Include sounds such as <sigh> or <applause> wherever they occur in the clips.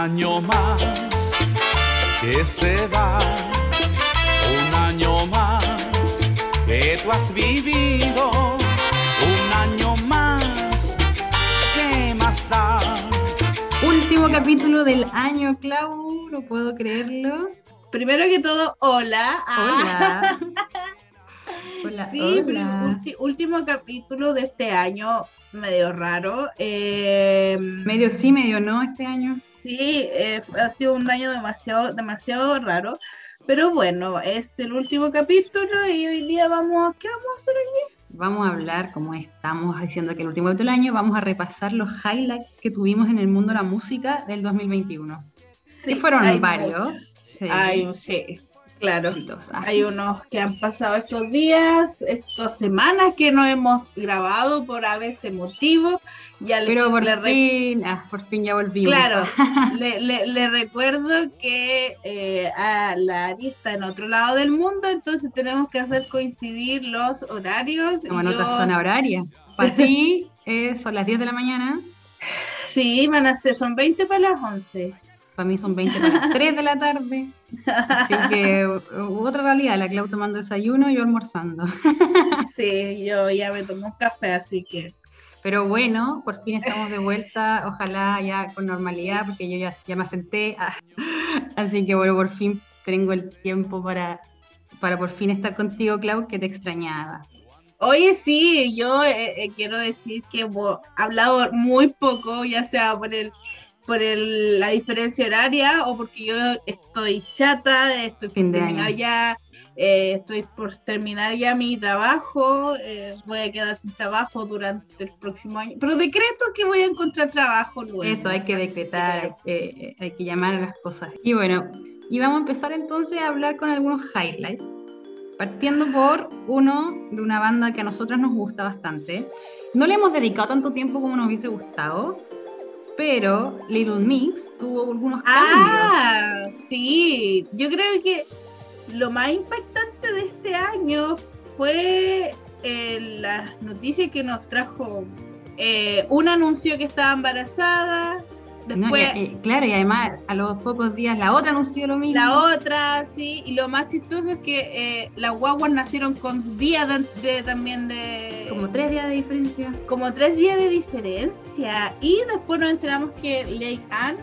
año más que se va, un año más que tú has vivido, un año más que más da. Último capítulo del año, Clau, no puedo creerlo. Primero que todo, hola. Hola. <laughs> hola, Sí, hola. último capítulo de este año, medio raro. Eh, Medio sí, medio no este año. Sí, eh, ha sido un año demasiado, demasiado raro. Pero bueno, es el último capítulo y hoy día vamos, ¿qué vamos a hacer hoy día? Vamos a hablar, como estamos diciendo que el último capítulo del año, vamos a repasar los highlights que tuvimos en el mundo de la música del 2021. Sí, que fueron varios. muchos. Sí. Hay, sí, claro. Hay unos que han pasado estos días, estas semanas que no hemos grabado por a veces motivos. Ya le- Pero por le fin, ah, por fin ya volvimos. Claro, <laughs> le, le- le recuerdo que eh, a la Ari está en otro lado del mundo, entonces tenemos que hacer coincidir los horarios. Como en y otra yo- zona horaria. Para ti <laughs> eh, son las 10 de la mañana, Sí, van a ser, son 20 para las 11. para mí son 20 para las 3 de la tarde. Así que otra realidad, la Clau tomando desayuno y yo almorzando. <laughs> Sí, yo ya me tomo un café, así que Pero bueno, por fin estamos de vuelta, ojalá ya con normalidad, porque yo ya, ya me senté. ah. Así que bueno, por fin tengo el tiempo para, para por fin estar contigo, Clau, que te extrañaba. Oye, sí, yo eh, eh, quiero decir que he hablado muy poco, ya sea por el por el, la diferencia horaria o porque yo estoy chata, estoy por terminar ya, eh, estoy por terminar ya mi trabajo, eh, voy a quedar sin trabajo durante el próximo año, pero decreto que voy a encontrar trabajo luego. Eso hay que decretar, que, eh, hay que llamar a las cosas. Y bueno, y vamos a empezar entonces a hablar con algunos highlights, partiendo por uno de una banda que a nosotras nos gusta bastante. No le hemos dedicado tanto tiempo como nos hubiese gustado, pero Little Mix tuvo algunos cambios. Ah, sí, yo creo que lo más impactante de este año fue eh, las noticias que nos trajo. Eh, un anuncio que estaba embarazada, No, después y- y- claro, y además a los pocos días la otra anunció lo mismo. la otra, sí, y lo más chistoso es que eh, las guaguas nacieron con días de, de- también de... Como tres días de diferencia. como tres días de diferencia. Y después nos enteramos que Lei Ann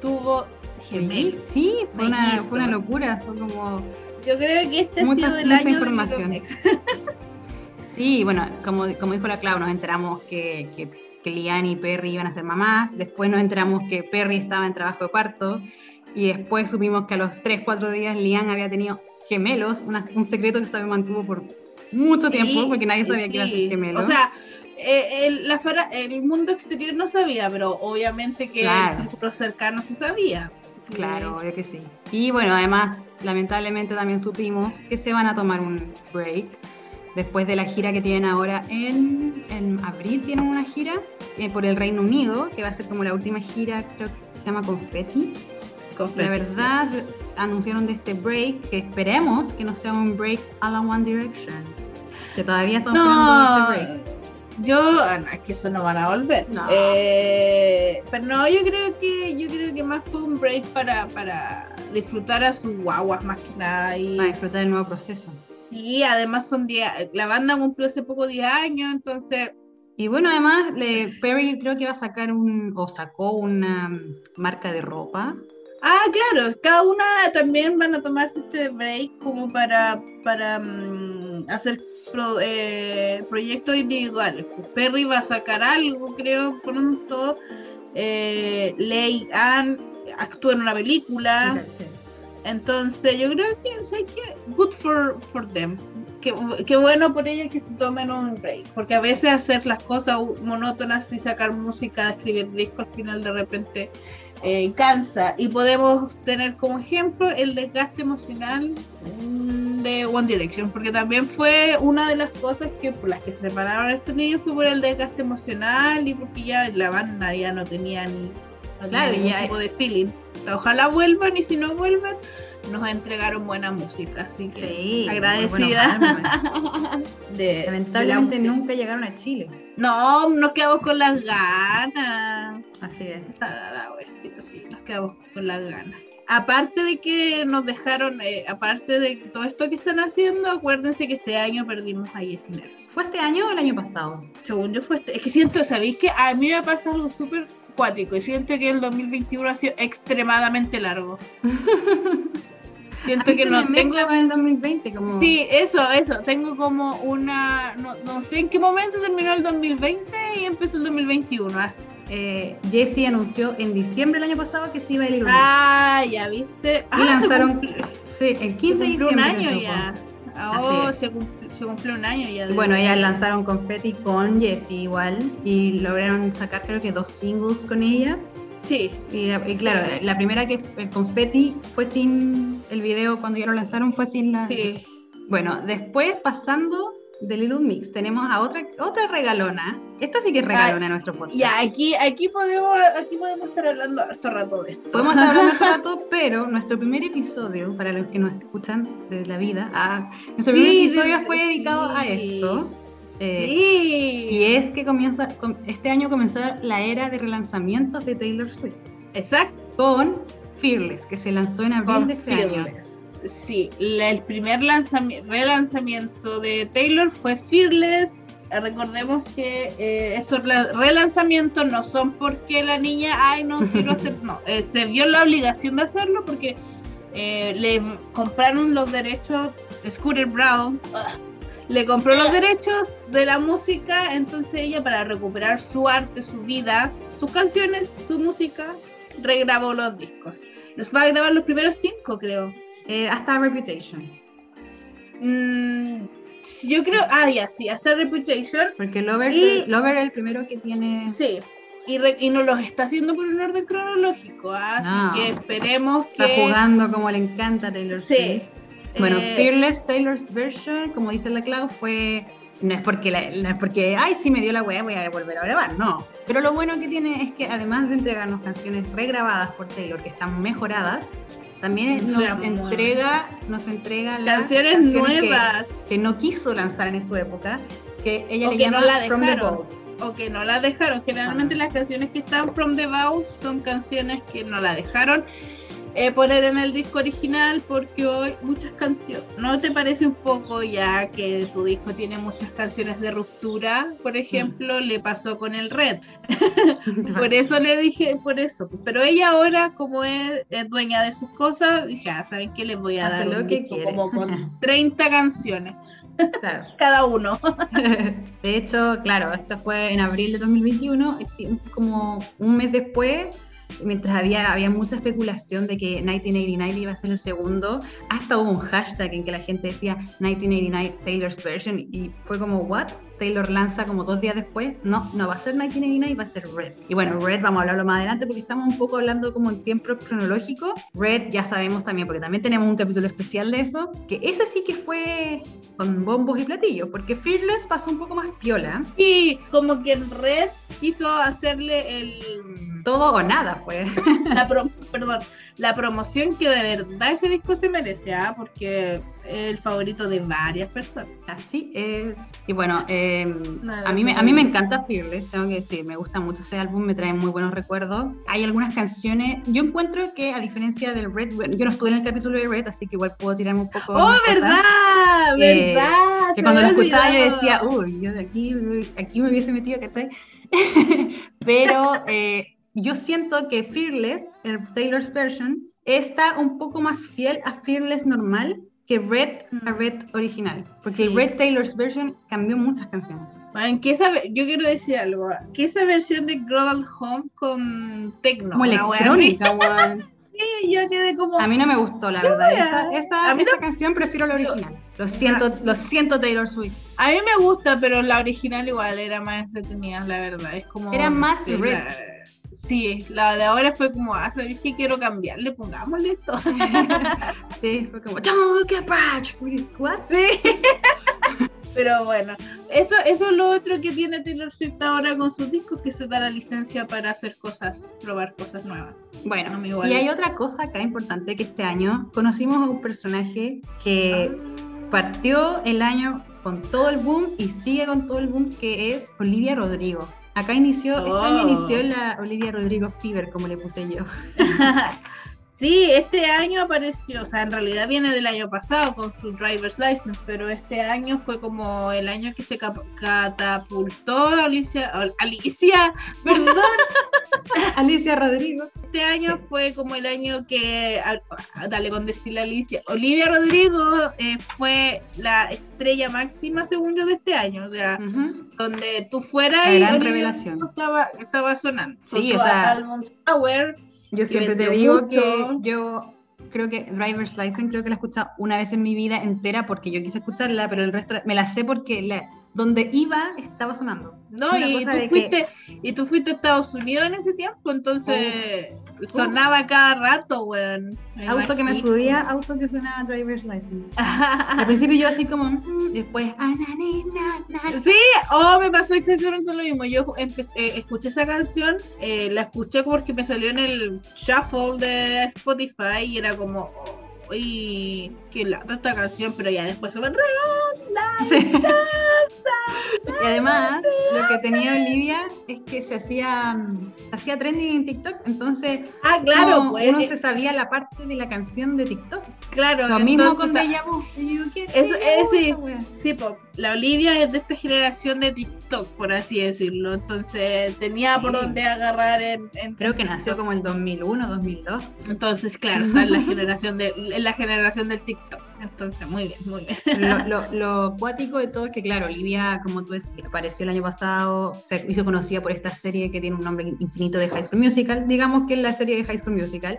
tuvo gemelos. Sí, fue una, fue una locura, fue como... Yo creo que este Mucha- ha sido el mucha año información. de. <laughs> Sí, bueno, como, como dijo la Clau, nos enteramos que, que, que Lian y Perry iban a ser mamás, después nos enteramos que Perry estaba en trabajo de parto, y después supimos que a los 3, 4 días Lian había tenido gemelos, una- un secreto que se mantuvo por mucho Sí, tiempo, porque nadie sabía que iba a ser sí. gemelo. O sea, eh, el, la fuera- el mundo exterior no sabía, pero obviamente que Claro. el círculo cercano se sabía. Sí. Claro, obvio que sí. Y bueno, además, lamentablemente también supimos que se van a tomar un break después de la gira que tienen ahora en, en abril. Tienen una gira eh, por el Reino Unido, que va a ser como la última gira, creo que se llama Confetti. Confetti. La verdad, anunciaron de este break que esperemos que no sea un break a la One Direction. Que todavía estamos No, este break. yo, ah, no, es que eso no van a volver. No. Eh, pero no, yo creo que yo creo que más fue un break para, para disfrutar a sus guaguas más que nada y, Para disfrutar del nuevo proceso. Y además son 10, la banda cumplió hace poco 10 años, entonces Y bueno, además, le- Perry creo que va a sacar un, o sacó una marca de ropa. Ah, claro, cada una también van a tomarse este break como para, para mm, hacer pro- eh, proyectos individuales. Perry va a sacar algo, creo, pronto. Eh, Lei Ann actúa en una película. Entonces, yo creo que, ¿sabes qué? Good for, for them. Qué, qué bueno por ellos que se tomen un break. Porque a veces hacer las cosas monótonas y sacar música, escribir discos al final de repente eh, cansa. Y podemos tener como ejemplo el desgaste emocional mm, de One Direction. Porque también fue una de las cosas que por las que se separaron estos niños fue por el desgaste emocional y porque ya la banda ya no tenía ni no Claro, ningún ya- tipo de feeling. Ojalá vuelvan y si no vuelvan, nos entregaron buena música, así que Sí, agradecida. <laughs> de, de la Lamentablemente nunca llegaron a Chile. No, nos quedamos con las ganas. Así es. Sí, nos quedamos con las ganas. Aparte de que nos dejaron, eh, aparte de todo esto que están haciendo, acuérdense que este año perdimos a Nelson. ¿Fue este año o el año pasado? Según yo fue este- es que siento, ¿sabéis que a mí me pasa algo súper cuático y siento que el 2021 ha sido extremadamente largo. <laughs> Siento que no tengo el 2020 como... Sí, eso, eso. Tengo como una. No, no sé en qué momento terminó el 2020 y empezó el 2021. así. Eh, Jessie anunció en diciembre del año pasado que se iba a ir Ah, ya viste. y Ah, lanzaron sí, el se 15 de cumplió un diciembre. año ya. Oh, se cumplió, se cumplió un año ya. de- bueno, ellas lanzaron Confetti con Jessie igual y lograron sacar creo que dos singles con ella. Sí, Y, y claro, la primera que el Confetti fue sin el video cuando ya lo lanzaron fue sin la... sí. Bueno, después pasando de Little Mix tenemos a otra otra regalona. Esta sí que es regalona en nuestro podcast. Ya, aquí, aquí podemos, aquí podemos estar hablando harto rato de esto. Podemos estar hablando este rato, <laughs> pero nuestro primer episodio, para los que nos escuchan de la vida, ah, nuestro primer episodio fue dedicado a esto. eh, Sí. Y es que comienza, com- este año comenzó la era de relanzamientos de Taylor Swift Exacto. con Fearless, que se lanzó en abril Con de este año. Sí, la- el primer lanzami- relanzamiento de Taylor fue Fearless. Recordemos que eh, estos la- relanzamientos no son porque la niña, ay, no quiero <laughs> hacer, no, eh, se vio la obligación de hacerlo porque eh, le compraron los derechos, Scooter Brown, ugh, le compró los derechos de la música, entonces ella para recuperar su arte, su vida, sus canciones, su música, regrabó los discos. Los va a grabar los primeros cinco, creo. Eh, hasta Reputation, Mm, sí, yo creo, ah, ya, sí, hasta Reputation, porque Lover, Y- Lover es el primero que tiene... sí. Y, re- y no los está haciendo por un orden cronológico, ¿ah? así No. que esperemos que... Está jugando como le encanta a Taylor Sí. Swift. Bueno, eh, Fearless Taylor's version, como dice la Clau, fue no es porque la- no es porque ay sí me dio la wea voy a volver a grabar, no. Pero lo bueno que tiene es que además de entregarnos canciones regrabadas por Taylor que están mejoradas, también nos entrega nos entrega las canciones, nuevas. que, no quiso lanzar en su época, que ella O le que llama no la From dejaron. O que no la dejaron. Generalmente Ajá. las canciones que están from the vault son canciones que no la dejaron eh, poner en el disco original porque hoy muchas canciones. ¿No te parece un poco ya que tu disco tiene muchas canciones de ruptura? Por ejemplo, le pasó con el Red. <laughs> <laughs> Por eso le dije, por eso. Pero ella ahora, como es, es dueña de sus cosas, dije, ah, ¿saben qué? Les voy a Hace dar lo un que disco como con <laughs> 30 canciones, Claro. cada uno. De hecho, claro, esto fue en abril de 2021, y como un mes después, mientras había, había mucha especulación de que 1989 iba a ser el segundo, hasta hubo un hashtag en que la gente decía 1989 Taylor's version y fue como, ¿what? Taylor lanza como dos días después, no, no va a ser 1989, va a ser Red. Y bueno, Red vamos a hablarlo más adelante porque estamos un poco hablando como en tiempo cronológico. Red ya sabemos también, porque también tenemos un capítulo especial de eso, que ese sí que fue con bombos y platillos, porque Fearless pasó un poco más piola, Y como que Red quiso hacerle el todo o nada fue. <laughs> la pro- perdón, la promoción que de verdad ese disco se merece, ¿ah? porque el favorito de varias personas. Así es. Y bueno, eh, a, mí me, a mí me encanta Fearless, tengo que decir, me gusta mucho ese álbum, me trae muy buenos recuerdos. Hay algunas canciones, yo encuentro que a diferencia del Red, bueno, yo no estuve en el capítulo de Red, así que igual puedo tirarme un poco... ¡Oh, más cosas. verdad! Eh, ¿Verdad? Que cuando lo escuchaba yo decía, uy, yo de aquí, aquí me hubiese metido, ¿cachai? <laughs> Pero eh, yo siento que Fearless, el Taylor's version, está un poco más fiel a Fearless normal que Red a Red original. Porque Sí. Red Taylor's version cambió muchas canciones. Man, que esa, yo quiero decir algo, que esa versión de Global Home con Tecno, como electrónica, weón. <laughs> así, yo quedé como... A mí no me gustó, la verdad. Esa, esa, A mí esa canción prefiero la original. Lo siento, lo siento Taylor Swift. A mí me gusta, pero la original igual era más entretenida, la verdad. Es como. Era más sí, Red. la- sí, la de ahora fue como, ah, ¿sabes qué quiero cambiarle? Pongámosle esto. <laughs> sí, fue como, back. What? Sí. <laughs> Pero bueno, eso, eso es lo otro que tiene Taylor Swift ahora con sus discos, que se da la licencia para hacer cosas, probar cosas nuevas. Bueno, mí y hay otra cosa acá importante que este año conocimos a un personaje que partió el año con todo el boom y sigue con todo el boom que es Olivia Rodrigo. Acá inició, este año Oh. inició la Olivia Rodrigo Fever, como le puse yo. <laughs> Sí, este año apareció, o sea, en realidad viene del año pasado con su driver's license, pero este año fue como el año que se catapultó Alicia, Alicia, <laughs> perdón, <laughs> Alicia Rodrigo. este año fue como el año que, dale con decir Alicia, Olivia Rodrigo eh, fue la estrella máxima según yo de este año, o sea, donde tú fueras y Olivia estaba, estaba sonando. Sí, o sea- álbum Sour, Yo siempre te digo mucho. que yo creo que Driver's License creo que la he escuchado una vez en mi vida entera porque yo quise escucharla, pero el resto me la sé porque la, donde iba estaba sonando. No, y tú, que- fuiste, y tú fuiste a Estados Unidos en ese tiempo, entonces sonaba cada rato, weón. Auto que me subía, auto que sonaba Driver's License. <laughs> Al principio yo así como, mm, y después, ah, na, na, na, na. Sí, oh, me pasó exactamente lo mismo. Yo empecé, eh, escuché esa canción, eh, la escuché porque me salió en el shuffle de Spotify y era como, uy, qué lata esta canción, pero ya después se me Sí. <laughs> Y además, lo que tenía Olivia es que se hacía, mm, se hacía trending en TikTok, entonces Ah, claro, uno, pues. uno se sabía la parte de la canción de TikTok. Claro, Lo mismo con Deja Vu. Y yo, ¿qué Eso- Deja Vu ese- esa wea? Sí, po, la Olivia es de esta generación de TikTok, por así decirlo. Entonces tenía por Sí. dónde agarrar en, en Creo que nació como el 2001, 2002. Entonces, claro, está en la generación de en la generación del TikTok. Entonces, muy bien, muy bien. Lo, lo, <laughs> lo cuático de todo es que, claro, Olivia, como tú decías, apareció el año pasado, se hizo conocida por esta serie que tiene un nombre infinito de High School Musical, digamos que es la serie de High School Musical,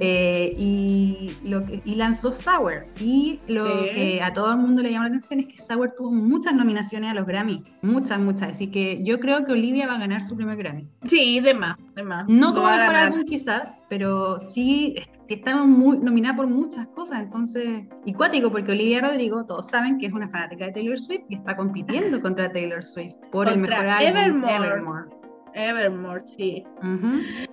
eh, y, lo que, y lanzó Sour. Y lo Sí. que a todo el mundo le llama la atención es que Sour tuvo muchas nominaciones a los Grammy, muchas, muchas. Así que yo creo que Olivia va a ganar su primer Grammy. Sí, de más, de más. No como mejor álbum quizás, pero sí que estaba muy nominada por muchas cosas, entonces, y cuático, porque Olivia Rodrigo, todos saben que es una fanática de Taylor Swift y está compitiendo <laughs> contra Taylor Swift por el Contra mejor álbum Evermore. Evermore. Evermore, sí.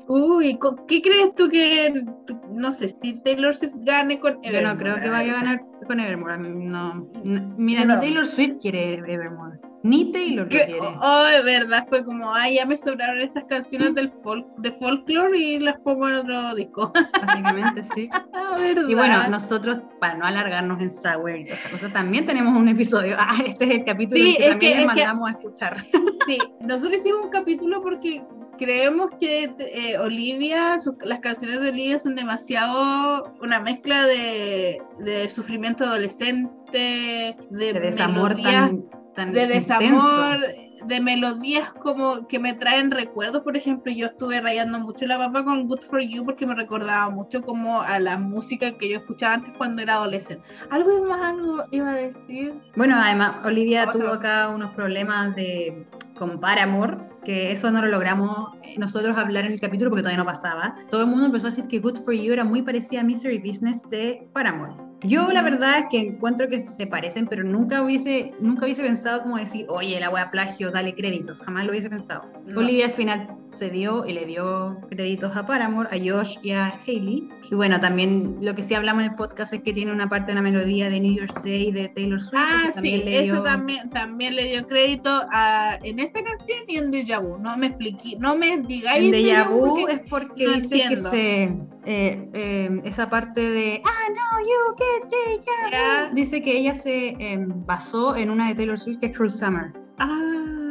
Uy, ¿qué crees tú que, no sé, si Taylor Swift gane con Yo Evermore? no creo que vaya a ganar con Evermore. No, no- mira, No. ni Taylor Swift quiere Evermore, ni Taylor lo quiere. oh, de verdad, fue como, ay, ya me sobraron estas canciones del folk, de folklore y las pongo en otro disco. <laughs> Básicamente, sí. <laughs> Ah, verdad. Y bueno, nosotros, para no alargarnos en Sour y todas esas cosas, también tenemos un episodio. Ah, este es el capítulo Sí, que es también que- les que- mandamos a escuchar. Sí, nosotros hicimos un capítulo porque creemos que eh, Olivia, sus- las canciones de Olivia son demasiado una mezcla de, de sufrimiento adolescente, de, de desamor melodías, tan, tan de intenso. desamor, de melodías como que me traen recuerdos. Por ejemplo, yo estuve rayando mucho la papa con Good for You porque me recordaba mucho como a la música que yo escuchaba antes cuando era adolescente. Algo más, algo iba a decir. Bueno, además, Olivia tuvo acá unos problemas de con Paramore, que eso no lo logramos eh, nosotros hablar en el capítulo porque todavía no pasaba. Todo el mundo empezó a decir que Good for You era muy parecida a Misery Business de Paramore. Yo la verdad es que encuentro que se parecen, pero nunca hubiese, nunca hubiese pensado como decir, oye, la wea plagio, dale créditos. Jamás lo hubiese pensado. No. Olivia al final se dio y le dio créditos a Paramore, a Josh y a Hailey. Y bueno, también lo que sí hablamos en el podcast es que tiene una parte de una melodía de New Year's Day de Taylor Swift. Ah, sí, le eso dio- también, también le dio crédito a, en esa canción y en Deja Vu. No me expliqué, no me digáis En Deja Vu es porque no dice entiendo. que se. eh, eh, esa parte de. Ah, no, you get Deja Vu". Dice que ella se eh, basó en una de Taylor Swift que es Cruel Summer. Ah,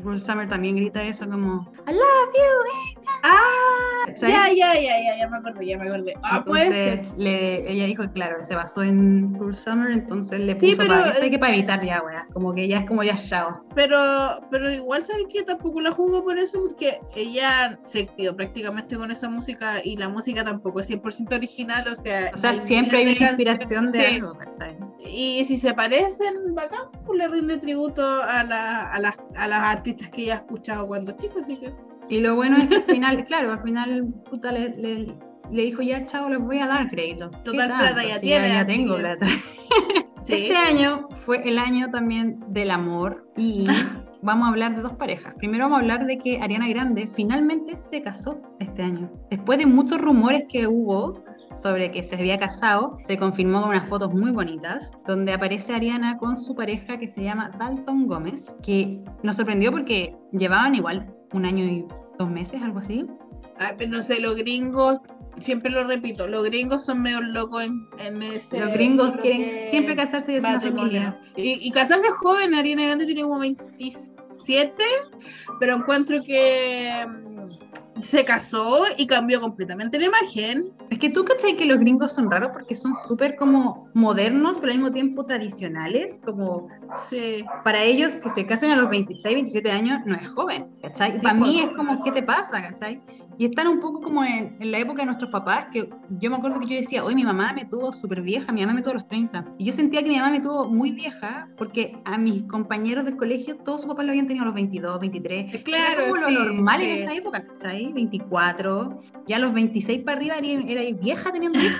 Cruel Summer también grita eso como. I love you. ah, ya, ya, ya, ya, ya me acordé, ya me acordé. Ah, puede ser. Le- ella dijo claro, se basó en Cruel Summer, entonces le Sí, puso pero, para, eh, que para evitar ya, weá, como que ya es como ya chao. Pero, pero igual sabes que tampoco la jugó por eso, porque ella se crió prácticamente con esa música y la música tampoco es 100% original, o sea, O sea, siempre hay una inspiración de sí. algo, ¿cachai? Y si se parecen, bacán, pues le rinde tributo a, la- a, las, a las artistas que ella ha escuchado cuando chico, así que. Y lo bueno es que al final, <laughs> claro, al final puta, le, le- le dijo ya, chao, les voy a dar crédito. ¿Qué Total plata ya Si tiene, Ya, así tengo plata. <laughs> Sí. Este año fue el año también del amor y <laughs> vamos a hablar de dos parejas. Primero vamos a hablar de que Ariana Grande finalmente se casó este año. Después de muchos rumores que hubo sobre que se había casado, se confirmó con unas fotos muy bonitas, donde aparece Ariana con su pareja que se llama Dalton Gómez, que nos sorprendió porque llevaban igual un año y dos meses, algo así. Ay, pero no sé, los gringos, siempre lo repito, los gringos son medio locos en, en ese. Los gringos lo quieren que- siempre casarse y hacer una familia. Y, y casarse joven, Ariana Grande tiene como 27, pero encuentro que se casó y cambió completamente la imagen. Es que tú cachai que los gringos son raros porque son súper como modernos, pero al mismo tiempo tradicionales, como Sí. para ellos que se casen a los 26, 27 años no es joven, ¿cachai? Sí, para mí es como, ¿qué te pasa, cachai? Y están un poco como en, en la época de nuestros papás, que yo me acuerdo que yo decía, hoy mi mamá me tuvo súper vieja, mi mamá me tuvo a los 30. Y yo sentía que mi mamá me tuvo muy vieja porque a mis compañeros del colegio todos sus papás lo habían tenido a los 22, 23. Era Claro, como sí, lo normal en esa época, ¿cachai? 24, ya a los 26 para arriba era, era vieja teniendo hijos.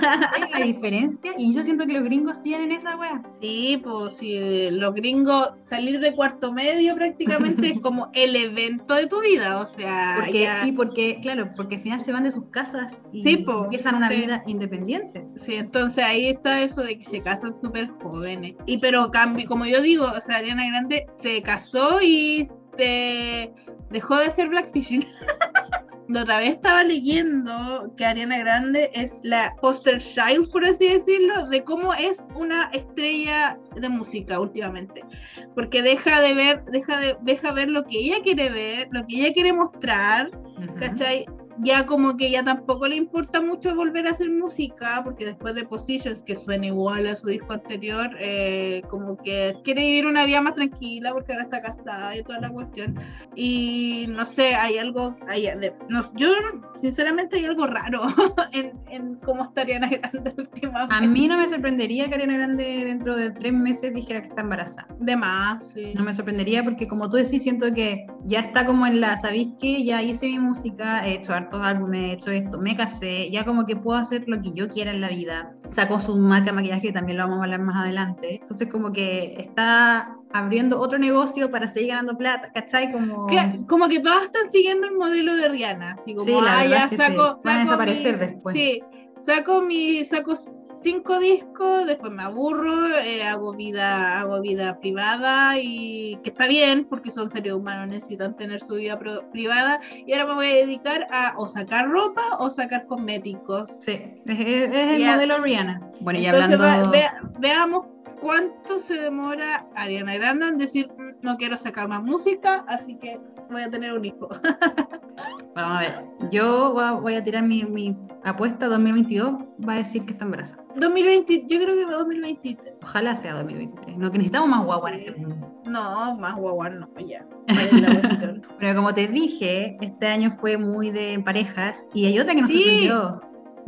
¿Cachai? la diferencia y yo siento que los gringos tienen esa wea. Sí, pues sí, los gringos salir de cuarto medio prácticamente es <laughs> como el evento de tu vida, o sea, Porque, ya- porque, claro, porque al final se van de sus casas y Sí, po, empiezan una sí. vida independiente. Sí, entonces ahí está eso de que se casan súper jóvenes. Y pero cambio, como yo digo, o sea, Ariana Grande se casó y se dejó de ser blackfishing. <laughs> La otra vez estaba leyendo que Ariana Grande es la poster child, por así decirlo, de cómo es una estrella de música últimamente. Porque deja de ver, deja de, deja ver lo que ella quiere ver, lo que ella quiere mostrar, ¿cachai? Ya como que ya tampoco le importa mucho volver a hacer música, porque después de Positions, que suena igual a su disco anterior, eh, como que quiere vivir una vida más tranquila, porque ahora está casada y toda la cuestión. Y no sé, hay algo, hay, no, yo sinceramente hay algo raro <laughs> en, en cómo está Ariana Grande <laughs> últimamente. A mí no me sorprendería que Ariana Grande dentro de tres meses dijera que está embarazada. De más, sí. No me sorprendería porque como tú decís, siento que ya está como en la, ¿sabéis qué? Ya hice mi música, he hecho hartos álbumes, he hecho esto, me casé, ya como que puedo hacer lo que yo quiera en la vida. Sacó su marca de maquillaje, que también lo vamos a hablar más adelante. Entonces como que está abriendo otro negocio para seguir ganando plata, ¿cachai? Como... Cla- como que todas están siguiendo el modelo de Rihanna, así como, Sí, la ah, ya saco, sí. Van a saco desaparecer mis- después. Sí, saco mi, saco cinco discos, después me aburro, eh, hago vida, hago vida privada y que está bien porque son seres humanos, necesitan tener su vida pro- privada y ahora me voy a dedicar a o sacar ropa o sacar cosméticos. Sí, es, el Ya. modelo Rihanna. Bueno, y Entonces hablando... va- vea- veamos cuánto se demora Ariana Grande en decir "Mm, no quiero sacar más música, así que voy a tener un hijo. <laughs> Vamos a ver, yo voy a tirar mi, mi apuesta 2022, va a decir que está embarazada. 2020, yo creo que 2023. Ojalá sea 2023. No, que necesitamos más guagua en este mundo. No, más guagua no, ya. <laughs> Pero como te dije, este año fue muy de parejas y hay otra que nos Sí. sorprendió.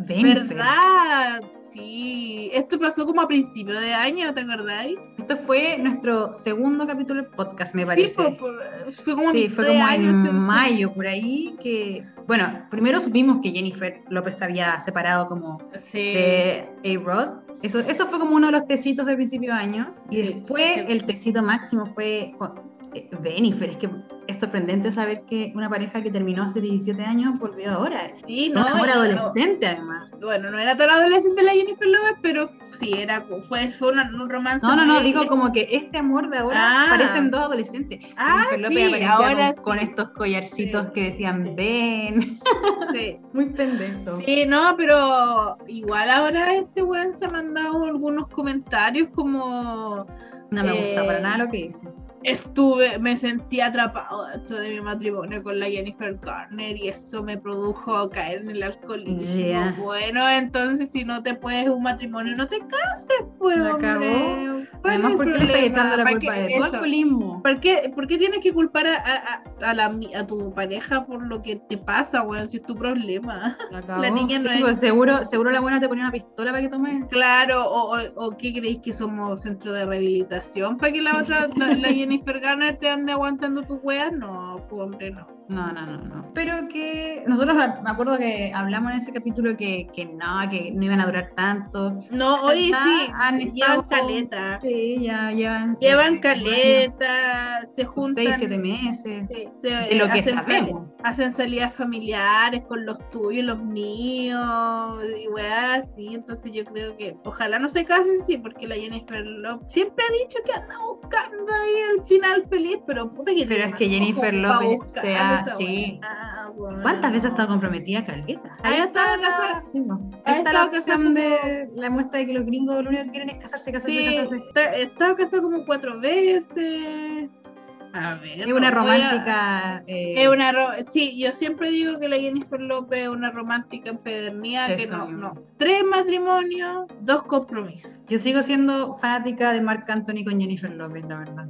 Benfer. ¿Verdad? Sí. Esto pasó como a principio de año, ¿te acordáis? Esto fue nuestro segundo capítulo del podcast, me Sí, parece. pues, por- fue como Sí, fue como año, en sí, sí. mayo, por ahí, que... Bueno, primero supimos que Jennifer López se había separado como Sí. de A-Rod. Eso, eso fue como uno de los tecitos del principio de año. Y Sí. después el tecito máximo fue eh, Bennifer. Es que es sorprendente saber que una pareja que terminó hace 17 años volvió ahora. Sí, No, y- adolescente, además. no, bueno, no era tan adolescente la Jennifer Lopez, pero sí, era, fue, fue una- un romance. No, no, no, digo como que este amor de ahora Ah. parecen dos adolescentes. Ah, Jennifer López sí, ahora con, estos collarcitos Sí. que decían ven. Sí. <laughs> Muy pendejo. Sí, no, pero igual ahora este weón se ha mandado algunos comentarios como No me gusta Eh, para nada lo que dice. Estuve, me sentí atrapado dentro de mi matrimonio con la Jennifer Garner y eso me produjo caer en el alcoholismo. Bueno, entonces si no te puedes un matrimonio, no te cases, pues. Hombre. cagó. ¿Cuál Además, ¿por qué le estás echando la ¿Para culpa de tu alcoholismo? ¿Por qué, por qué tienes que culpar a, a- a la, a tu pareja por lo que te pasa, weón? Si es tu problema. La, <laughs> niña no es- pues, seguro, seguro la buena te ponía una pistola para que tomes. Claro, o, o, o qué creéis que somos centro de rehabilitación para que la otra, la, la Jennifer <laughs> Garner te ande aguantando tus weas? No, pues, hombre, no. No, no, no, no. Pero que nosotros me acuerdo que hablamos en ese capítulo que, que no, que no iban a durar tanto. No, hoy sí, han llevan caleta. Sí, ya llevan. Llevan eh, caleta, se juntan. Seis, siete meses. sí, se- De lo que hacen, sabemos. hacen salidas familiares con los tuyos, los míos, y weá, así. Entonces yo creo que ojalá no se casen, sí, porque la Jennifer Lopez siempre ha dicho que anda buscando ahí el final feliz, pero puta que Pero es que Jennifer Lopez buscar sea- esa sí. weá, weón. ¿Cuántas veces ha estado comprometida Caleta? Ahí está estaba la- casada. sí. Ha Ahí está la estado casada ocasión de la muestra de que los gringos lo único que quieren es casarse, casarse, Sí, casarse. está- he estado casada como cuatro veces. A ver. Es una no a- romántica. eh, Es una ro- sí, yo siempre digo que la Jennifer López es una romántica empedernida que no, no. Tres matrimonios, dos compromisos. Yo sigo siendo fanática de Marc Anthony con Jennifer López, la verdad.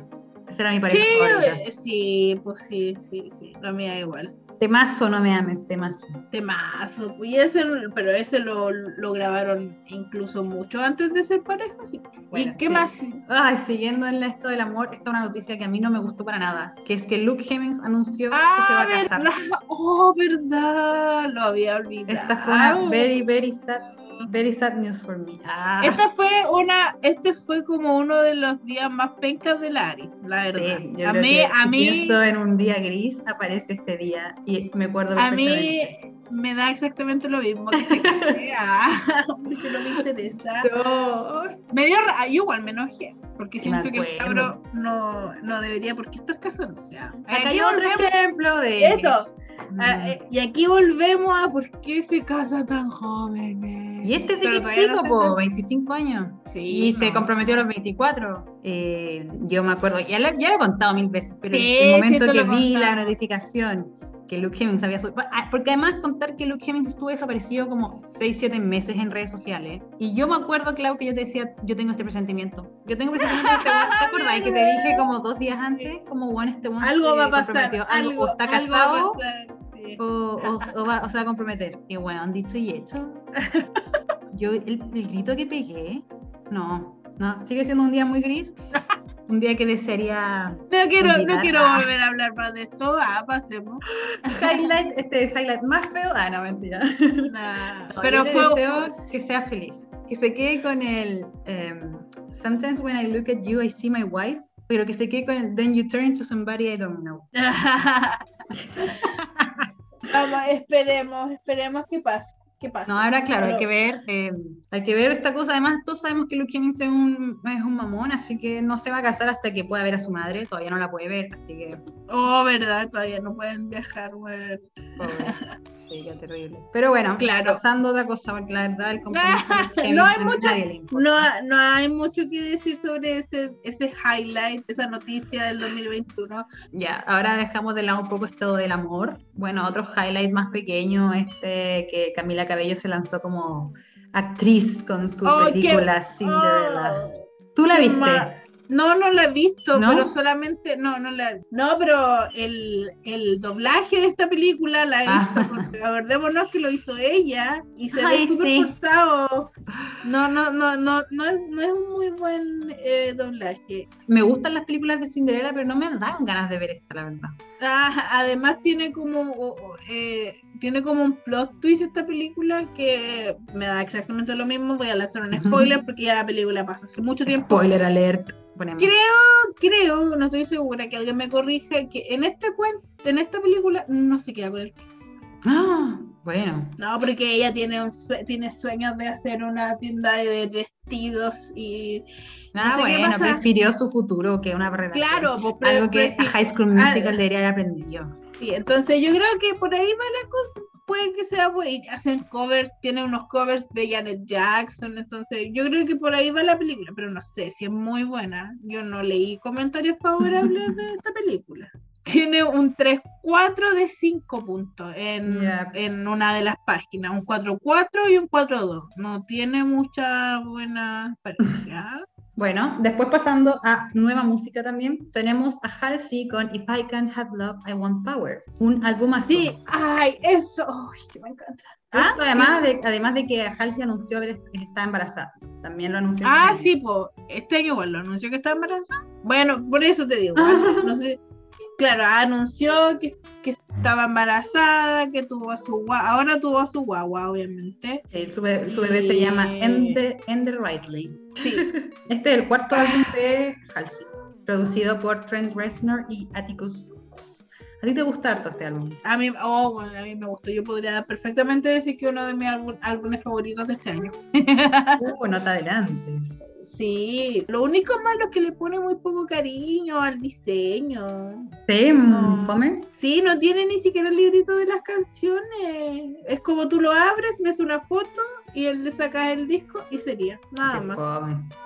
Esa era mi pareja Sí, favorita. eh, sí, pues sí, sí, sí. La mía igual. Temazo, no me ames, temazo. Temazo. Y ese, pero ese lo, lo grabaron incluso mucho antes de ser pareja, sí. Bueno, ¿Y qué sí. más? Ay, siguiendo en esto del amor, esta es una noticia que a mí no me gustó para nada, que es que Luke Hemmings anunció que se va Ah, a casar. verdad. Oh, verdad. Lo había olvidado. Esta fue una very, very sad, very sad news for me. Ah, Esta fue una, este fue como uno de los días más pencas de Lari, la verdad. sí, yo a mí, a mí, pienso en un día gris, aparece este día y me acuerdo a mí me da exactamente lo mismo que se case, <laughs> ah, porque no me interesa. No. Me dio, yo igual me enojé, porque me siento que el cabro no, no debería por qué estar casándose. O sea, Acá aquí hay otro ejemplo de eso, Mm. ah, eh, y aquí volvemos a por qué se casa tan joven. Y este sí que es no chico, se po, casa. 25 años. Sí, y se no. comprometió a los 24. Eh, yo me acuerdo, ya lo, ya lo he contado mil veces, pero Sí, el momento que vi la notificación que Luke Hemmings había subido, porque además contar que Luke Hemmings estuvo desaparecido como 6, 7 meses en redes sociales. Y yo me acuerdo, Clau, que yo te decía, yo tengo este presentimiento. Yo tengo presentimiento este weón. ¿Te <laughs> acordás? Que te dije como dos días antes, como bueno, este Algo va a pasar. Algo, está algo va a casado pasar, sí. o, o- o va, o se va a comprometer. Y bueno, dicho y hecho, <laughs> yo el, el grito que pegué, no, no, sigue siendo un día muy gris, un día que desearía No quiero, no quiero volver a hablar más de esto. Ah, pasemos. highlight, este highlight más feo, ah, no, mentira. Nah, No, Pero fue. deseo que sea feliz, que se quede con el em, Sometimes when I look at you I see my wife, pero que se quede con el Then you turn to somebody I don't know. <laughs> Vamos, esperemos, esperemos que pase. No, ahora claro, hay que ver, eh, hay que ver esta cosa. Además, todos sabemos que Luke Hemmings es un, es un mamón, así que no se va a casar hasta que pueda ver a su madre. Todavía no la puede ver, así que Oh, verdad, todavía no pueden viajar. <laughs> Sí, qué terrible. Pero bueno, Claro. pasando otra cosa, porque la verdad el compromiso <laughs> No hay importa. No, no hay mucho que decir sobre ese, ese highlight, esa noticia del 2021. Ya, ahora dejamos de lado un poco esto del amor. Bueno, otro highlight más pequeño, este que Camila Cabello se lanzó como actriz con su Oh, qué- película Cinderella. Oh, ¿Tú la viste? ma- No, no la he visto, ¿No? pero solamente, no, no la No, pero el, el doblaje de esta película la Ah. hizo, porque acordémonos que lo hizo ella y se Ay, ve súper sí. forzado. No, no, no, no, no es, no es un muy buen eh, doblaje. Me gustan las películas de Cinderella, pero no me dan ganas de ver esta, la verdad. Ah, además tiene como eh, tiene como un plot twist esta película que me da exactamente lo mismo. Voy a lanzar un spoiler porque ya la película pasó hace mucho tiempo. Spoiler alert. Ponemos. Creo, creo, no estoy segura que alguien me corrija que en este cuento, en esta película no se queda con el Ah, bueno. no, porque ella tiene un sue- tiene sueños de hacer una tienda de vestidos y Ah, sé qué pasa. prefirió su futuro que una relación. claro, pues, Algo que High School Ah, Musical debería haber aprendido. Sí, entonces yo creo que por ahí va la cosa. Puede que sea. Y hacen covers, tiene unos covers de Janet Jackson. Entonces yo creo que por ahí va la película. Pero no sé si es muy buena. Yo no leí comentarios favorables de esta película. <laughs> Tiene un 3-4 de 5 puntos en, en una de las páginas. Un 4-4 y un 4-2. No tiene mucha buena <laughs> experiencia. Bueno, después pasando a nueva música también, tenemos a Halsey con If I Can't Have Love, I Want Power, un álbum Sí, ay, eso. Ay, que me encanta. Ah, además de, además de que Halsey anunció haber está embarazada. También lo anunció. Ah, el- sí, pues este año igual lo anunció que estaba embarazada. Bueno, por eso te digo, <laughs> no sé. Claro, anunció que, que estaba embarazada, que tuvo a su guagua, ahora tuvo a su guagua, obviamente. Sí, su, be- su bebé se llama Ender, Ender Rightly. Sí, Este es el cuarto álbum de Halsey, producido por Trent Reznor y Atticus. ¿A ti te gusta harto este álbum? a mí, oh, bueno, a mí me gustó. Yo podría perfectamente decir que uno de mis álbum- álbumes favoritos de este año. <laughs> Uh, no te adelantes. Sí, lo único malo es que le pone muy poco cariño al diseño. ¿Sí? No. ¿Fome? Sí, no tiene ni siquiera el librito de las canciones. Es como tú lo abres, ves una foto y él le sacas el disco y sería nada más.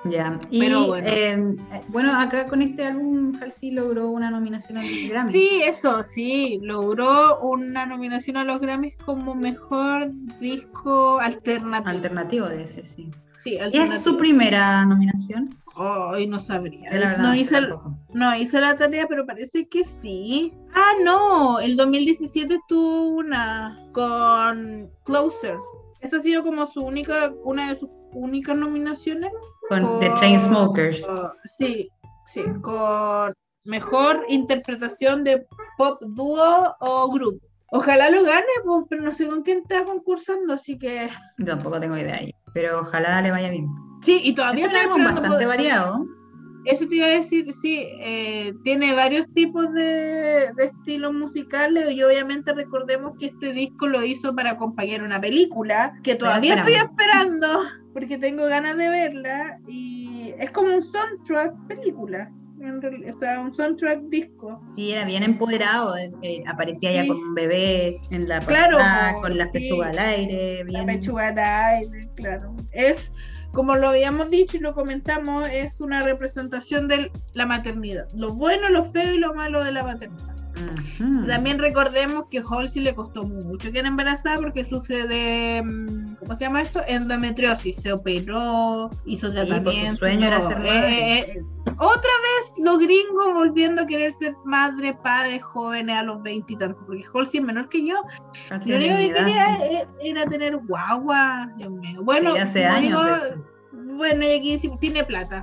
Ya. Pero bueno. eh, bueno, acá con este álbum Halsey logró una nominación al Grammy. Sí, eso, sí, logró una nominación a los Grammys como mejor disco alternativo. Alternativo debe ser, sí. sí, ¿Es su primera nominación? Ay, no sabría. Verdad, no, hice el- no hice la tarea, pero parece que sí. Ah, no, el 2017 tuvo una con Closer. Esa ha sido como su única, una de sus únicas nominaciones. Con The Chainsmokers. Sí, sí, con mejor interpretación de pop dúo o grupo. Ojalá lo gane, pues, pero no sé con quién está concursando, así que Yo tampoco tengo idea ahí. Pero ojalá le vaya bien. sí, y todavía Es un estoy álbum esperando bastante poder- variado. Eso te iba a decir, sí, eh, tiene varios tipos de, de estilos musicales y obviamente recordemos que este disco lo hizo para acompañar una película que todavía estoy esperando porque tengo ganas de verla y es como un soundtrack película, en realidad, o sea, un soundtrack disco. Sí, era bien empoderado. eh, eh, aparecía ya Sí. con un bebé en la Claro, portada, con las sí. pechugas al aire. La Bien. pechuga al aire, claro. Es, como lo habíamos dicho y lo comentamos, es una representación de la maternidad. Lo bueno, lo feo y lo malo de la maternidad. También recordemos que Halsey le costó mucho quedar embarazada porque sufre de, mm, ¿cómo se llama esto? Endometriosis. Se operó, hizo tratamiento. sueño era todo. ser Eh, madre. eh, eh, otra vez los gringos volviendo a querer ser madre, padre, jóvenes a los veintitantos. Porque Halsey es menor que yo. Lo único que quería eh, era tener guagua. Dios mío. Bueno, Sí, hace como años. digo, de hecho. bueno, y aquí tiene plata.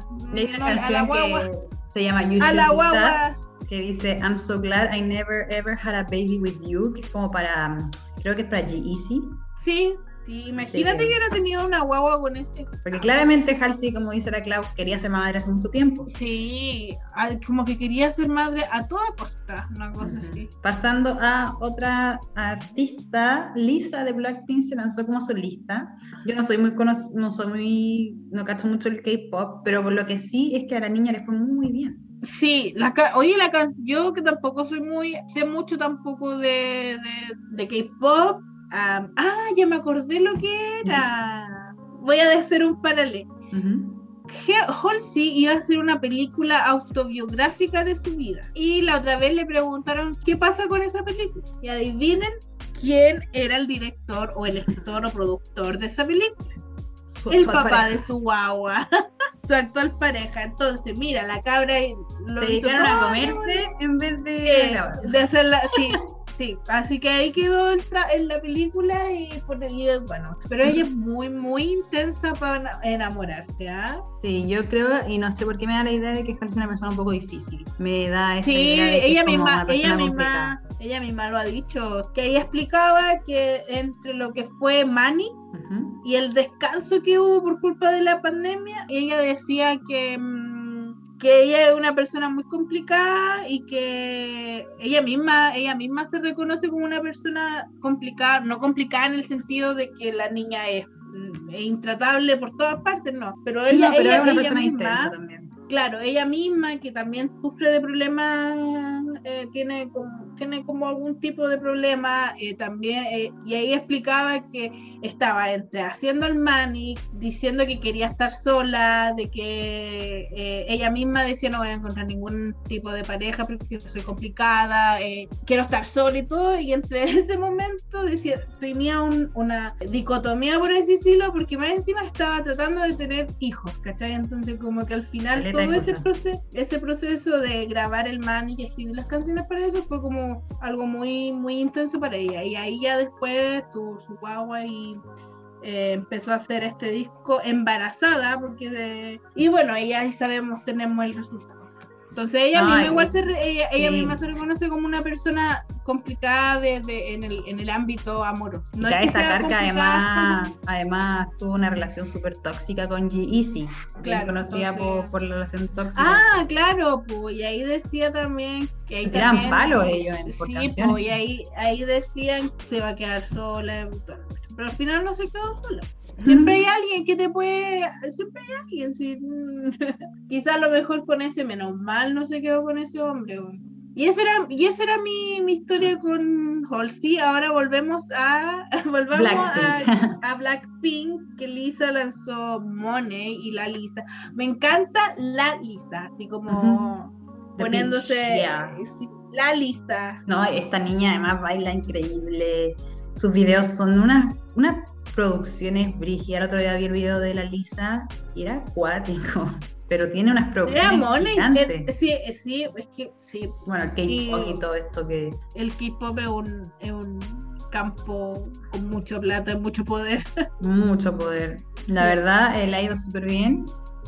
No, a la guagua. que se llama You A la guagua. Que dice I'm so glad I never ever had a baby with you, que es como para, creo que es para G-Eazy, Sí, sí. Imagínate Sí. que hubiera tenido una guagua con ese. porque claramente Halsey, como dice la Clau, quería ser madre hace mucho tiempo. Sí, como que quería ser madre a toda costa, una cosa Ujú. así. Pasando a otra artista, Lisa de Blackpink se lanzó como solista. Yo no soy muy no soy muy, no cacho mucho el K-pop, pero por lo que sí es que a la niña le fue muy bien. Sí, la oye, la can- yo que tampoco soy muy, sé mucho tampoco de, de, de K-pop. ah, ah, ya me acordé lo que era. Voy a hacer un paralelo. He- Halsey iba a hacer una película autobiográfica de su vida. Y la otra vez le preguntaron qué pasa con esa película. Y adivinen quién era el director o el escritor o productor de esa película. El papá pareja. de su guagua, <laughs> su actual pareja. Entonces, mira, la cabra lo Se dedicaron a comerse en vez de eh, de hacerla, sí, sí. Así que ahí quedó el tra- en la película y, por, y, bueno, pero ella es muy, muy intensa para enamorarse, ¿ah? Sí, yo creo, y no sé por qué me da la idea de que es una persona un poco difícil. Me da esa Sí, idea de que ella es como misma, una ella complicada. misma, ella misma lo ha dicho, que ella explicaba que entre lo que fue Manny y el descanso que hubo por culpa de la pandemia, ella decía que, mm, que ella es una persona muy complicada y que ella misma, ella misma se reconoce como una persona complicada, no complicada en el sentido de que la niña es, mm, es intratable por todas partes, no, pero ella, No, pero ella- es una ella persona misma, también. claro, ella misma que también sufre de problemas, eh, tiene, como, tiene como algún tipo de problema, eh, también, eh, y ahí explicaba que estaba entre haciendo el manic, diciendo que quería estar sola, de que eh, ella misma decía no voy a encontrar ningún tipo de pareja porque soy complicada, quiero estar sola y todo, y entre <laughs> ese momento decía, tenía un- una dicotomía, por así decirlo, porque más encima estaba tratando de tener hijos, ¿cachai? Entonces como que al final todo ese, cosas. proce- ese proceso de grabar el manic y escribir las canciones para eso fue como algo muy, muy intenso para ella, y ahí ya después tuvo su guagua y eh, empezó a hacer este disco embarazada, porque de... Y bueno, ella ahí sabemos, tenemos el resultado. Entonces ella Ay, misma igual se re- ella, ella sí. misma se reconoce como una persona complicada de, de- en, el, en el ámbito amoroso. No es que además, además tuvo una relación súper tóxica con bien Claro, conocida entonces- por, por la relación tóxica. Ah, claro, pues, y ahí decía también que ahí Se tiran también- palos ellos en- Sí, pues, y ahí, ahí decían que se va a quedar sola, pero al final no se quedó sola. Siempre hay alguien que te puede, siempre hay alguien, sí. <laughs> quizás a lo mejor con ese, menos mal no se quedó con ese hombre. Y esa era, y esa era mi, mi historia con Halsey. Ahora volvemos a <laughs> volvamos a, Blackpink. a Blackpink, que Lisa lanzó Money y la Lisa. Me encanta la Lisa, así como poniéndose bitch, yeah. sí, la Lisa. No, esta niña además baila increíble. Sus videos son unas unas producciones brígidas. El otro día vi el video de la Lisa y era acuático. <laughs> Pero tiene unas Era producciones gigantes. eh, sí, eh, sí, es que sí, Bueno, el K-pop y- todo esto que el K-pop es un, es un campo con mucho plata y mucho poder. <laughs> mucho poder. La Sí. verdad, él ha ido súper bien.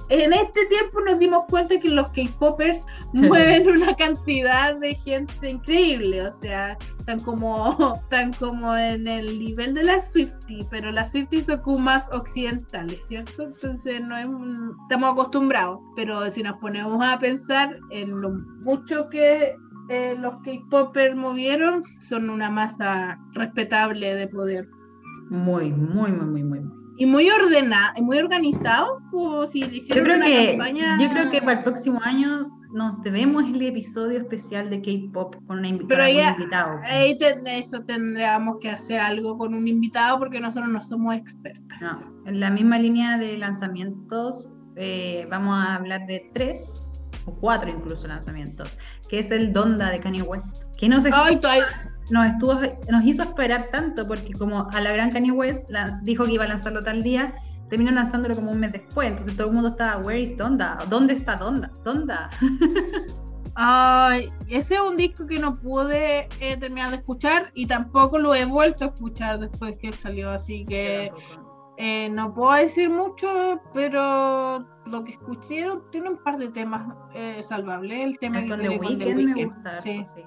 En este tiempo nos dimos cuenta que los K-popers <laughs> mueven una cantidad de gente increíble, o sea, están como, <laughs> están como en el nivel de las Swifties, pero las Swifties son como más occidentales, ¿cierto? Entonces no es, estamos acostumbrados, pero si nos ponemos a pensar en lo mucho que eh, los K-popers movieron, son una masa respetable de poder. Muy, muy, muy, muy, muy. Y muy ordenado, muy organizado, o si le Yo hicieron creo una que campaña... yo creo que para el próximo año nos debemos el episodio especial de K-pop con una invi- Pero con algún ya- invitado. Ahí ten- eso tendríamos que hacer algo con un invitado porque nosotros no somos expertas. No, en la misma línea de lanzamientos, eh, vamos a hablar de tres o cuatro incluso lanzamientos, que es el Donda de Kanye West, que nos, estu- Ay, nos, estuvo, nos hizo esperar tanto, porque como a la gran Kanye West la- dijo que iba a lanzarlo tal día, terminó lanzándolo como un mes después, entonces todo el mundo estaba, where is Donda? ¿Dónde está Donda? ¿Donda? <laughs> Ay, ese es un disco que no pude eh, terminar de escuchar y tampoco lo he vuelto a escuchar después que salió, así que eh, no puedo decir mucho, pero lo que escuché tiene un par de temas eh, salvables. El tema El que con The tiene con The Weeknd me gusta. sí. harto, Sí.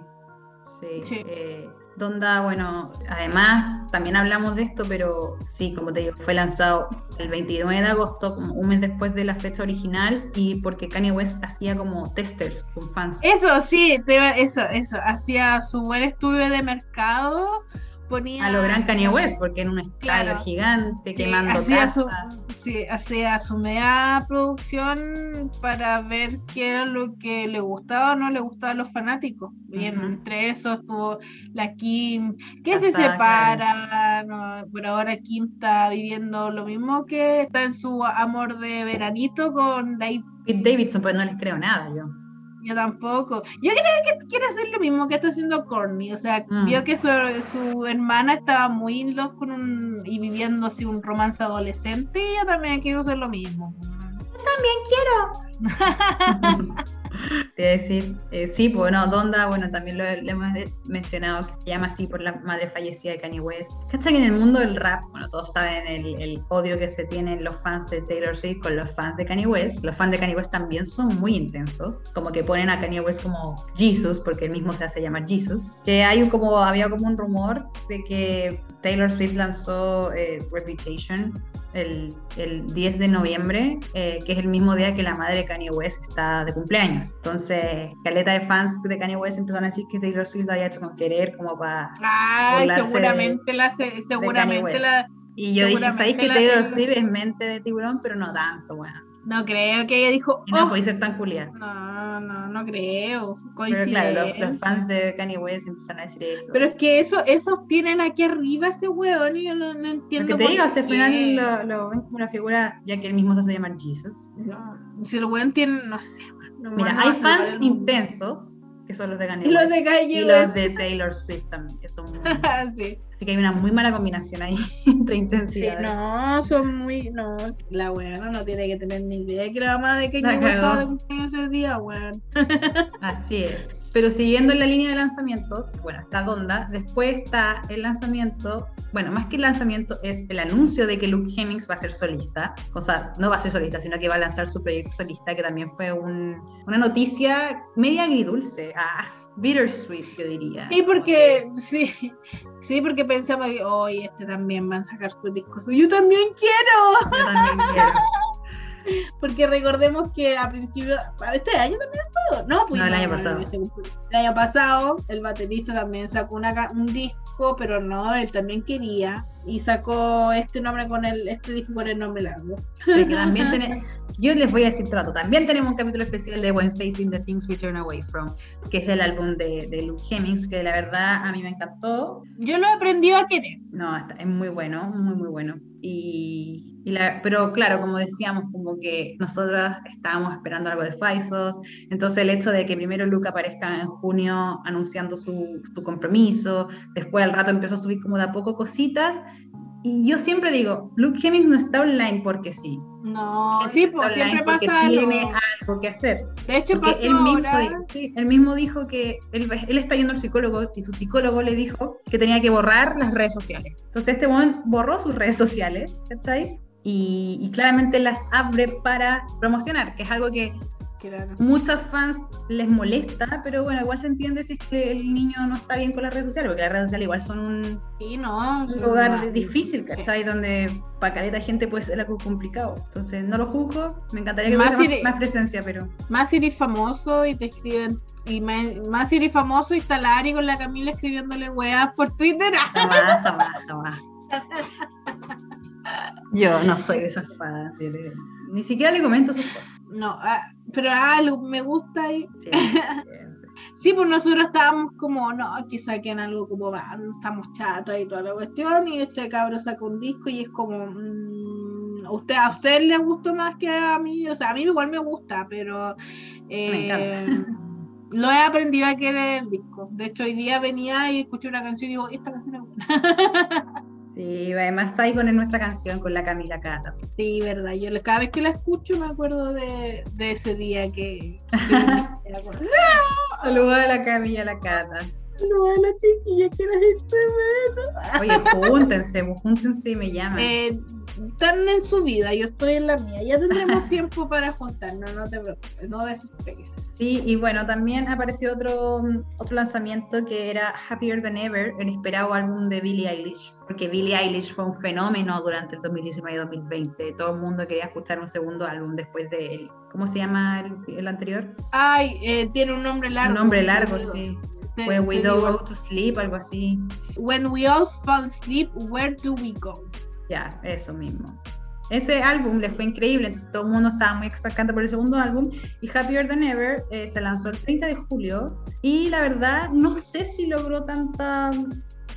Sí. Sí. eh, Donda, bueno, además también hablamos de esto, pero sí, como te digo, fue lanzado el 29 de agosto, como un mes después de la fecha original, y porque Kanye West hacía como testers con fans. Eso, sí, te eso, eso. Hacía su buen estudio de mercado, ponía... A lo gran Kanye West, porque en un estadio Claro. gigante, Sí, quemando hacía su, sí, hacía su media producción para ver qué era lo que le gustaba o no le gustaba a los fanáticos. Y Ujú. entre esos estuvo la Kim, que se separa, no, pero ahora Kim está viviendo lo mismo que está en su amor de veranito con Dave. Pete Davidson, pues no les creo nada yo. Yo tampoco. Yo creo que quiere hacer lo mismo que está haciendo Corny. O sea, Mm. vio que su, su hermana estaba muy in love con un. y viviendo así un romance adolescente. Y yo también quiero hacer lo mismo. Te iba a decir, eh, sí, pues no, Donda, bueno, también lo, lo hemos mencionado, que se llama así por la madre fallecida de Kanye West. ¿Cachai que en el mundo del rap, bueno, todos saben el, el odio que se tienen los fans de Taylor Swift con los fans de Kanye West? Los fans de Kanye West también son muy intensos, como que ponen a Kanye West como Jesus, porque él mismo se hace llamar Jesus. Que hay como, había como un rumor de que Taylor Swift lanzó eh, Reputation el, el 10 de noviembre, eh, que es el mismo día que la madre de Kanye West está de cumpleaños. Entonces, caleta de fans de Kanye West empezaron a decir que Taylor Swift lo había hecho con querer, como para... Ay, seguramente la. se- Seguramente la. Y yo dije, ¿sabéis que Taylor- Swift es mente de tiburón? Pero no tanto, bueno. No creo que ella dijo. No "Oh". podéis ser tan culiada. no, no, no creo. Pero claro, los, los fans de Kanye West empezaron a decir eso. Pero es que eso, esos tienen aquí arriba ese weón y yo no, no lo entiendo. que te digo, al final lo, lo ven como una figura, ya que él mismo se hace llamar Jesus. No, si el weón tiene, no sé. Mira, hay fans intensos, que son los de Kanye Y los de Kanye y los de Taylor Swift también, que son muy... <laughs> sí. Así que hay una muy mala combinación ahí <laughs> entre Sí, intensidades. no, son muy. No, la weona no tiene que tener ni idea que la mamá de Kanye estaba de cagó. cumpleaños ese día, weón. Así es. Pero siguiendo en la línea de lanzamientos, bueno, está Donda, después está el lanzamiento, bueno, más que el lanzamiento es el anuncio de que Luke Hemmings va a ser solista, o sea, no va a ser solista, sino que va a lanzar su proyecto solista, que también fue un, una noticia media agridulce, ah, bittersweet, yo diría. Sí, porque, sí, sí, porque pensaba que, hoy este también van a sacar su disco. Yo también quiero. Yo también quiero. Porque recordemos que a principio, este año también fue, no, pues No, el año pasado. El año pasado el baterista también sacó una, un disco, pero no, él también quería y sacó este nombre con el, este disco con el nombre largo. También tiene- <laughs> yo les voy a decir trato, también tenemos un capítulo especial de When Facing the Things We Turn Away From, que es el álbum de, de Luke Hemmings, que la verdad a mí me encantó. Yo lo he aprendido a querer. No, está- es muy bueno, muy, muy bueno. Y, pero claro, como decíamos, como que nosotros estábamos esperando algo de Faisos, entonces el hecho de que primero Luke aparezca en junio anunciando su, su compromiso, después al rato empezó a subir como de a poco cositas, y yo siempre digo, Luke Hemmings no está online porque sí. No, Él sí, pues siempre pasa algo. tiene algo que hacer. De hecho, pasó él mismo, ahora. sí, él mismo dijo que él, él está yendo al psicólogo y su psicólogo le dijo que tenía que borrar las redes sociales. Entonces este momento borró sus redes sociales, ¿cachai? Y, y claramente las abre para promocionar, que es algo que Claro. muchos fans les molesta, pero bueno, igual se entiende si es que el niño no está bien con las redes sociales, porque las redes sociales igual son un, Sí, no. un lugar no, difícil, sí. ¿cachai? Donde para caleta gente puede ser algo complicado. Entonces no lo juzgo, me encantaría que Más hubiera si más, presencia, pero... Más eres famoso y te escriben. Y más, más eres famoso y está Lari con la Camila escribiéndole weas por Twitter. <laughs> Yo no soy de esas fans. Ni siquiera le comento sus cosas. No, ah, pero algo me gusta y. Sí, <laughs> Sí, pues nosotros estábamos como, no, que saquen algo como banda, estamos chatos y toda la cuestión. Y este cabro saca un disco y es como. mm, ¿a usted, ¿A usted le gustó más que a mí? O sea, a mí igual me gusta, pero. Me eh, Lo he aprendido a querer el disco. De hecho, hoy día venía y escuché una canción y digo, esta canción es buena. <laughs> sí, además Saigon es nuestra canción con la Camila Cata. Sí, verdad. Yo cada vez que la escucho me acuerdo de, de ese día que. que. <laughs> Saludos a la Camila la Cata. No, a la chiquilla que la gente Oye, júntense, pues, júntense y me llaman. eh, Están en su vida, yo estoy en la mía. Ya tendremos <laughs> tiempo para juntarnos, no te preocupes, no desesperes. Sí, y bueno, también apareció otro, otro lanzamiento que era Happier Than Ever, el esperado álbum de Billie Eilish, porque Billie Eilish fue un fenómeno durante el 2019 y 2020. Todo el mundo quería escuchar un segundo álbum después de él. ¿Cómo se llama el, el anterior? Ay, eh, tiene un nombre largo. un nombre largo, sí. When We Don't Go to Sleep, algo así. When we all fall asleep, where do we go? Ya, eso mismo. Ese álbum le fue increíble, entonces todo el mundo estaba muy expectante por el segundo álbum. Y Happier Than Ever eh, se lanzó el 30 de julio. Y la verdad, no sé si logró tanta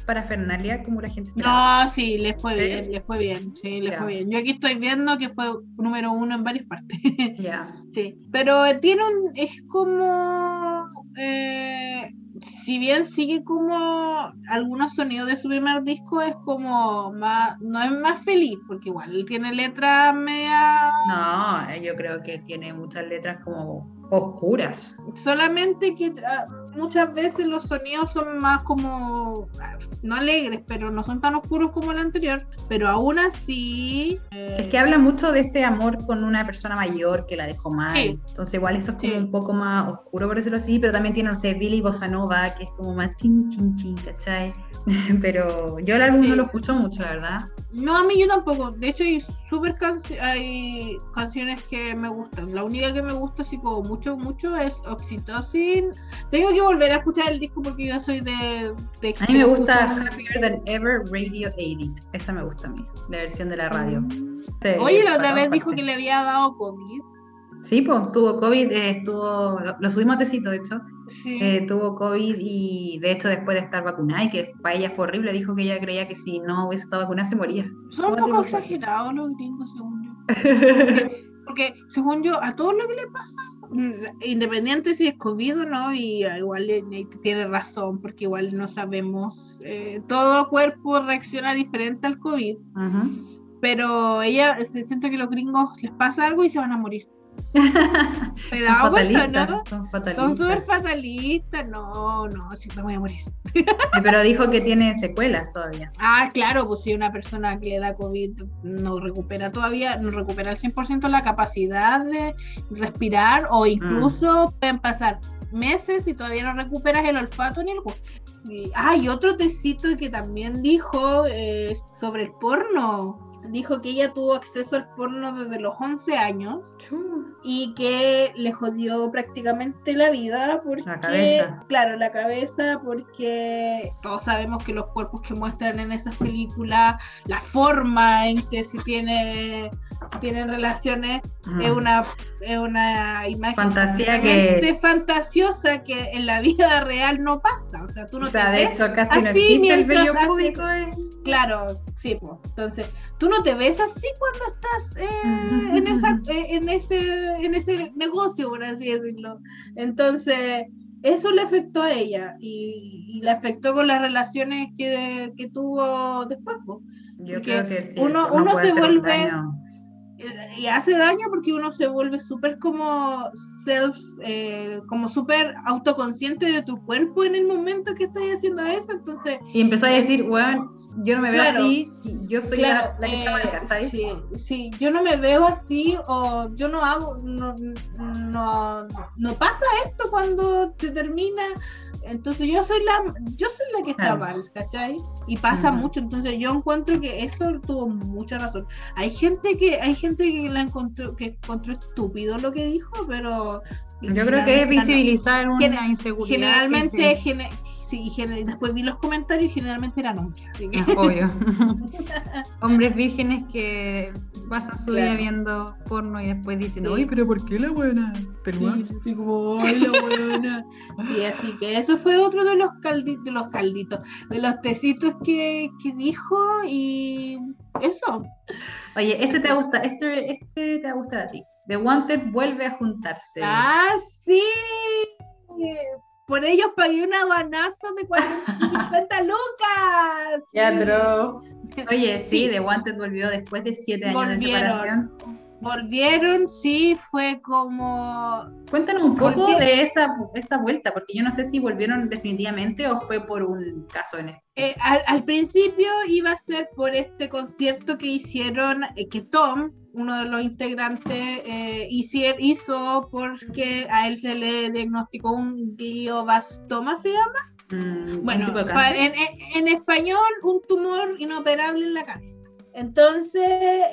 parafernalia como la gente esperaba. No, sí, le fue ¿Sí? bien, le fue bien, sí, le Ya. fue bien. Yo aquí estoy viendo que fue número uno en varias partes. <laughs> Ya. Sí, pero eh, tiene un, es como, eh, si bien sigue como algunos sonidos de su primer disco, es como más, no es más feliz, porque igual tiene letras media, No, eh, yo creo que tiene muchas letras como oscuras. solamente que ah, muchas veces los sonidos son más como, no alegres, pero no son tan oscuros como el anterior, pero aún así... eh, Es que habla mucho de este amor con una persona mayor que la dejó mal. Sí. Entonces igual eso es como Sí. un poco más oscuro, por decirlo así, pero también tiene, no sé, Billy Bossa Nova, que es como más chin, chin, chin, ¿cachai? <laughs> pero yo el álbum Sí. no lo escucho mucho, la verdad. No, a mí yo tampoco. De hecho, hay super canci- hay canciones que me gustan. La única que me gusta, así como mucho, mucho, es Oxytocin. Tengo que volver a escuchar el disco porque yo soy de. de A mí me gusta Happier Than Ever Radio Edit. Esa me gusta a mí, la versión de la radio. Sí, Oye, la otra vez dijo que le había dado COVID. Sí, pues tuvo COVID, eh, estuvo, lo, lo subimos a tecito, de hecho. Sí. Eh, tuvo COVID y de hecho después de estar vacunada y que para ella fue horrible, dijo que ella creía que si no hubiese estado vacunada se moría. Son un ¿cómo te poco exagerados los gringos, según yo. <laughs> Porque, según yo, a todo lo que le pasa, mm, independiente si es COVID o no, y ah, igual le- tiene razón, porque igual no sabemos, eh, todo cuerpo reacciona diferente al COVID. Pero ella se siente que los gringos les pasa algo y se van a morir. ¿Te das cuenta, no? Son Son fatalistas. súper fatalistas. No, no, sí, me voy a morir. Sí, Pero dijo que tiene secuelas todavía. Ah, claro, pues si una persona que le da COVID no recupera todavía, no recupera al 100% la capacidad de respirar o incluso pueden pasar meses y todavía no recuperas el olfato ni el gusto. Sí. Ah, y otro tecito que también dijo eh, sobre el porno. Dijo que ella tuvo acceso al porno desde los 11 años y que le jodió prácticamente la vida porque La cabeza. claro la cabeza porque todos sabemos que los cuerpos que muestran en esas películas la forma en que se tiene tienen relaciones Mm. es una es una imagen Fantasía que- fantasiosa que en la vida real no pasa o sea tú no o sea, te de ves hecho casi no así existe el haces- público. eh. Claro, sí, pues. Entonces, tú no te ves así cuando estás eh, <laughs> en, esa, eh, en, ese, en ese negocio, por así decirlo. Entonces, eso le afectó a ella y, y le afectó con las relaciones que, que tuvo después. po. Yo Porque creo que sí. uno- no uno se un vuelve- Y hace daño porque uno se vuelve súper como self, eh, como súper autoconsciente de tu cuerpo en el momento que estás haciendo eso. Entonces, Y empezó a decir, weón, yo no me veo Claro. así, yo soy Claro, la, la que está eh, mal, ¿sabes? sí, sí, yo no me veo así o yo no hago, no, no, no pasa esto cuando se termina. Entonces yo soy la, yo soy la que está mal, ¿cachai? Y pasa mucho, entonces yo encuentro que eso tuvo mucha razón. Hay gente que, hay gente que la encontró, que encontró estúpido lo que dijo, pero Yo creo que es visibilizar una inseguridad. Generalmente, que- sí, gener- después vi los comentarios y generalmente eran hombres. así que- Ah, obvio. <laughs> Hombres vírgenes que pasan su Claro. vida viendo porno y después dicen, oye, pero ¿por qué la buena? Peluda. Sí, así como, "Ay, la <laughs> buena". Sí, así que eso fue otro de los calditos, de los calditos, de los tecitos que, que dijo y eso. Oye, este te gusta, este, este te va a gustar a ti. The Wanted vuelve a juntarse. Ah, sí. Por ellos pagué un aduanazo de 450 lucas. Bro. Oye, sí. The Wanted volvió después de siete años de separación. Volvieron, sí, fue como Cuéntanos un poco Volvieron. de esa, esa vuelta, porque yo no sé si volvieron definitivamente o fue por un caso en este. Eh, al, al principio iba a ser por este concierto que hicieron, eh, que Tom, uno de los integrantes, eh, hicier- hizo porque a él se le diagnosticó un glioblastoma, ¿se llama? Mm, Bueno, en español, un tumor inoperable en la cabeza. Entonces,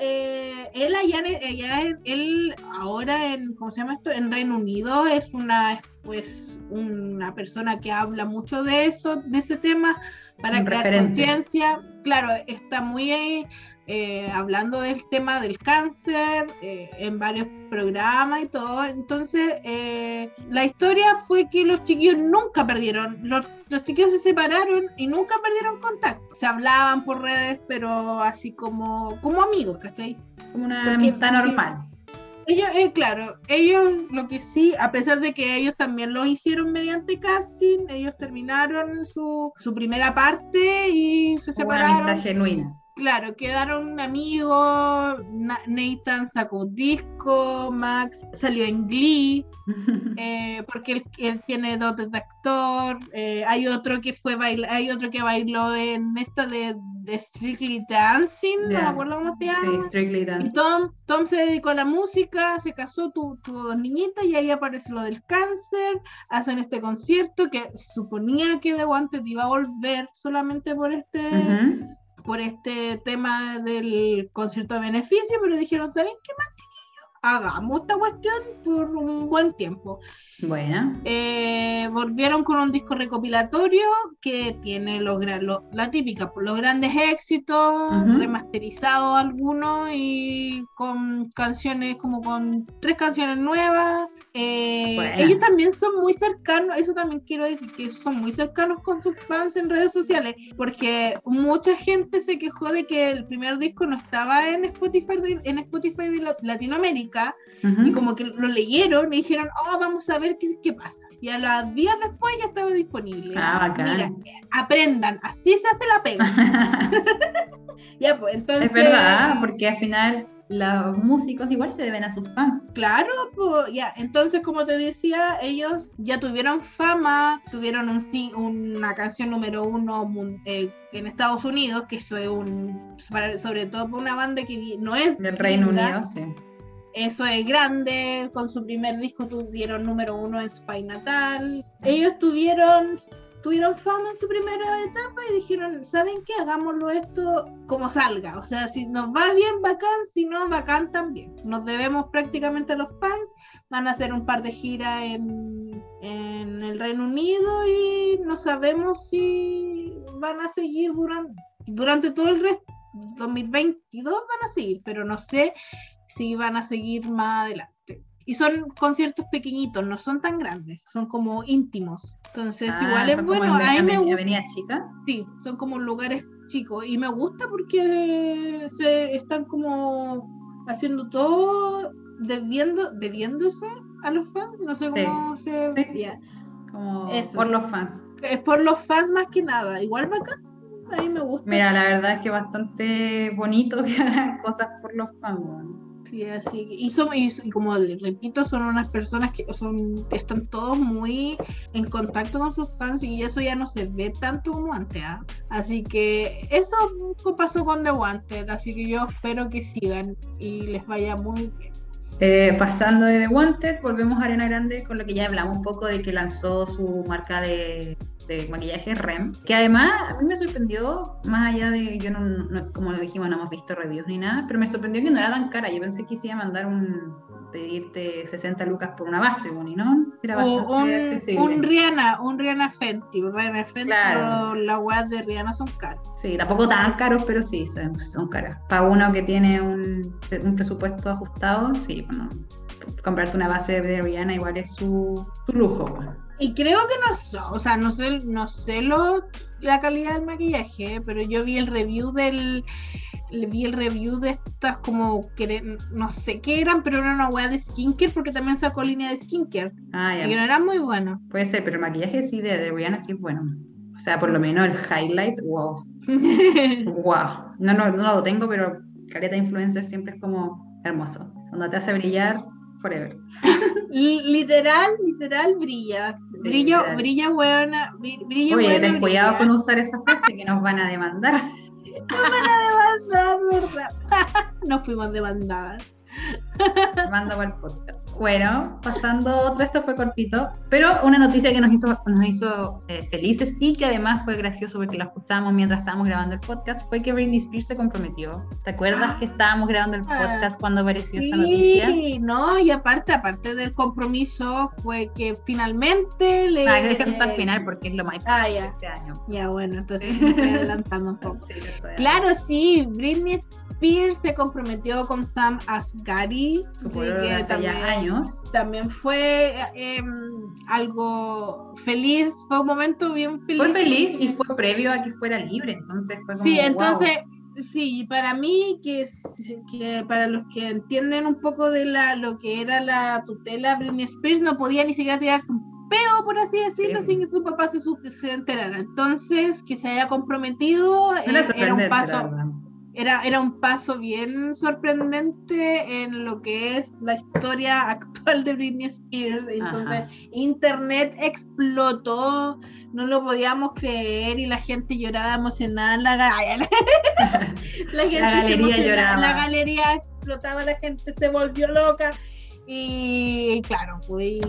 eh, él allá, en, allá en- él ahora en, ¿cómo se llama esto? En Reino Unido es una, pues, una persona que habla mucho de eso, de ese tema, para Un crear conciencia. Claro, está muy eh, hablando del tema del cáncer eh, en varios programas y todo. Entonces, eh, la historia fue que los chiquillos nunca perdieron, los, los chiquillos se separaron y nunca perdieron contacto. Se hablaban por redes, pero así como, como amigos, ¿cachai? Como una porque- amistad normal. Ellos, eh, claro, ellos lo que sí, a pesar de que ellos también lo hicieron mediante casting, ellos terminaron su, su primera parte y se Como una separaron. amistad genuina. Claro, quedaron amigos. Na- Nathan sacó un disco, Max salió en Glee, <laughs> eh, porque él, él tiene dotes de actor. eh, hay otro que fue baila- hay otro que bailó en esta de, de Strictly Dancing, no Ya. me acuerdo cómo se llama. Sí, Strictly Y Dance. Tom, Tom se dedicó a la música, se casó, tuvo, tuvo dos niñitas y ahí aparece lo del cáncer. Hacen este concierto que suponía que The Wanted iba a volver solamente por este. Por este tema del concierto de beneficio, pero dijeron, ¿saben qué más, chiquillos? Hagamos esta cuestión por un buen tiempo. Bueno. Eh, volvieron con un disco recopilatorio que tiene los, lo- la típica, por los grandes éxitos, Ujú. remasterizados algunos y con canciones como con tres canciones nuevas. Eh, ellos también son muy cercanos, eso también quiero decir, que son muy cercanos con sus fans en redes sociales, porque mucha gente se quejó de que el primer disco no estaba en Spotify de, en Spotify de la- Latinoamérica Ujú. y como que lo leyeron y dijeron, oh, vamos a ver qué, qué pasa. Y a las días después ya estaba disponible. Ah. Mira, aprendan, así se hace la pega. <laughs> <laughs> ya, pues entonces. Es verdad, porque al final los músicos igual se deben a sus fans. Claro, pues ya. Entonces, como te decía, ellos ya tuvieron fama, tuvieron un, una canción número uno eh, en Estados Unidos, que eso es un. sobre todo para una banda que no es. Del Reino Unido, sí. Eso es grande. Con su primer disco tuvieron número uno en su país natal. Ellos tuvieron. Tuvieron fama en su primera etapa y dijeron, ¿saben qué? Hagámoslo esto como salga. O sea, si nos va bien, bacán, si no, bacán también. Nos debemos prácticamente a los fans. Van a hacer un par de giras en, en el Reino Unido y no sabemos si van a seguir durante, durante todo el resto. 2022 van a seguir, pero no sé si van a seguir más adelante. Y son conciertos pequeñitos, no son tan grandes, son como íntimos. Entonces, Ah, igual es bueno. en A mí me gusta, Avenida Chica. sí, son como lugares chicos. Y me gusta porque se están como haciendo todo debiendo, debiéndose a los fans. No sé Sí, cómo se. sí. ya. Como Eso. por los fans. Es por los fans más que nada. Igual bacán. A mí me gusta. Mira, la verdad es que bastante bonito <laughs> que hagan cosas por los fans. weón. Sí, así y, son, y como repito, son unas personas que son, están todos muy en contacto con sus fans y eso ya no se ve tanto como antes. ¿ah? Así que eso pasó con The Wanted, así que yo espero que sigan y les vaya muy bien. Eh, pasando de The Wanted, volvemos a Arena Grande con lo que ya hablamos un poco de que lanzó su marca de, maquillaje REM, que además a mí me sorprendió, más allá de, yo no, como lo dijimos, no hemos visto reviews ni nada, pero me sorprendió que no era tan cara, yo pensé que iba a mandar un, pedirte 60 lucas por una base, Bonnie, ¿no? Era O un, Rihanna, un Rihanna Fenty, un Rihanna Fenty, Claro. pero las weas de Rihanna son caras. Sí, tampoco tan caros, pero sí, son, son caras. Para uno que tiene un, un presupuesto ajustado, sí, bueno, comprarte una base de Rihanna igual es su, su lujo. pues. Y creo que no, o sea, no sé, no sé lo, la calidad del maquillaje, pero yo vi el review del, vi el review de estas como, que, no sé qué eran, pero era una weá de skincare, porque también sacó línea de skincare, Ah, y ya. no era muy bueno. Puede ser, pero el maquillaje sí de, de Rihanna sí es bueno. O sea, por lo menos el highlight, wow. <laughs> Wow. No, no, no lo tengo, pero careta influencer siempre es como hermoso. Cuando te hace brillar, forever. <laughs> Li- literal, literal brillas. Brillo, literal. brilla weona, bri- brillo Oye, weona, ten cuidado brilla. con usar esa frase que nos van a demandar. <laughs> <laughs> Demandar, ¿verdad? <laughs> Nos fuimos demandadas. <laughs> Manda para el podcast. Bueno, pasando otro, esto fue cortito, pero una noticia que nos hizo, nos hizo eh, felices y que además fue gracioso porque la escuchábamos mientras estábamos grabando el podcast fue que Britney Spears se comprometió. ¿Te acuerdas que estábamos grabando el Ah, podcast cuando apareció esa noticia? Sí, no, y aparte, aparte del compromiso, fue que finalmente le. Ah, eso hasta el final porque es lo más Ah, ya. este año. Ya, bueno, entonces <laughs> me estoy adelantando un poco. Sí, Claro, sí, Britney Spears se comprometió con Sam Asghari. Que años. también fue eh, algo feliz, fue un momento bien feliz. Fue feliz y fue previo a que fuera libre, entonces fue como. Sí, wow. entonces, sí, para mí, que, para los que entienden un poco de la, lo que era la tutela, Britney Spears no podía ni siquiera tirarse un peo, por así decirlo, Sí. sin que su papá se, se enterara. Entonces, que se haya comprometido eh, era un paso. Era, era un paso bien sorprendente en lo que es la historia <laughs> actual de Britney Spears. Entonces, Ajá. internet explotó, no lo podíamos creer y la gente lloraba emocionada la galería. <laughs> La, gente galería lloraba. La galería explotaba, la gente se volvió loca. Y claro, fue,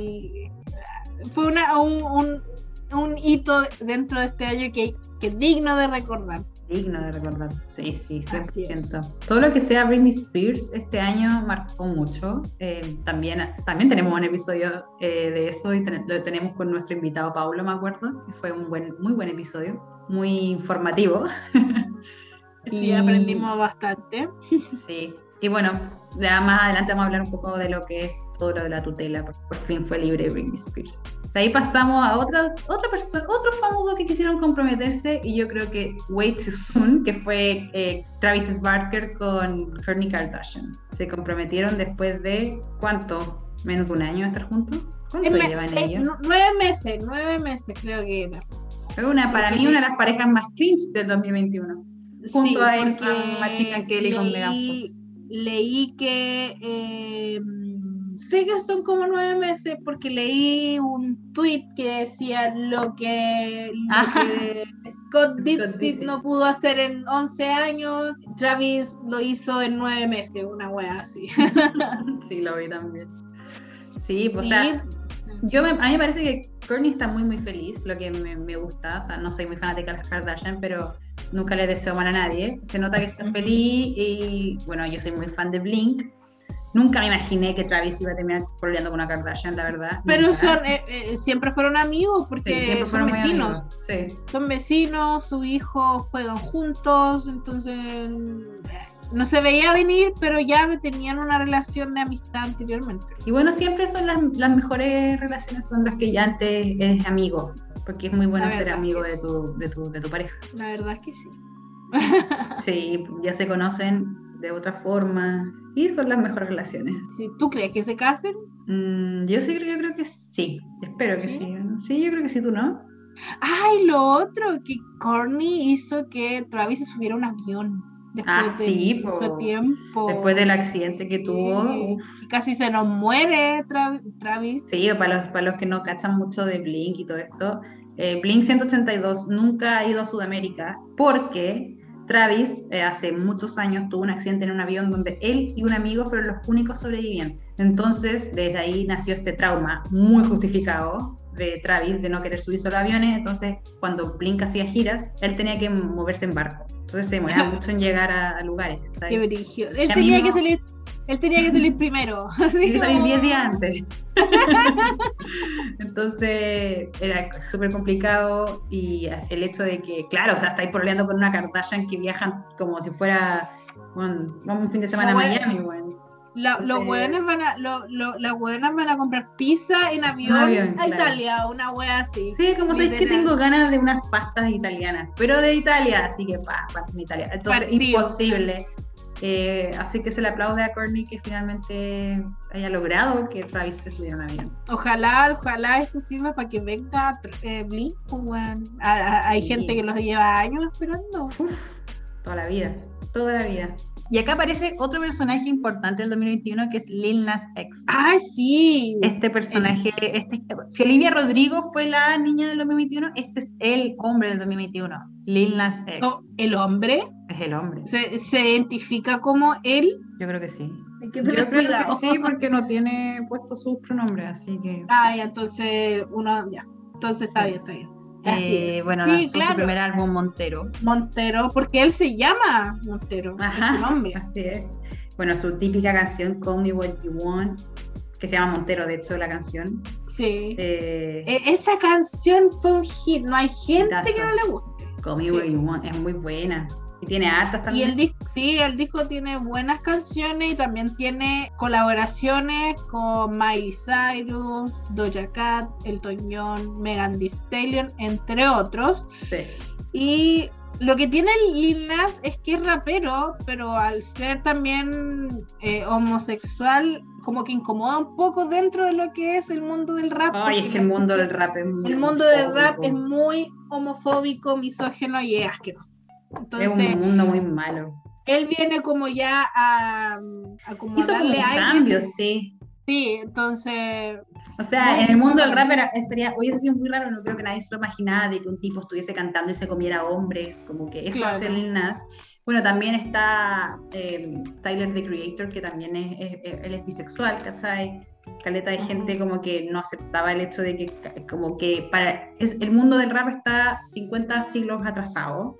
fue una, un, un, un hito dentro de este año que, que es digno de recordar. Digno de recordar. Sí, sí, Así 100%. Todo lo que sea Britney Spears este año marcó mucho. Eh, también, también tenemos un episodio eh, de eso y ten- lo tenemos con nuestro invitado Paulo, me acuerdo, que fue un buen, muy buen episodio, muy informativo. <laughs> Sí, Y- aprendimos bastante. Sí. Y bueno, ya más adelante vamos a hablar un poco de lo que es todo lo de la tutela, porque por fin fue libre Britney Spears. De ahí pasamos a otra, otra persona, otro famoso que quisieron comprometerse y yo creo que way too soon, que fue eh, Travis Barker con Kourtney Kardashian. Se comprometieron después de, ¿cuánto? Menos de un año estar juntos. ¿Cuánto llevan ellos? nu- nueve meses, nueve meses creo que era. Fue una, para mí una de las parejas más cringe del 2021. Junto a- a porque Machine Gun Kelly con leí- Megan Fox. leí que eh, sé que son como nueve meses porque leí un tweet que decía lo que, lo que Scott <laughs> Disick. no pudo hacer en 11 años, Travis lo hizo en nueve meses, una wea así. <laughs> Sí, lo vi también. Sí, pues, o Sí. sea, yo me- a mí me parece que Courtney está muy, muy feliz, lo que me, me gusta. O sea, no soy muy fanática de las Kardashian, pero nunca le deseo mal a nadie. Se nota que está feliz y, bueno, yo soy muy fan de Blink. Nunca me imaginé que Travis iba a terminar peleando con una Kardashian, la verdad. Pero son, eh, eh, siempre fueron amigos Sí, porque son fueron muy vecinos. Sí. Son vecinos, sus hijos juegan juntos, entonces eh, no se veía venir, pero ya tenían una relación de amistad anteriormente. Y bueno, siempre son las, las mejores relaciones, son las que ya antes es amigo, porque es muy bueno ser amigo de sí. tu, de, tu, de tu pareja. La verdad es que sí. Sí, ya se conocen de otra forma y son las mejores relaciones. Si tú crees que se casen, Mm, yo sí, yo creo que sí, espero que ¿Sí? sí. Sí, yo creo que sí, tú no. ay, lo otro, que Courtney hizo que Travis se subiera a un avión. Después Ah, de sí, mucho po. tiempo. Después del accidente que tuvo. Sí, casi se nos muere Tra- Travis. Sí, para los, para los que no cachan mucho de Blink y todo esto, eh, Blink 182 nunca ha ido a Sudamérica porque Travis eh, hace muchos años tuvo un accidente en un avión donde él y un amigo fueron los únicos sobrevivientes. Entonces, desde ahí nació este trauma muy justificado de Travis de no querer subir solo a aviones. Entonces, cuando Blink hacía giras, él tenía que moverse en barco. Entonces se demoraba <laughs> mucho en llegar a, a lugares. ¿sabes? Qué brillo. Él Ya tenía mismo- que salir, él tenía que salir primero. <laughs> así como- 10 días antes. <laughs> Entonces era súper complicado y el hecho de que, claro, o sea, estáis peleando con una Kardashian que viajan como si fuera, vamos un fin de semana a No. Miami, bueno. La- los hueones van a, lo- lo- las hueonas van a comprar pizza en avión, avión, a claro. Italia, una wea así. Sí, como sabéis que tengo ganas de unas pastas italianas, pero de Italia, así que pa, pa, en Italia. Entonces, imposible. Eh, así que se le aplaude a Courtney que finalmente haya logrado que Travis se subiera a un avión. Ojalá, ojalá eso sirva para que venga eh, Blink. pues, weón. A- a- hay Sí. gente que los lleva años esperando. Toda la vida, toda la vida. Y acá aparece otro personaje importante del 2021 que es Lil Nas X. ¡Ay, sí! Este personaje, este, si Olivia Rodrigo fue la niña del 2021, este es el hombre del 2021. Lil Nas X No, el hombre es el hombre. se, se identifica como él. Yo creo que sí. Hay que Yo creo cuidado. que sí, <laughs> porque no tiene puesto sus pronombres, así que. Ay, entonces uno, ya. Entonces está bien, está bien. Eh, bueno, sí, lanzó su claro. primer álbum Montero. Montero, porque él se llama Montero. es Ajá, su nombre. así es. Bueno, su típica canción, Call Me What You Want, que se llama Montero, de hecho, la canción. Sí. Eh, E- Esa canción fue un hit. No hay gente Hitazo. que no le guste. Call Me sí. What You Want, es muy buena. Y tiene hartas Y también. el disco, sí, el disco tiene buenas canciones y también tiene colaboraciones con Miley Cyrus, Doja Cat, Elton John, Megan Thee Stallion, entre otros. Sí. Y lo que tiene Lil Nas es que es rapero, pero al ser también eh, homosexual, como que incomoda un poco dentro de lo que es el mundo del rap. Ay, es que el mundo del rap es muy el mundo del rap es muy homofóbico, misógeno y es asqueroso. Es Entonces, un mundo muy malo. él viene como ya a, a como Hizo darle un aire. cambio, sí. Sí, entonces, O sea, Muy en el mundo del rap era, sería, hubiese sido muy raro, no creo que nadie se lo imaginaba de que un tipo estuviese cantando y se comiera hombres, como que eso hace Nas. Bueno, también está eh, Tyler, the Creator, que también es, es- es- él es bisexual, ¿cachai? Caleta de gente como que no aceptaba el hecho de que, como que para, es, el mundo del rap está 50 siglos atrasado.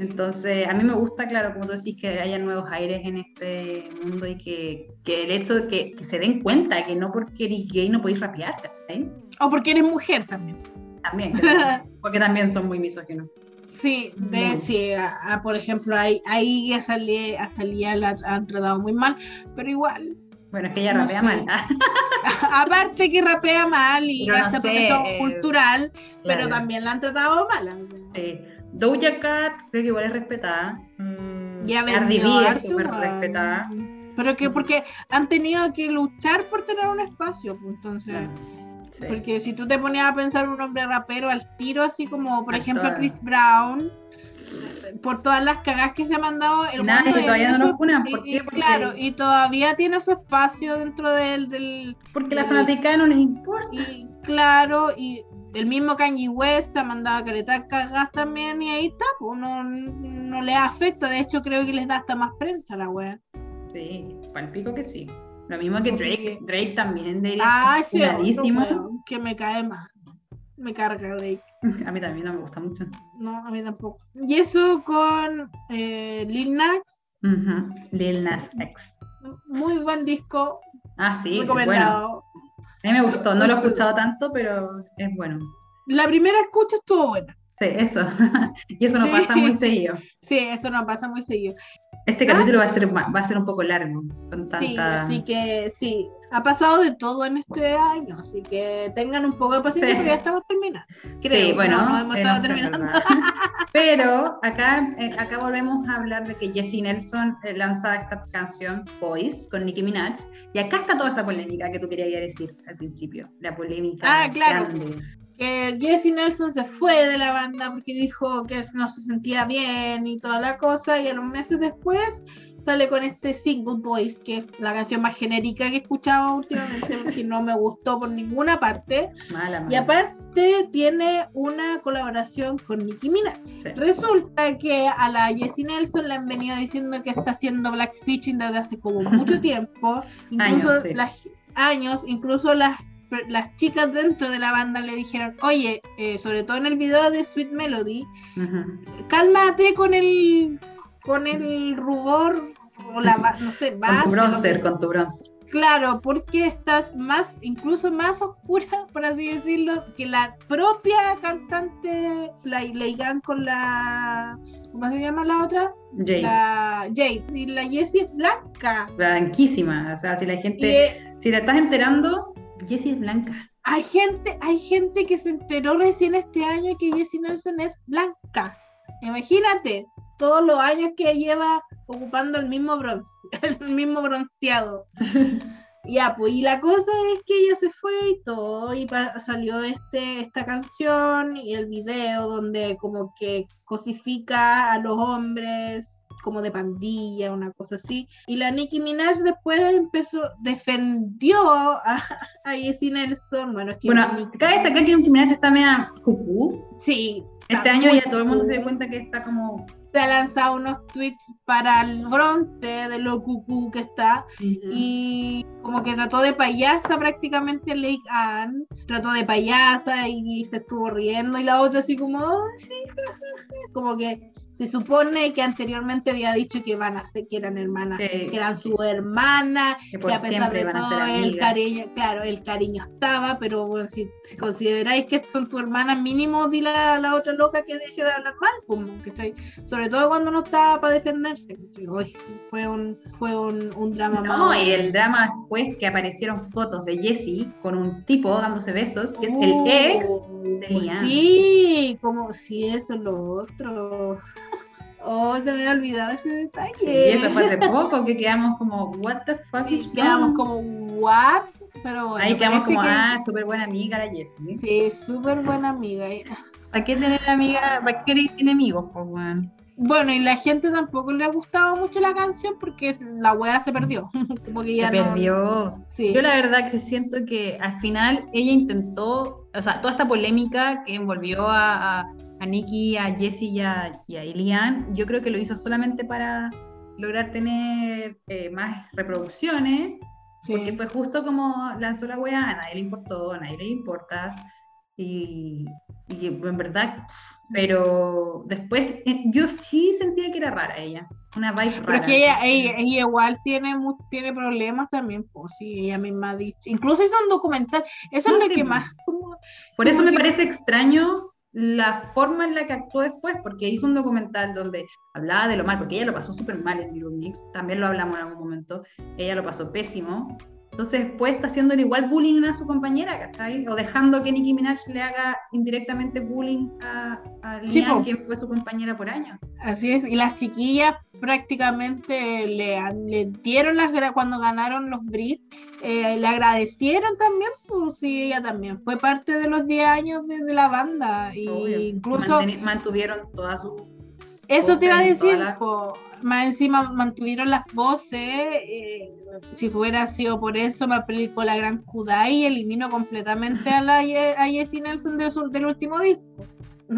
Entonces, a mí me gusta, claro, como tú decís, que haya nuevos aires en este mundo y que, que el hecho de que, que se den cuenta que no porque eres gay no podéis rapear, ¿cachai? o porque eres mujer también. También, creo, <laughs> porque también son muy misóginos. Sí, de, sí a- a, por ejemplo, ahí, ahí a Salía, a Salía la han tratado muy mal, pero igual, Bueno, es que ella No rapea sé. mal. <laughs> <laughs> aparte que rapea mal y no hace sé, apropiación eh, cultural, pero también la han tratado mal. Sí. Doja Cat creo que igual es respetada. Mm, Ya Cardi B es súper respetada. Pero que porque han tenido que luchar por tener un espacio, pues, entonces... Sí. Porque si tú te ponías a pensar un hombre rapero al tiro, así como por ejemplo. Chris Brown, por todas las cagas que se ha mandado el Nada, mundo todavía no nos funan, y- ¿por qué? y Porque- claro, y todavía tiene su espacio dentro del, del Porque la fanática no les importa. y claro, y el mismo Kanye West ha mandado a caleta cagas también y ahí está, pues no, no le afecta, de hecho creo que les da hasta más prensa la wea. Sí, palpico que sí. Lo mismo que Drake. Drake también debería Ah, weón que me cae mal. Me carga Drake. <laughs> A mí también no me gusta mucho. No, a mí tampoco. Y eso con eh, Lil Nas, Ujú, Lil Nas X. muy buen disco, Ah, sí, es bueno. A mí me gustó, no lo he escuchado tanto, pero es bueno. La primera escucha estuvo buena. Sí, eso. <laughs> y eso no Sí. pasa muy seguido. Sí, eso no pasa muy seguido. Este capítulo va a ser va a ser un poco largo, con Sí, tanta. así que sí, ha pasado de todo en este año, así que tengan un poco de paciencia Sí. porque ya estamos terminando. Creo, sí, bueno, no, hemos eh, estado terminando. Pero acá, eh, acá volvemos a hablar de que Jessie Nelson eh, lanza esta canción Boys con Nicki Minaj. Y acá está toda esa polémica que tú querías decir al principio. La polémica. Ah, claro. grande. Que Jesse Nelson se fue de la banda porque dijo que no se sentía bien y toda la cosa, y a los meses después sale con este Single Boys, que es la canción más genérica que he escuchado últimamente, <laughs> porque no me gustó por ninguna parte, Mala, mala. y aparte tiene una colaboración con Nicki Minaj. Sí. Resulta que a la Jessie Nelson le han venido diciendo que está haciendo blackfishing desde hace como mucho <laughs> tiempo, incluso Años, sí. las años, incluso las las chicas dentro de la banda le dijeron, oye, eh, sobre todo en el video de Sweet Melody, Ujú. cálmate con el con el rubor o la no sé, <laughs> Con base, tu lo bronzer, con tu bronzer. Claro, porque estás más, incluso más oscura, <laughs> por así decirlo, que la propia cantante, la Leigan con la, ¿cómo se llama la otra? Jay. La Jade. Y la Jessie es blanca. Blanquísima. O sea, si la Y gente. eh, Si te estás enterando, Jessie es blanca. hay gente, hay gente que se enteró recién este año que Jessie Nelson es blanca. Imagínate, todos los años que lleva ocupando el mismo bronce, <laughs> el mismo bronceado. <laughs> Ya, pues, y la cosa es que ella se fue y todo, y salió este, esta canción y el video donde como que cosifica a los hombres como de pandilla, una cosa así. Y la Nicki Minaj después empezó, defendió a, <laughs> a Jessie Nelson. Bueno, es que Bueno, Nicki- cabe destacar que Nicki Minaj está media cucú. sí, Este año ya todo el mundo se da cuenta que está como. Se ha lanzado unos tweets para el bronce de lo cucú que está. y como que trató de payasa prácticamente Lake Ann, trató de payasa y, se estuvo riendo y la otra así como, "Oh, sí, ja, ja, ja". como que se supone que anteriormente había dicho que van a ser, que eran hermanas, Sí. que eran su hermana, que que a pesar de todo el cariño, claro, el cariño estaba, pero bueno, si, si consideráis que son tu hermana, mínimo dile a la otra loca que deje de hablar mal, como, ¿cachai? sobre todo cuando no estaba para defenderse. fue un, fue un, un drama No, y el drama después que aparecieron fotos de Jessie con un tipo dándose besos, que es el Oh, ex de Liam. Sí, como si eso es lo otro. Oh, se me había olvidado ese detalle. Sí, eso fue hace poco que quedamos como, what the fuck Sí, is quedamos wrong? como, ¿what? Pero bueno, Ahí quedamos como, que- ah, súper buena amiga la Jessie. Sí, súper buena amiga. ¿Para qué tener amiga? ¿Para qué querer enemigos? Pues, weón. Bueno, y la gente tampoco le ha gustado mucho la canción porque la wea se perdió. <laughs> Como que Se ya no- perdió. Sí. Yo la verdad que siento que al final ella intentó, o sea, toda esta polémica que envolvió a, a, a Nikki, a Jessie y a, y a Ilian, yo creo que lo hizo solamente para lograr tener eh, más reproducciones, Sí. porque fue justo como lanzó la weá, a nadie le importó, a nadie le importa, y, y en verdad, pero después eh, yo sí sentía que era rara ella, una vibe Pero rara. es que ella, ella, ella igual tiene, tiene problemas también, pues sí, ella misma ha dicho. Incluso hizo un documental. Eso No, es lo sí, que pues. más. como- Por eso me que- parece extraño la forma en la que actuó después, porque hizo un documental donde hablaba de lo mal, porque ella lo pasó súper mal en Little Mix, también lo hablamos en algún momento, ella lo pasó pésimo. Entonces después está haciendo igual bullying a su compañera, ¿cachai? O dejando que Nicki Minaj le haga indirectamente bullying a, a po. quien fue su compañera por años. Así es. Y las chiquillas prácticamente le, dieron las cuando ganaron los Brits, eh, le agradecieron también, pues sí, ella también fue parte de los 10 años de, de la banda. Y Obvio. Incluso. mantuvieron toda su Eso te iba a decir, po, más encima mantuvieron las voces. eh, si fuera sido por eso, me aplicó la gran Kudai y eliminó completamente a, la, a Jessie Nelson del, su- del último disco.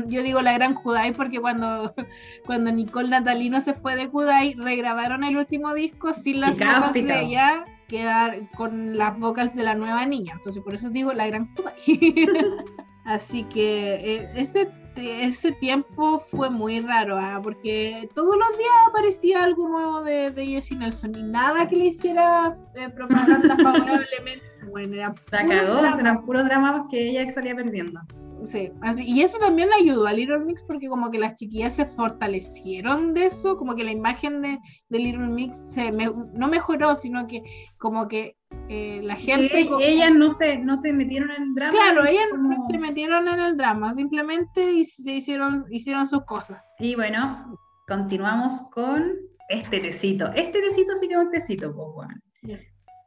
Yo digo la gran Kudai porque cuando, <laughs> cuando Nicole Natalino se fue de Kudai, regrabaron el último disco sin las Picado, vocals de ella, quedar con las vocals de la nueva niña. Entonces, por eso digo la gran Kudai. <laughs> Así que eh, ese, ese tiempo fue muy raro, ah, porque todos los días aparecía algo nuevo de, de Jessie Nelson y nada que le hiciera eh, propaganda <laughs> favorablemente. Bueno, era La cagó, eran puros dramas que ella salía perdiendo. Sí, así- y eso también le ayudó a Little Mix porque como que las chiquillas se fortalecieron de eso, como que la imagen de, de Little Mix se me- no mejoró, sino que como que eh, la gente... Ellas no se, no se metieron en el drama. Claro, ellas no se metieron en el drama, simplemente se hicieron, hicieron sus cosas. Y bueno, continuamos con este tecito. Este tecito sí que es un tecito, pues, weón. Ya.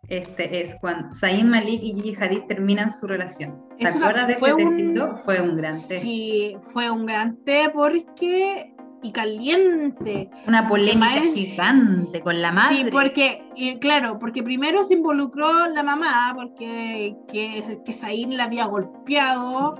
Este es cuando Zayn Malik y Gigi Hadid terminan su relación. ¿Te acuerdas de fue este un- tecito? Fue un gran té. Sí, fue un gran té porque... Y caliente. Una polémica gigante con la madre. Sí, porque, y claro, porque primero se involucró la mamá, porque que, que Zayn la había golpeado,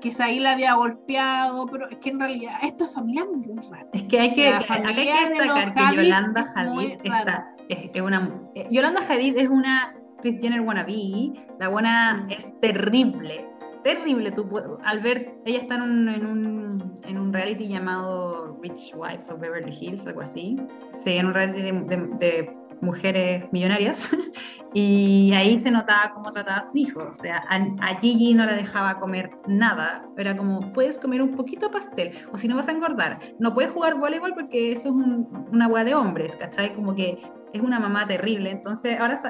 que Zayn la había golpeado, pero es que en realidad esta familia es muy rara. Es que hay que, La hay que destacar que Yolanda es Hadid rara. está, es, es una, eh, Yolanda Hadid es una Kris Jenner wannabe, la buena es terrible, terrible. Tú, al ver, ella está en un, en, un, en un reality llamado Rich Wives of Beverly Hills, algo así. Sí, en un reality de, de- de mujeres millonarias. <laughs> y ahí se notaba cómo trataba a sus hijos. O sea, a, a Gigi no la dejaba comer nada. Era como, puedes comer un poquito pastel, o si no vas a engordar. No puedes jugar voleibol porque eso es un- una hueá de hombres, ¿cachai? Como que es una mamá terrible. Entonces, ahora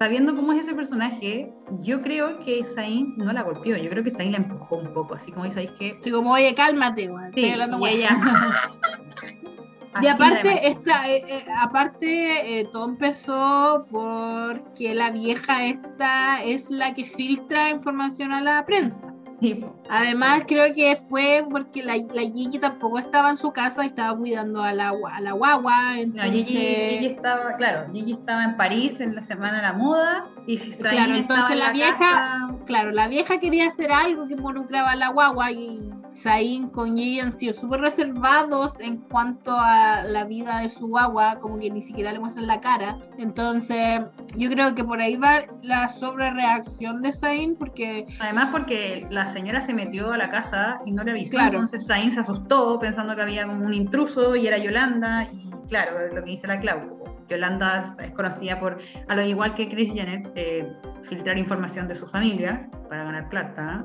sabiendo cómo es ese personaje, yo creo que Zayn no la golpeó. Yo creo que Zayn la empujó un poco, así como dice, que Así como, oye, cálmate, Sí, hablando y weón". <laughs> ella. Y Así aparte, esta, eh, eh, aparte eh, todo empezó porque la vieja esta es la que filtra información a la prensa. Sí. Además, creo que fue porque la, la Gigi tampoco estaba en su casa y estaba cuidando a la, a la guagua. No, Entonces, Gigi, Gigi estaba, claro, Gigi estaba en París en la semana de la moda y Claro, entonces en la vieja- casa. claro, la vieja quería hacer algo que involucraba a la guagua y Zayn con Gigi han sido súper reservados en cuanto a la vida de su guagua, como que ni siquiera le muestran la cara. Entonces, yo creo que por ahí va la sobrereacción de Zayn porque Además porque la señora se metió a la casa y no le avisó, Claro. entonces Zayn se asustó pensando que había como un intruso y era Yolanda y claro, lo que dice la Clau, Yolanda es conocida por, a lo igual que Kris Jenner, eh, filtrar información de su familia para ganar plata,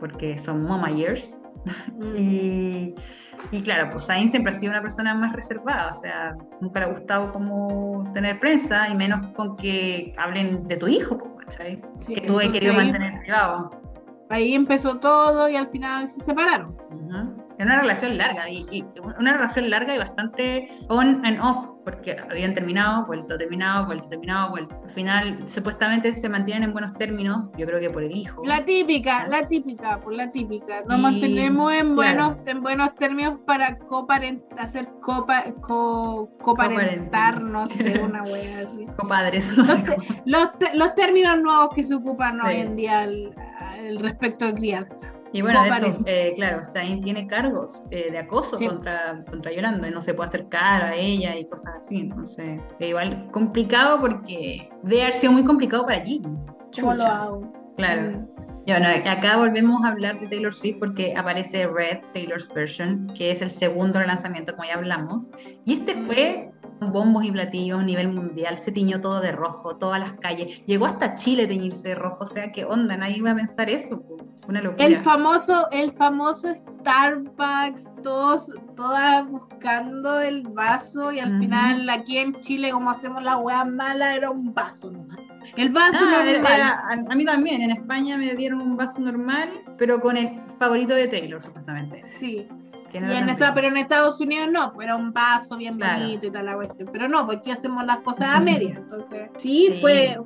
porque son mama Y, y claro, pues Zayn siempre ha sido una persona más reservada, o sea, nunca le ha gustado como tener prensa y menos con que hablen de tu hijo, pues, ¿cachai? sí, que tú he querido ahí- mantener privado. ahí empezó todo y al final se separaron. Ujú. Una relación larga, y, y una relación larga y bastante on and off, porque habían terminado, vuelto, terminado, vuelto, terminado, vuelto. Al final, supuestamente se mantienen en buenos términos, yo creo que por el hijo. La típica, la típica, por la típica. Nos Y- mantenemos en claro. buenos, en buenos términos para coparent, hacer copa, co, coparentar, no sé, una wea así. <laughs> Compadres, no sé Los, los, los términos nuevos que se ocupan hoy en día al, al respecto de crianza. Y bueno, de hecho, eh, claro, Zayn tiene cargos eh, de acoso Sí. contra, contra Yolanda, y no se puede acercar a ella y cosas así. Entonces, es igual complicado porque debe haber sido muy complicado para Gigi. ¿Cómo lo Chucha. hago? Claro. Ya, bueno, acá volvemos a hablar de Taylor Swift porque aparece Red, Taylor's Version, que es el segundo relanzamiento, como ya hablamos. Y este fue bombos y platillos a nivel mundial, se tiñó todo de rojo, todas las calles. Llegó hasta Chile teñirse de rojo, o sea, ¿qué onda? Nadie iba a pensar eso. Una locura. El famoso, el famoso Starbucks, todos, todas buscando el vaso y al final aquí en Chile como hacemos la hueá mala era un vaso nomás. El vaso Ah, normal. era- era- a, a mí también, en España me dieron un vaso normal, pero con el favorito de Taylor, supuestamente. Sí. Que no Y en esta, pero en Estados Unidos no, pues era un vaso bien Claro. bonito y tal la cuestión. Pero no, porque aquí hacemos las cosas a medias. Entonces, sí, Sí. fue.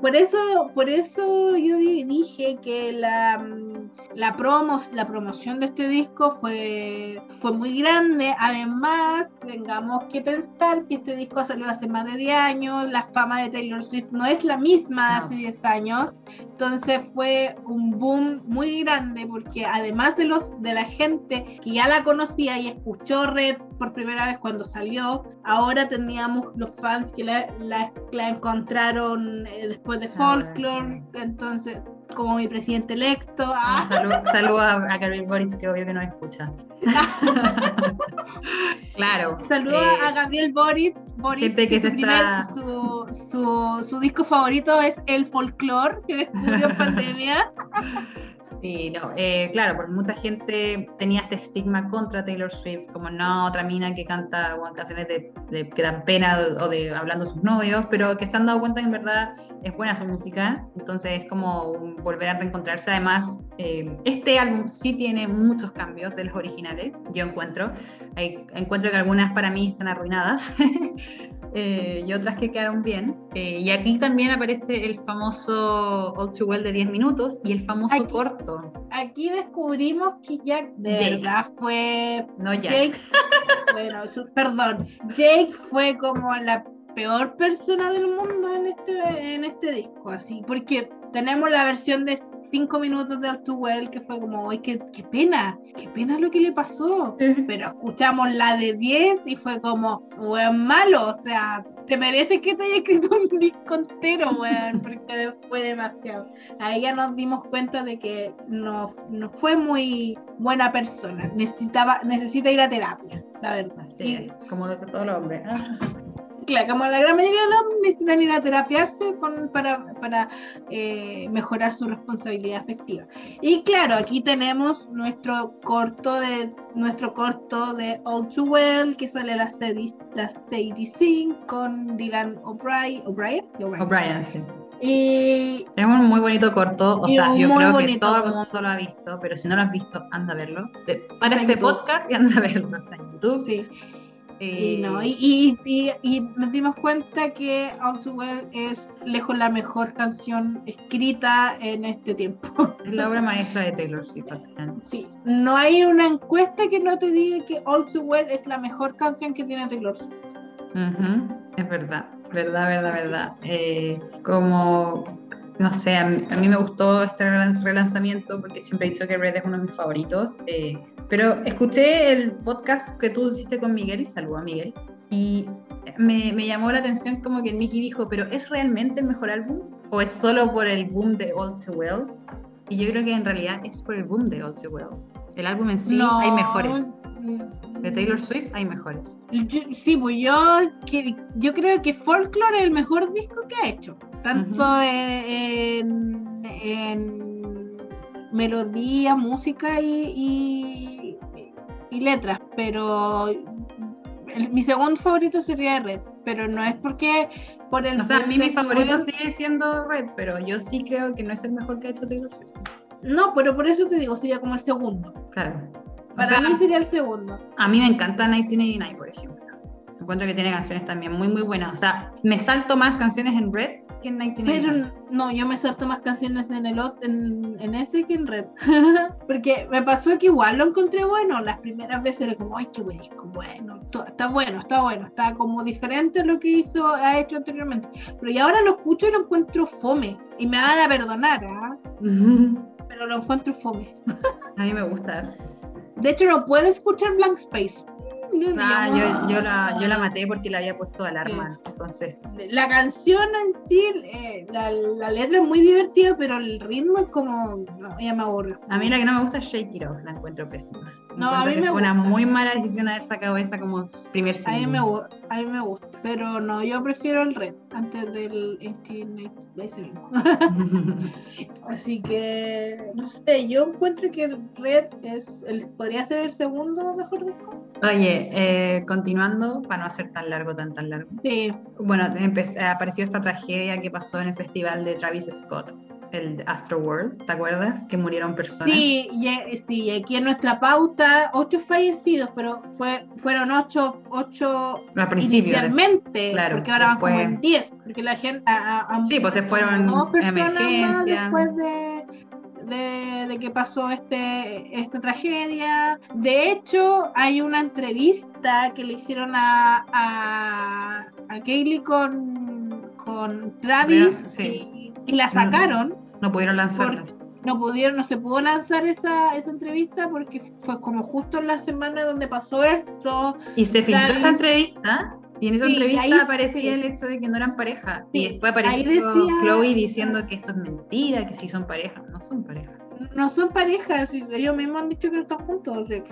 Por eso, por eso yo di- dije que la, mm, la, promos, la promoción de este disco fue, fue muy grande. Además, tengamos que pensar que este disco salió hace más de 10 años, la fama de Taylor Swift no es la misma de hace 10 años. Entonces fue un boom muy grande porque además de, los, de la gente que ya la conocía y escuchó Red por primera vez cuando salió, ahora teníamos los fans que la, la, encontraron eh, después de Folklore. Entonces como mi presidente electo. Ah. Saludos a, a Gabriel Boric, que obvio que no escucha. <laughs> claro. Saludos a eh, Gabriel Boric. Boric que, su, su, su, disco favorito es El Folklore, que <laughs> descubrió en pandemia. Sí, no, eh, claro, porque mucha gente tenía este estigma contra Taylor Swift, como no, otra mina que canta canciones de, que dan pena o de hablando de sus novios, pero que se han dado cuenta que en verdad es buena su música, entonces es como volver a reencontrarse. Además, eh, este álbum sí tiene muchos cambios de los originales, yo encuentro. Encuentro que algunas para mí están arruinadas, <laughs> Eh, y otras que quedaron bien. Eh, y aquí también aparece el famoso All Too Well de 10 minutos y el famoso corto. Aquí descubrimos que Jack de verdad fue. No, Jake. bueno, perdón. Jake fue como la peor persona del mundo en este, en este disco, así, porque tenemos la versión de 5 minutos de Well que fue como, ¡ay, qué, qué pena! ¡Qué pena lo que le pasó! Pero escuchamos la de 10 y fue como, weón, malo, o sea, te mereces que te haya escrito un <laughs> disco entero, weón, porque fue demasiado. Ahí ya nos dimos cuenta de que no, no fue muy buena persona, necesitaba, necesita ir a terapia, la verdad. Sí, como de todo el hombre. Claro, como la gran mayoría de los necesitan ir a terapiarse con, para, para eh, mejorar su responsabilidad afectiva. Y claro, aquí tenemos nuestro corto de nuestro corto de All Too Well, que sale a las 65 con Dylan O'Brien. O'Brien, O'Brien, sí. Y es un muy bonito corto, o sea, yo creo que todo el mundo lo ha visto, pero si no lo has visto, anda a verlo. Para este podcast y anda a verlo, está en YouTube. Sí. Y, no, eh, y, y, y, nos dimos cuenta que All Too Well es lejos la mejor canción escrita en este tiempo. Es la obra maestra de Taylor Swift. <laughs> Sí, no hay una encuesta que no te diga que All Too Well es la mejor canción que tiene Taylor Swift. Es verdad, verdad, verdad, verdad. Eh, como no sé, a mí, me gustó este relanzamiento porque siempre he dicho que Red es uno de mis favoritos. Eh, pero escuché el podcast que tú hiciste con Miguel, saludo a Miguel, y me, me, llamó la atención como que Mickey dijo, pero ¿es realmente el mejor álbum? ¿O es solo por el boom de All Too Well? Y yo creo que en realidad es por el boom de All Too Well. El álbum en sí hay mejores. De Taylor Swift hay mejores. sí, pues yo, yo creo que Folklore es el mejor disco que ha hecho. Tanto en, en, melodía, música y, y, letras. Pero mi segundo favorito sería Red. Pero no es porque por el. O sea, a mí mi favorito sigue siendo Red, pero yo sí creo que no es el mejor que ha hecho Taylor Swift. No, pero por eso te digo, sería como el segundo. Claro. Para mí sería el segundo. A mí me encanta 1989, por ejemplo. Encuentro que tiene canciones también muy, muy buenas. O sea, me salto más canciones en Red que en 1989. Pero no, yo me salto más canciones en el en, en ese que en Red. <laughs> Porque me pasó que igual lo encontré bueno. Las primeras veces era como, ay, qué buen disco, bueno. Está bueno, está bueno. Está como diferente a lo que hizo, ha hecho anteriormente. Pero y ahora lo escucho y lo encuentro fome. Y me van a perdonar, ¿ah? <laughs> Pero lo encuentro fome. a mí me gusta. De hecho, no puedo escuchar Blank Space. Ah, yo, yo, la, yo la maté porque le había puesto alarma. Entonces. La canción en sí, eh, la, la, letra es muy divertida, pero el ritmo es como. No, ya me aburre. A mí la que no me gusta es Shake It Off, la encuentro pésima. No, a mí me Fue una muy mala decisión haber sacado esa como primer single. A mí, me, a mí me gusta, pero no, yo prefiero el Red antes del 18 <laughs> Así que, no sé, yo encuentro que el Red es el, podría ser el segundo mejor disco. Oye, eh, continuando, para no hacer tan largo, tan tan largo. Sí. Bueno, apareció esta tragedia que pasó en el festival de Travis Scott el Astro World, ¿te acuerdas? Que murieron personas. Sí, y, sí, aquí en nuestra pauta, ocho fallecidos, pero fue, fueron ocho, ocho inicialmente, claro, porque ahora van como en diez, porque la gente... sí, pues se fueron dos personas más después de, de, de que pasó este, esta tragedia. De hecho, hay una entrevista que le hicieron a, a, a Kaylee con, con Travis sí. y, y la sacaron. No pudieron lanzarlas. No pudieron, no se pudo lanzar esa, esa entrevista porque fue como justo en la semana donde pasó esto. Y se filtró Travis- esa entrevista. Y en esa Sí, entrevista ahí- aparecía sí. el hecho de que no eran pareja. Sí, y después apareció decía- Chloe diciendo que eso es mentira, que sí son pareja. No son pareja. No son parejas, ellos mismos han dicho que no están juntos. O sea, que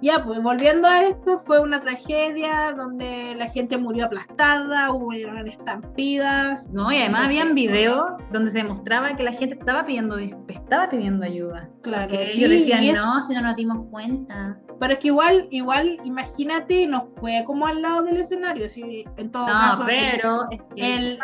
ya, pues volviendo a esto, fue una tragedia donde la gente murió aplastada, hubo estampidas. No, y además habían videos donde se demostraba que la gente estaba pidiendo, estaba pidiendo ayuda. Claro, Que sí, ellos decían, es- no, si no nos dimos cuenta. Pero es que igual, igual, imagínate, no fue como al lado del escenario, en todo No, caso. pero es que el-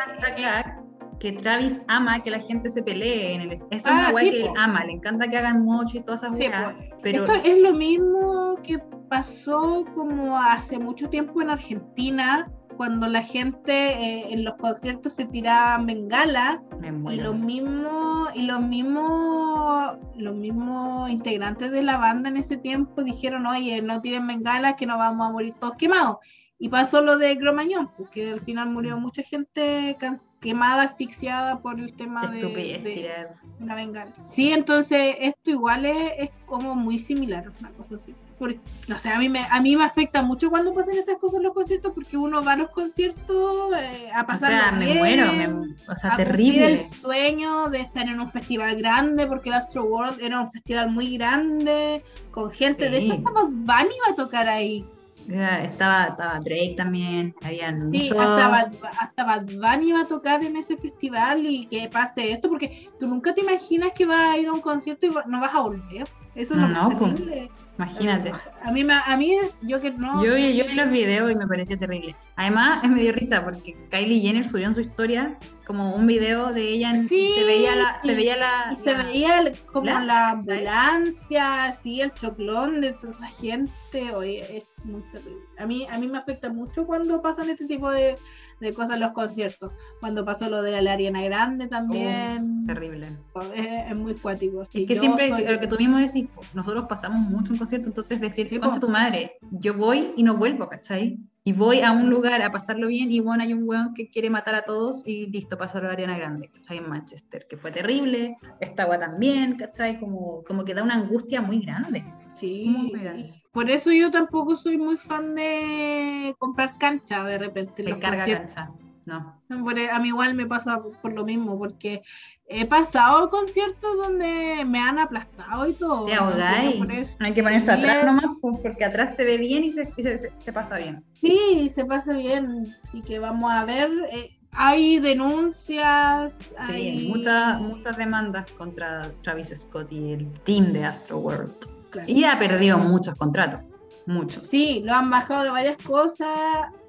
que Travis ama que la gente se pelee en el Eso es Ah, una weá sí, que él ama, le encanta que hagan mocho y todas esas Sí, weas, pero Esto es lo mismo que pasó como hace mucho tiempo en Argentina, cuando la gente eh, en los conciertos se tiraban bengala y los mismos y los mismos los mismos integrantes de la banda en ese tiempo dijeron, oye, no tiren bengala que nos vamos a morir todos quemados. Y pasó lo de Cromañón, porque al final murió mucha gente quemada, asfixiada por el tema de, Estupidez, de- tirar. una bengala. Sí, entonces esto igual es, es como muy similar, una cosa así. Porque, o sea, a mí, me, a mí me afecta mucho cuando pasan estas cosas en los conciertos porque uno va a los conciertos eh, a O pasar sea, me muero, me- o sea, a terrible. el sueño de estar en un festival grande porque el Astro World era un festival muy grande con gente, de Sí. hecho hasta Bad Bunny iba a tocar ahí. Estaba, estaba Drake también, habían Sí, muchos- hasta Bad, hasta Bad Bunny iba a tocar en ese festival y que pase esto, porque tú nunca te imaginas que vas a ir a un concierto y va- no vas a volver. Eso es lo No, más pues, terrible. imagínate. A mí, a mí, yo que no. Yo, vi- yo vi los videos y me parecía terrible. Además, <laughs> me dio risa porque Kylie Jenner subió en su historia como un video de ella en, Sí, se veía la, se veía la, Y se la- veía el- como la- la, ambulancia, así el choclón de esa esa gente. Oye, es muy terrible. A mí, a mí me afecta mucho cuando pasan este tipo de, de cosas en los conciertos. Cuando pasó lo de la Ariana Grande también. terrible. es, es muy cuático. Es que siempre soy- lo que tú mismo decís, nosotros pasamos mucho en concierto, entonces decir, Sí, concha tu madre, yo voy y no vuelvo, ¿cachai? Y voy a un lugar a pasarlo bien y bueno, hay un weón que quiere matar a todos y listo, pasó la Ariana Grande, ¿cachai? En Manchester, que fue terrible, esta agua también, ¿cachai? Como, como que da una angustia muy grande. Sí, Muy grande. Por eso yo tampoco soy muy fan de comprar cancha de repente. en Me los carga conciertos. cancha. No. E, A mí igual me pasa por lo mismo, porque he pasado conciertos donde me han aplastado y todo. Te ahogáis. Hay que ponerse atrás Le- nomás, pues, porque atrás se ve bien y se, y se- se- se pasa bien. Sí, se pasa bien, así que vamos a ver. eh, hay denuncias, Sí, hay muchas, muchas demandas contra Travis Scott y el team de Astro World. Claro. Y ha perdido muchos contratos. Muchos. Sí, lo han bajado de varias cosas,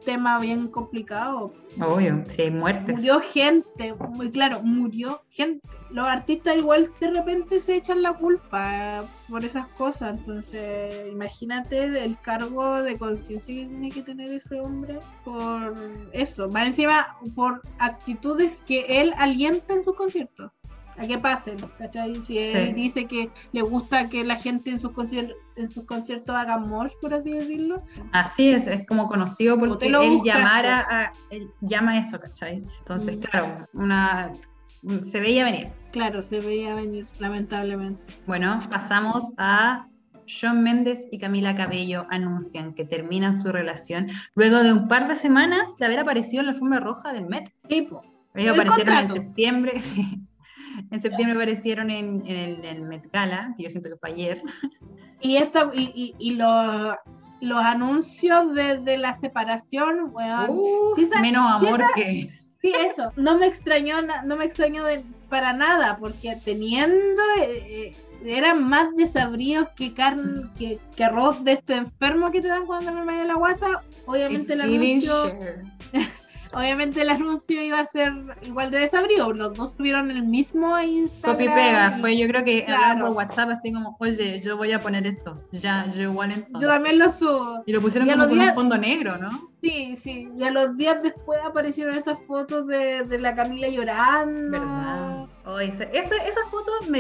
tema bien complicado. Obvio, hay muertes. Murió gente, muy claro, murió gente. Los artistas igual de repente se echan la culpa por esas cosas, entonces imagínate el cargo de conciencia que tiene que tener ese hombre por eso, más encima por actitudes que él alienta en sus conciertos. A que pasen, ¿cachai? Si él Sí. dice que le gusta que la gente en sus, conciertos en sus conciertos haga mosh, por así decirlo, Así es, es como conocido porque él buscaste. llamara a, él llama a eso, ¿cachai? Entonces, Mm. claro, una se veía venir. claro, se veía venir, lamentablemente. Bueno, pasamos a Shawn Mendes y Camila Cabello anuncian que terminan su relación luego de un par de semanas de haber aparecido en la alfombra roja del Met. Sí. Ellos El aparecieron en septiembre, <laughs> sí. <laughs> En septiembre aparecieron en, en el, en Met Gala, que yo siento que fue ayer. <laughs> Y, esta, y, y, y los, los anuncios de, de la separación, weón. Uh, sí menos sí amor sa- que. <laughs> Sí, eso. No me extrañó, no me extrañó de- para nada, porque teniendo. eh, eh, eran más desabridos que carne, que, que arroz de este enfermo que te dan cuando me de la guata. Obviamente el anuncio. Obviamente el anuncio iba a ser igual de desabrido. Los dos tuvieron el mismo Instagram. Copy pega, fue yo creo que Claro. por WhatsApp así como, oye, yo voy a poner esto. Ya, yo igual entonces. Yo también lo subo. Y lo pusieron y como con días- un fondo negro, ¿no? Sí, sí. Y a los días después aparecieron estas fotos de, de la Camila llorando. ¿Verdad? Oh, esa, esa, esa foto me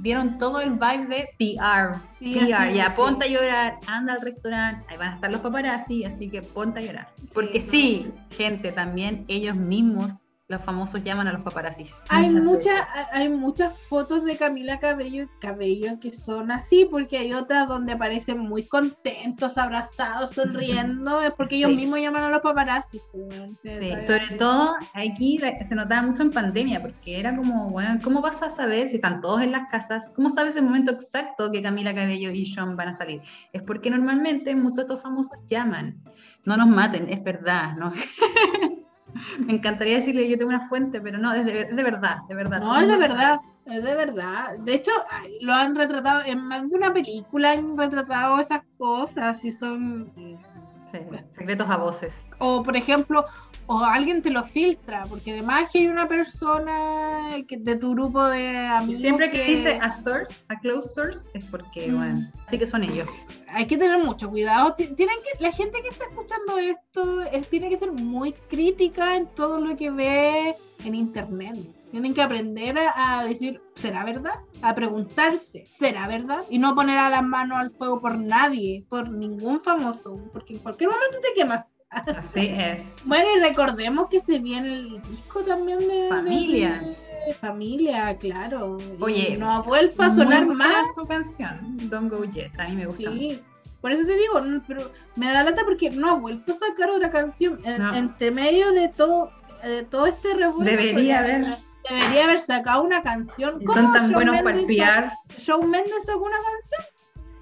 dieron todo el vibe de PR. Sí, PR, ya sí. ponte a llorar, anda al restaurante, ahí van a estar los paparazzi, así que ponte a llorar. Porque sí, gente, también ellos mismos, los famosos, llaman a los paparazzi. Hay muchas hay muchas fotos de Camila Cabello, Cabello que son así, porque hay otras donde aparecen muy contentos, abrazados, sonriendo, es porque ellos Sí. mismos llaman a los paparazzi. pues. Sí, sobre todo aquí se notaba mucho en pandemia, porque era como, bueno, ¿cómo vas a saber si están todos en las casas? ¿Cómo sabes el momento exacto que Camila Cabello y Sean van a salir? Es porque normalmente muchos de estos famosos llaman. No nos maten, es verdad, ¿no? <laughs> <laughs> Me encantaría decirle yo tengo una fuente, pero no, es de, es de verdad, de verdad. No, es de verdad, es de verdad. De hecho, lo han retratado en más de una película, han retratado esas cosas y son... Sí, secretos a voces. O por ejemplo, o alguien te lo filtra, porque además que hay una persona que, de tu grupo de amigos Siempre que dice a source, a close source, es porque, Mm. bueno, sí que son ellos. hay que tener mucho cuidado. Ti- Tienen que, la gente que está escuchando esto es- tiene que ser muy crítica en todo lo que ve en internet. Tienen que aprender a, decir, ¿será verdad? A preguntarse, ¿será verdad? Y no poner a las manos al fuego por nadie, por ningún famoso, porque en cualquier momento te quemas. Así es. Bueno, y recordemos que se viene el disco también de Familia. de- familia, claro. Y Oye, no ha vuelto a sonar más. su canción, Don't Go Yet, a mí me gusta. mucho. Sí, por eso te digo, pero me da lata porque no ha vuelto a sacar otra canción. No. Entre medio de todo, de todo este revuelo. Debería haber. Debería haber sacado una canción. Y ¿Cómo son tan Shawn buenos para sacó- Shawn Mendes sacó una canción?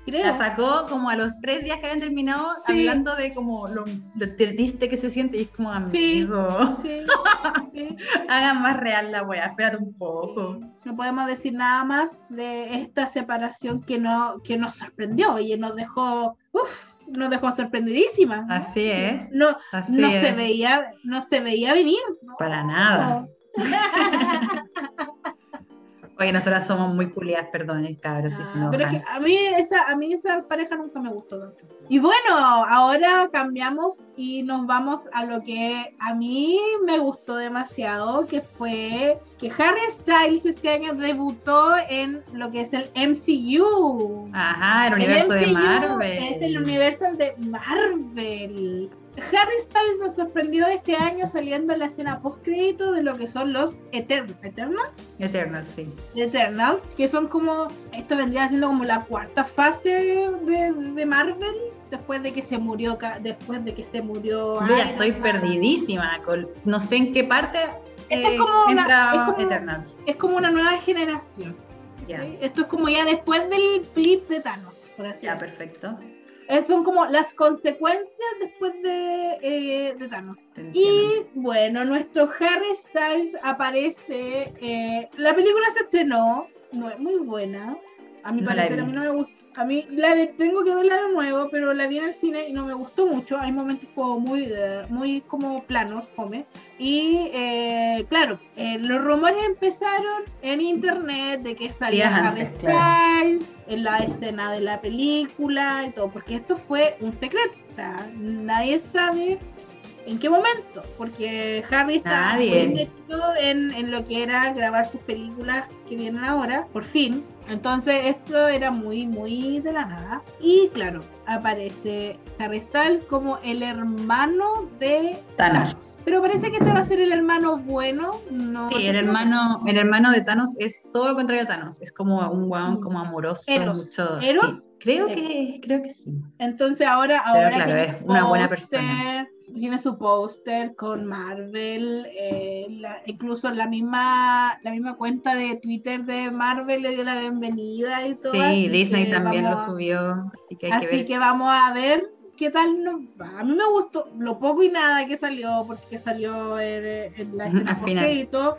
Creo. La sacó como a los tres días que habían terminado Sí. hablando de como lo, lo triste que se siente y es como amigo. Sí, <laughs> sí. Hagan más real la wea, espérate un poco. No podemos decir nada más de esta separación que no que nos sorprendió. Oye, nos dejó, uf, nos dejó sorprendidísimas. ¿no? Así es, No, así no es. se veía, no se veía venir. Para nada. <laughs> Oye, nosotras somos muy culiadas, perdonen, cabros, si Ah, pero es que a mí esa a mí esa pareja nunca me gustó tanto. Y bueno, ahora cambiamos y nos vamos a lo que a mí me gustó demasiado, que fue que Harry Styles este año debutó en lo que es el MCU. Ajá, el El universo de Marvel. Es el universo de Marvel. Harry Styles nos sorprendió este año saliendo en la escena post crédito de lo que son los Etern Eternals. Eternal, sí. Eternals, que son como, esto vendría siendo como la cuarta fase de, de Marvel, después de que se murió, después de que se murió. Ya Iron estoy Man. perdidísima. con- no sé en qué parte Esto es eh, como una- es como- Eternals. Es como una nueva generación. Ya. Esto es como ya después del flip de Thanos, por así ya, decirlo. perfecto. Eh, Son como las consecuencias después de, eh, de Thanos. Y bueno, nuestro Harry Styles aparece. eh, la película se estrenó, no es muy buena. A mi No parecer, a mí no me gusta. A mí la de- tengo que verla de nuevo, pero la vi en el cine y no me gustó mucho. Hay momentos como muy, eh, muy como planos, fome. Y eh, claro, eh, los rumores empezaron en internet de que salía Harry claro. Styles en la escena de la película y todo, porque esto fue un secreto. O sea, nadie sabe en qué momento, porque Harry está Nadie. muy metido en, en lo que era grabar sus películas que vienen ahora, por fin. Entonces esto era muy, muy de la nada. Y claro, aparece Harry Styles como el hermano de Thanos. Thanos. Pero parece que este va a ser el hermano bueno. No Sí, el hermano, el hermano de Thanos es todo lo contrario a Thanos. Es como un Mm. como amoroso. Eros. mucho- ¿Eros? sí. Creo Eros. que, creo que sí. Entonces ahora, Pero ahora claro, tiene es buena persona. Tiene su póster con Marvel, eh, la- incluso la misma, la misma cuenta de Twitter de Marvel le dio la bienvenida y todo. Sí, Disney también lo subió. Así que hay Así que ver. que vamos a ver qué tal nos va. A mí me gustó lo poco y nada que salió, porque salió en, en la escena post-crédito.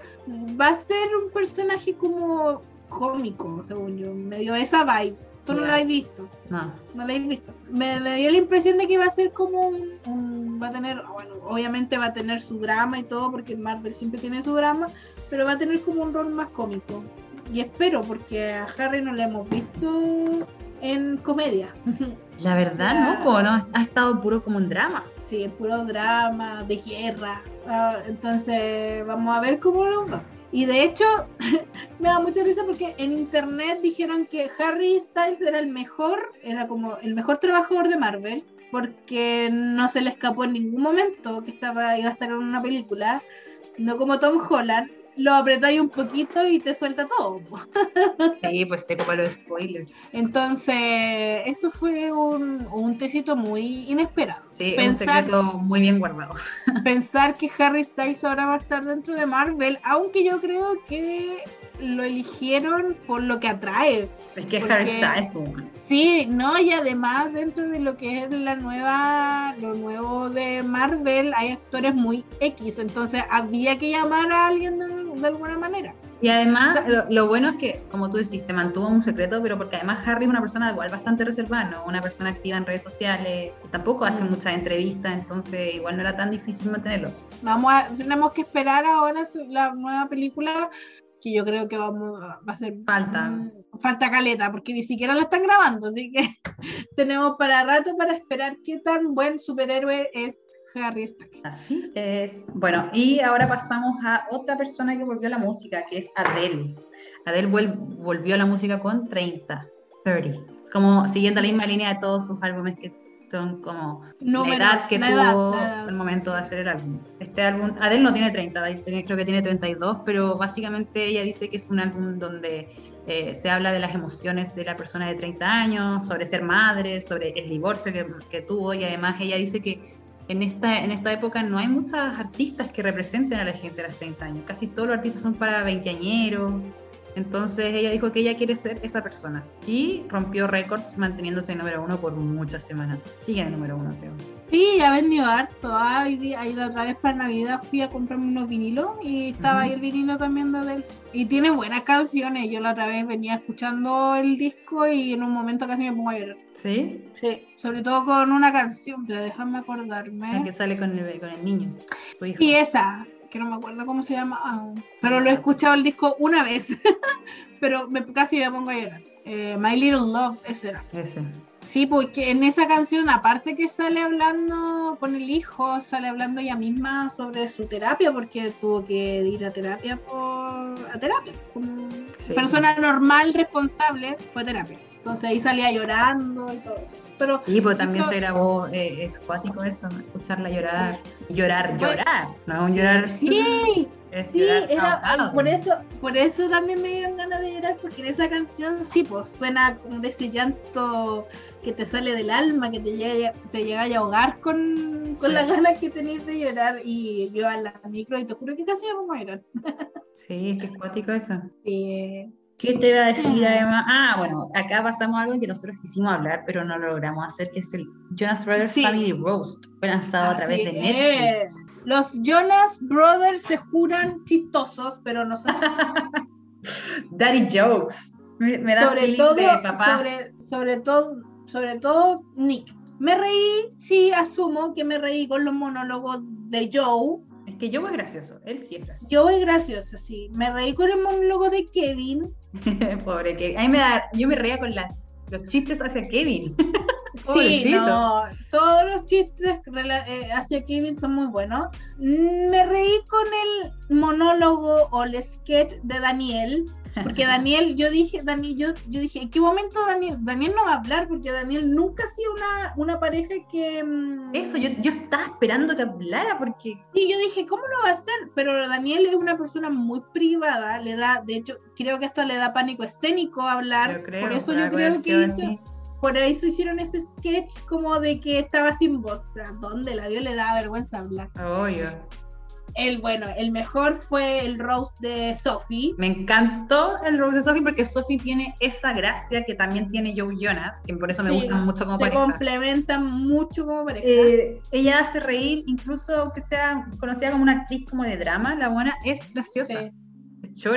Va a ser un personaje como cómico, según yo, medio esa vibe. Tú no lo has visto No. no la he visto. Me, me dio la impresión de que va a ser como un, un- va a tener, bueno, obviamente va a tener su drama y todo, porque Marvel siempre tiene su drama, pero va a tener como un rol más cómico. Y espero, porque a Harry no le hemos visto en comedia. <laughs> La verdad, no, po, no, ha estado puro como un drama. sí, es puro drama, de guerra. Ah, entonces, vamos a ver cómo nos va. Y de hecho, <laughs> me da mucha risa porque en internet dijeron que Harry Styles era el mejor, era como el mejor trabajador de Marvel, porque no se le escapó en ningún momento que estaba, iba a estar en una película, no como Tom Holland, lo apretáis un poquito y te suelta todo. <laughs> Sí, pues se para los spoilers. Entonces, eso fue un, un tecito muy inesperado. Sí, un secreto muy bien guardado. <laughs> Pensar que Harry Styles ahora va a estar dentro de Marvel, aunque yo creo que lo eligieron por lo que atrae. Es que Harry Styles, Sí, no, y además dentro de lo que es la nueva, lo nuevo de Marvel, hay actores muy X, entonces había que llamar a alguien de, alguna manera. Y además, lo, bueno es que, como tú decís, se mantuvo un secreto, pero porque además Harry es una persona igual bastante reservada, ¿no? Una persona activa en redes sociales, tampoco hace mm. muchas entrevistas, entonces igual no era tan difícil mantenerlo. Vamos a, tenemos que esperar ahora la nueva película que yo creo que vamos, va a ser falta. falta caleta, porque ni siquiera la están grabando, así que <laughs> tenemos para rato para esperar qué tan buen superhéroe es Harry Styles. Así es. Bueno, y ahora pasamos a otra persona que volvió a la música, que es Adele. Adele volvió a la música con 30, 30. Como siguiendo la misma línea de todos sus álbumes que son como la edad que tuvo el momento de hacer el álbum. Este álbum, Adele no tiene 30, creo que tiene 32, pero básicamente ella dice que es un álbum donde eh, se habla de las emociones de la persona de 30 años, sobre ser madre, sobre el divorcio que, que tuvo y además ella dice que en esta, en esta época no hay muchas artistas que representen a la gente de los 30 años, casi todos los artistas son para veinteañeros entonces ella dijo que ella quiere ser esa persona y rompió récords manteniéndose en número uno por muchas semanas. Sigue en número uno, creo. Sí, ha vendido harto. Ah, ahí, la otra vez para Navidad fui a comprarme unos vinilos y estaba ahí el vinilo también de él. Y tiene buenas canciones. Yo la otra vez venía escuchando el disco y en un momento casi me pongo a llorar. ¿Sí? Sí, sobre todo con una canción, pero déjame acordarme. La que sale con el, con el niño. Y esa, que no me acuerdo cómo se llama aún, pero lo he escuchado el disco una vez, <laughs> pero me, casi me pongo a llorar. Eh, My Little Love, ese era. Ese. Sí, porque en esa canción, aparte que sale hablando con el hijo, sale hablando ella misma sobre su terapia, porque tuvo que ir a terapia por a terapia. Como persona normal, responsable, fue terapia. Entonces ahí salía llorando y todo. Pero, sí, pues también se grabó eh, eso, escucharla llorar. Llorar, llorar, no un llorar. Sí, sí, era, por eso, por eso también me dieron ganas de llorar, porque en esa canción sí, pues suena como de ese llanto que te sale del alma, que te llega, te llega a ahogar con, con las ganas que tenías de llorar. Y yo a la micro, y te juro que casi me pongo a llorar. Sí, es que es cuático eso. <laughs> Sí. ¿Qué te iba a decir además? Ah, bueno, acá pasamos algo que nosotros quisimos hablar, pero no lo logramos hacer, que es el Jonas Brothers Family Roast. Fue lanzado a través de Netflix. Los Jonas Brothers se juran chistosos, pero no son <laughs> Daddy jokes. Me, da sobre todo, Sobre, sobre todo, sobre todo Nick. Me reí, sí, asumo que me reí con los monólogos de Joe, que yo es gracioso, él sí es gracioso. Yo es gracioso, sí. Me reí con el monólogo de Kevin. <laughs> Pobre Kevin. A me da, yo me reía con los chistes hacia Kevin. <laughs> sí, no, todos los chistes eh, hacia Kevin son muy buenos. Me reí con el monólogo o el sketch de Daniel, porque Daniel, yo dije, Daniel, yo, yo dije, ¿en qué momento Daniel? Daniel no va a hablar, porque Daniel nunca ha sido una, una pareja que. Mm, Eso, yo, yo estaba esperando que hablara, porque. Y yo dije, ¿cómo lo va a hacer? Pero Daniel es una persona muy privada, le da, de hecho, creo que esto le da pánico escénico hablar. por eso yo creo que hizo. Por eso hicieron ese sketch como de que estaba sin voz. O sea, ¿dónde la vio le da vergüenza hablar? Obvio el bueno, el mejor fue el Rose de Sophie. Me encantó el Rose de Sophie porque Sophie tiene esa gracia que también tiene Joe Jonas, que por eso me gusta mucho como pareja. Se complementan mucho como pareja. Eh, ella hace reír, incluso aunque sea conocida como una actriz como de drama, la buena es graciosa.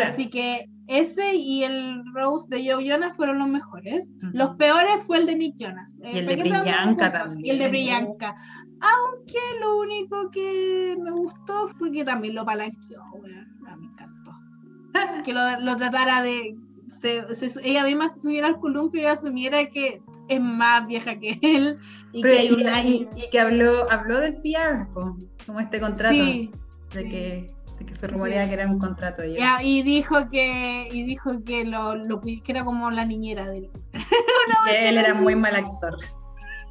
Así que ese y el Rose de Joe Jonas fueron los mejores. Los peores fue el de Nick Jonas. Y el de Priyanka también. Y el de Priyanka. Aunque lo único que me gustó fue que también lo palanqueó, ah, me encantó. que lo, tratara de. ella misma se subiera al columpio y asumiera que es más vieja que él. Y, que, y, que habló, habló del PR, como este contrato. De que que se rumorea que era un contrato Ya, y dijo que y dijo que lo, lo que era como la niñera de él. <laughs> Él era muy mal actor.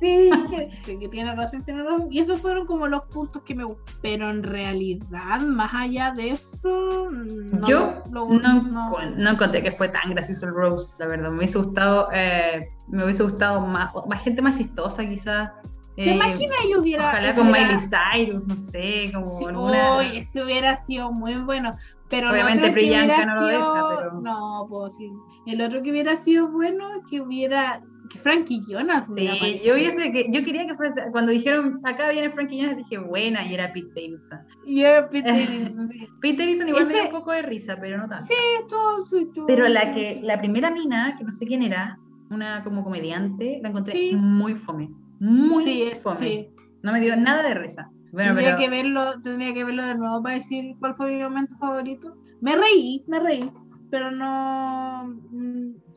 Sí, <laughs> que, que- que tiene razón, tiene razón. Y esos fueron como los puntos que me gustan. Pero en realidad, más allá de eso, no Yo lo- no, lo- no- no encontré que fue tan gracioso el roast, la verdad. Me hubiese gustado, eh, me hubiese gustado más, más gente más chistosa quizás. ¿Te imaginas yo hubiera. Ojalá con hubiera- Miley Cyrus, no sé, como Sí, alguna- hubiera sido muy bueno. Pero Obviamente Priyanka no lo deja, sido- pero- No, pues sí. El otro que hubiera sido bueno que hubiera. Que Frankie Jonas hubiera Sí, yo hubiese que, yo quería que fuese, cuando dijeron acá viene Frankie Jones, dije buena y era Pete Davidson. Y era Pete <laughs> Davidson, sí. Pete Davidson igual me dio Ese- un poco de risa, pero no tanto. Sí, esto- Pero la que, la primera mina, que no sé quién era, una como comediante, la encontré Sí. muy fome. Muy Sí, es- fome. sí. No me dio nada de risa. Bueno, tendría, pero que verlo, tendría que verlo de nuevo para decir cuál fue mi momento favorito. Me reí, me reí, pero no.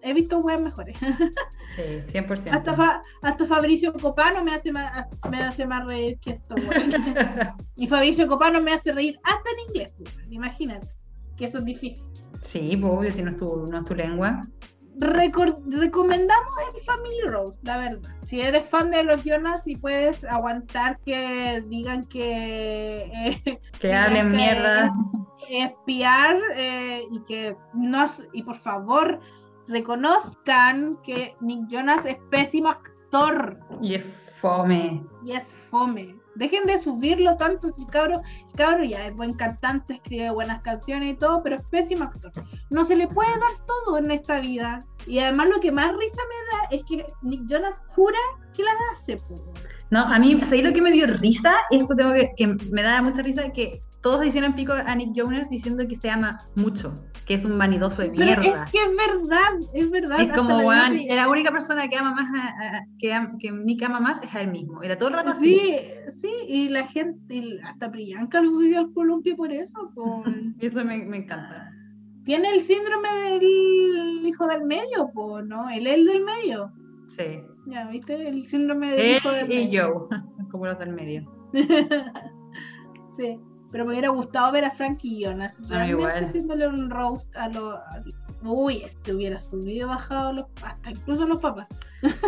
He visto weas mejores. sí, 100%. Hasta, Fa- hasta Fabricio Copano me hace más, me hace más reír que esto. <laughs> Y Fabricio Copano me hace reír hasta en inglés, weón. imagínate. Que eso es difícil. Sí, pues obvio, si no es tu, no es tu lengua. Recomendamos el Family Rose, la verdad. Si eres fan de los Jonas y puedes aguantar que digan que eh, <laughs> Que hablen mierda. espiar eh, y que no y por favor reconozcan que Nick Jonas es pésimo actor Y es fome. y es fome. Dejen de subirlo tanto si cabro, cabro ya es buen cantante, escribe buenas canciones y todo, pero es pésimo actor. No se le puede dar todo en esta vida. Y además lo que más risa me da es que Nick Jonas jura que las hace. po. No, a mí, ¿sabes lo que me dio risa? Esto tengo que, que me da mucha risa, que todos hicieron pico a Nick Jonas diciendo que se ama mucho, que es un vanidoso de Pero mierda. es que es verdad, es verdad. Es como, la la única persona que ama más, a- a- que, Nick ama más es a él mismo. Era todo el rato así. Sí, sí, y la gente, y hasta Priyanka lo subió al columpio por eso. po. Y <laughs> eso me, me encanta. Tiene el síndrome del hijo del medio, po, ¿no? El él del medio. Sí. Ya, ¿viste? El síndrome del Él hijo del y medio. Joe, <laughs> como los del medio. <laughs> sí, pero me hubiera gustado ver a Frankie Jonas realmente haciéndole un roast a los. Uy, este hubiera subido y bajado los, hasta incluso los papás.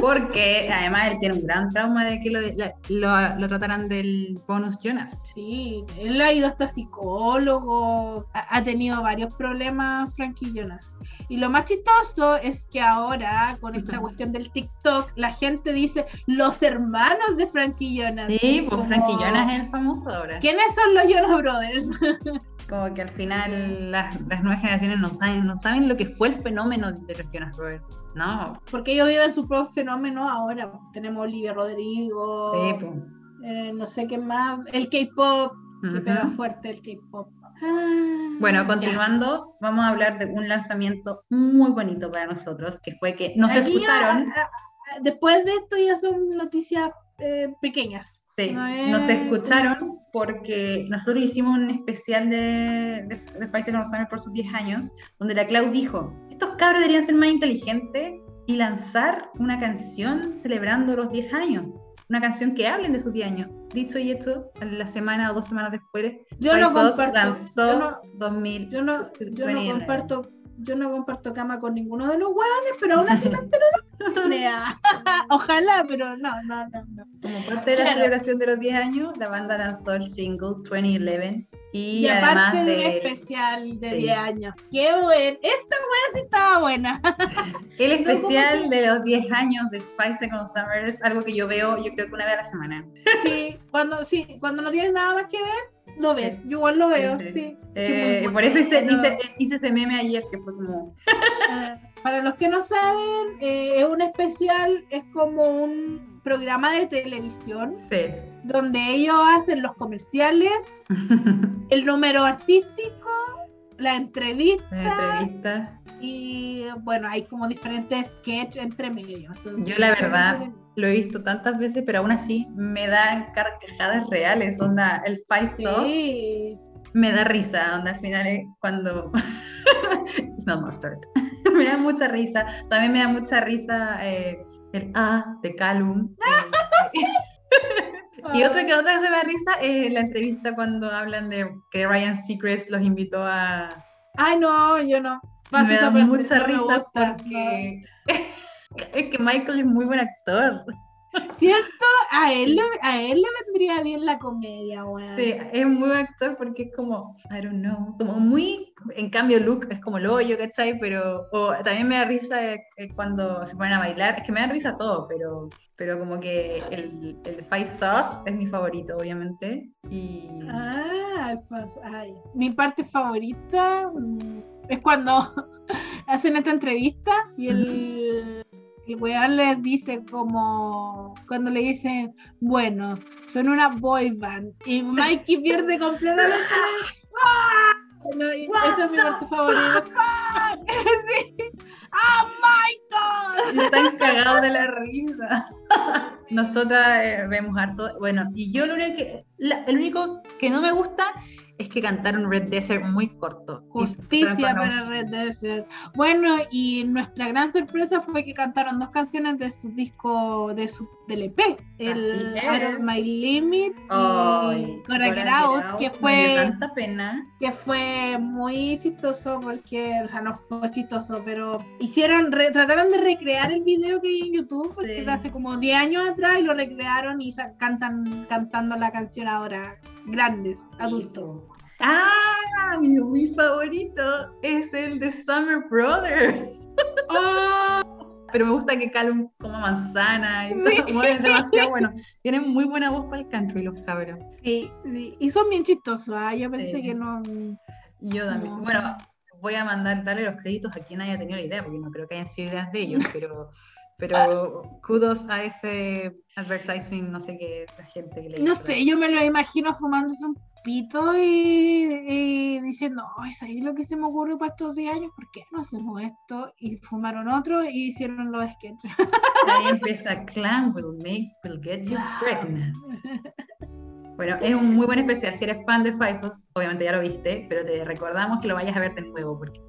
Porque además él tiene un gran trauma de que lo, lo, lo trataran del bonus Jonas. Sí, él ha ido hasta psicólogo, ha, ha tenido varios problemas Frankie Jonas. Y lo más chistoso es que ahora, con esta cuestión del TikTok, la gente dice los hermanos de Frankie Jonas. Sí, pues Frankie Jonas es el famoso ahora. ¿Quiénes son los Jonas Brothers? <laughs> Como que al final las, las nuevas generaciones no saben, no saben lo que fue el fenómeno de los Jonas Brothers. No, Porque ellos viven su propio fenómeno ahora. Tenemos Olivia Rodrigo, sí, eh, no sé qué más, el K-pop, que pega fuerte el K-pop. Ah, Bueno, ya. continuando, vamos a hablar de un lanzamiento muy bonito para nosotros, que fue que nos Aquí escucharon, a- a- después de esto ya son noticias eh, pequeñas. Sí, nos escucharon porque nosotros hicimos un especial de, de, de Países con Alzheimer por sus 10 años, donde la Clau dijo, estos cabros deberían ser más inteligentes y lanzar una canción celebrando los 10 años, una canción que hablen de sus 10 años. Dicho y hecho, la semana o dos semanas después, Yo no comparto, lanzó yo no, 2000. yo no, yo no 2011. comparto, yo no comparto cama con ninguno de los hueones, pero aún así me entero <laughs> Ojalá, pero no, no, no, no. Como parte de la Claro. celebración de los 10 años, la banda lanzó el single 2011 y, Y, aparte de un del- especial de sí. 10 años. Qué bueno. Esta wea sí estaba buena. <laughs> el ¿cómo especial de los 10 años de Spice Second Summer es algo que yo veo, yo creo que una vez a la semana. Sí, cuando, sí, cuando no tienes nada más que ver, lo ves. Yo igual lo veo, Sí, sí. sí. Eh, por eso hice, hice, hice ese meme ayer que fue como Eh, <laughs> para los que no saben, eh, es un especial, es como un programa de televisión sí. donde ellos hacen los comerciales, <laughs> el número artístico, la entrevista La entrevista. y bueno, hay como diferentes sketches entre medio. Entonces, Yo la verdad lo he visto tantas veces, pero aún así me dan carcajadas reales, onda, el Off Sí, me da risa, onda al final es cuando <laughs> it's not mustard. <laughs> me da mucha risa. También me da mucha risa eh, el A de Calum. <laughs> Y otra que otra que se me da risa es la entrevista cuando hablan de que Ryan Seacrest los invitó a. Ay, no, yo no. me da mucha risa gusta, porque <laughs> es que Michael es muy buen actor. ¿Cierto? A él, a él le vendría bien la comedia, weón. Sí, es muy buen actor porque es como, I don't know, como muy, en cambio Luke es como el hoyo, ¿cachai? Pero, o también me da risa eh, eh, cuando se ponen a bailar, es que me da risa todo, pero, pero como que el, el Five Sauce es mi favorito, obviamente, y... Ah, ay. Mi parte favorita mm, es cuando <laughs> hacen esta entrevista y el, el weón les dice como cuando le dicen, bueno, son una boy band y Mikey pierde completamente. ¡Ah! <laughs> No, esa es mi parte favorita. <laughs> Sí. ¡Ah, Michael! Están cagados de la risa. <laughs> Nosotras eh, vemos harto. Bueno, y yo lo único que, la- el único que no me gusta es que cantaron Red Desert muy corto. Justicia para Red Desert. Bueno, y nuestra gran sorpresa fue que cantaron dos canciones de su disco, de su del EP, el. Out of My Limit y Ay, Gotta Get Out, Out, que fue, tanta pena. que fue muy chistoso porque, o sea, no fue chistoso, pero hicieron, re- trataron de recrear el video que hay en YouTube, porque Sí. hace como 10 años atrás y lo recrearon y cantan cantando la canción ahora, grandes, adultos. Ah, mi, mi favorito es el de Summer Brothers. ¡Oh! Pero me gusta que Calum coma manzana y Sí. todo. Bueno, es demasiado bueno. Tienen muy buena voz para el country los cabros. Sí, sí, y son bien chistosos, ah, yo pensé Sí. que no... Yo también. No. Bueno, voy a mandar, darle los créditos a quien haya tenido la idea, porque no creo que hayan sido ideas de ellos, pero, pero kudos a ese advertising, no sé qué, la gente que le No sé, yo me lo imagino fumándose un pito y, y diciendo, ay, ¿sabes lo que se me ocurrió para estos 10 años? ¿Por qué no hacemos esto? Y fumaron otro y hicieron los sketches. <laughs> Ahí empieza Clan will make, will get you pregnant. <laughs> Bueno, es un muy buen especial. Si eres fan de Faisos, obviamente ya lo viste, pero te recordamos que lo vayas a ver de nuevo, porque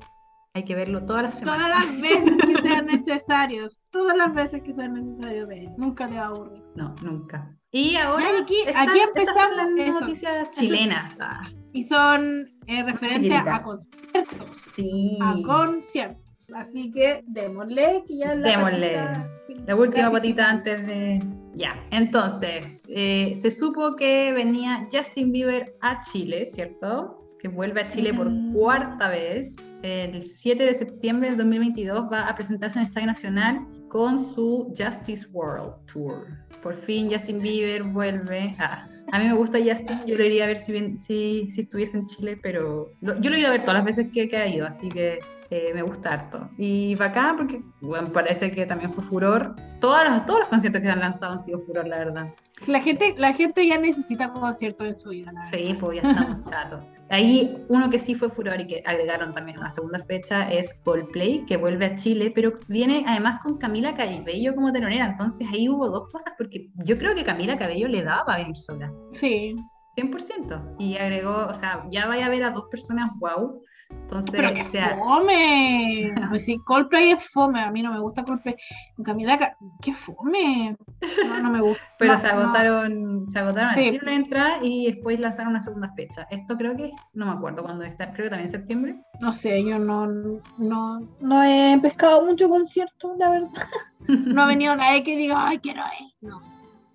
hay que verlo todas las Todas semanas. las veces que <laughs> sean necesarios, todas las veces que sean necesarios ver. Nunca te va a aburrir. No, nunca. Y ahora, y aquí- aquí empezamos las eso. noticias chilenas. ah, Y son eh, referentes a conciertos. sí. A conciertos. Así que démosle, que ya la Démosle. patita La última patita antes de. Ya, entonces, eh, se supo que venía Justin Bieber a Chile, ¿cierto? Que vuelve a Chile por Mm. cuarta vez. El 7 de septiembre del 2022 va a presentarse en el Estadio Nacional con su Justice World Tour. Por fin Justin Bieber vuelve. Ah, a mí me gusta Justin, yo lo iría a ver si, bien- si, si estuviese en Chile, pero lo- yo lo he ido a ver todas las veces que, que ha ido, así que eh, me gusta harto. Y bacán porque, bueno, parece que también fue furor. Todas las, todos los conciertos que se han lanzado han sido furor, la verdad. La gente, la gente ya necesita conciertos en su vida. la verdad. Sí, pues ya estamos <laughs> chatos. Ahí uno que sí fue furor y que agregaron también una segunda fecha es Coldplay, que vuelve a Chile, pero viene además con Camila Cabello como telonera. Entonces ahí hubo dos cosas, porque yo creo que Camila Cabello le daba a venir sola. Sí. 100%. Y agregó, o sea, ya vaya a ver a dos personas, wow. Entonces, Pero que o sea, fome. <laughs> Pues sí, Coldplay es fome. A mí no me gusta Coldplay. Camila, Ca- qué fome. No, no me gusta. pero No, se no. agotaron, se agotaron Sí. las entradas y después lanzaron una segunda fecha. Esto creo que, no me acuerdo cuándo está, creo que también en septiembre. No sé, yo no, no, no he pescado mucho concierto, la verdad. <laughs> No ha venido nadie que diga, ay, quiero ir. No.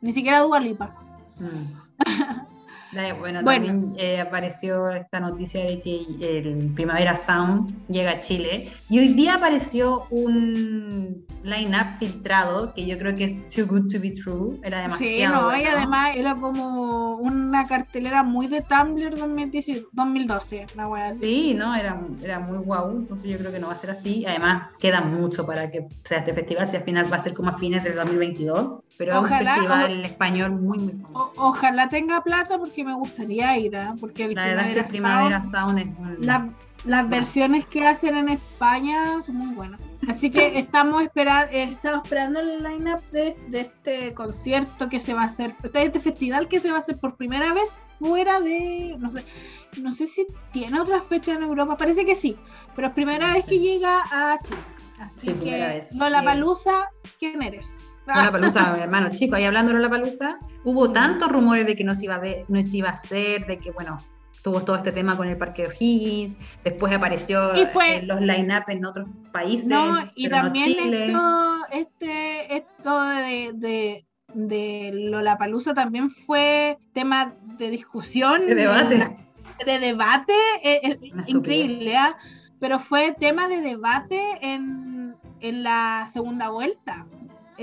Ni siquiera Dua Lipa. Mm. <laughs> Bueno, Bueno. también eh, apareció esta noticia de que el Primavera Sound llega a Chile y hoy día apareció un line-up filtrado que yo creo que es Too Good to Be True, era demasiado Sí, no, y bueno. además era como una cartelera muy de Tumblr 2010 2012, la wea así. Sí, no, era, era muy guau, entonces yo creo que no va a ser así. Además, queda mucho para que sea este festival, si al final va a ser como a fines del 2022, pero Ojalá, es un festival español muy, muy famoso. O- ojalá tenga plata porque me gustaría ir, ¿ah? porque el La verdad es que Primavera el Sound- Primavera Sound es un... la- las versiones que hacen en España son muy buenas. Así que estamos, esperar, eh, estamos esperando el line-up de, de este concierto que se va a hacer, de este festival que se va a hacer por primera vez fuera de, no sé, no sé si tiene otra fecha en Europa, parece que sí, pero es primera vez que llega a Chile. Así Sí, que. Lola Palusa, ¿quién eres? La palusa, hermano chico, ahí hablando de la palusa, hubo tantos rumores de que no se iba a ver, no se iba a hacer, de que bueno, tuvo todo este tema con el Parque O'Higgins, después apareció Y fue- los line-up en otros países. No, y no también esto, este, esto de, de, de Lollapalooza también fue tema de discusión, De debate. de debate, eh, eh, increíble, ¿ah? pero fue tema de debate en, en la segunda vuelta.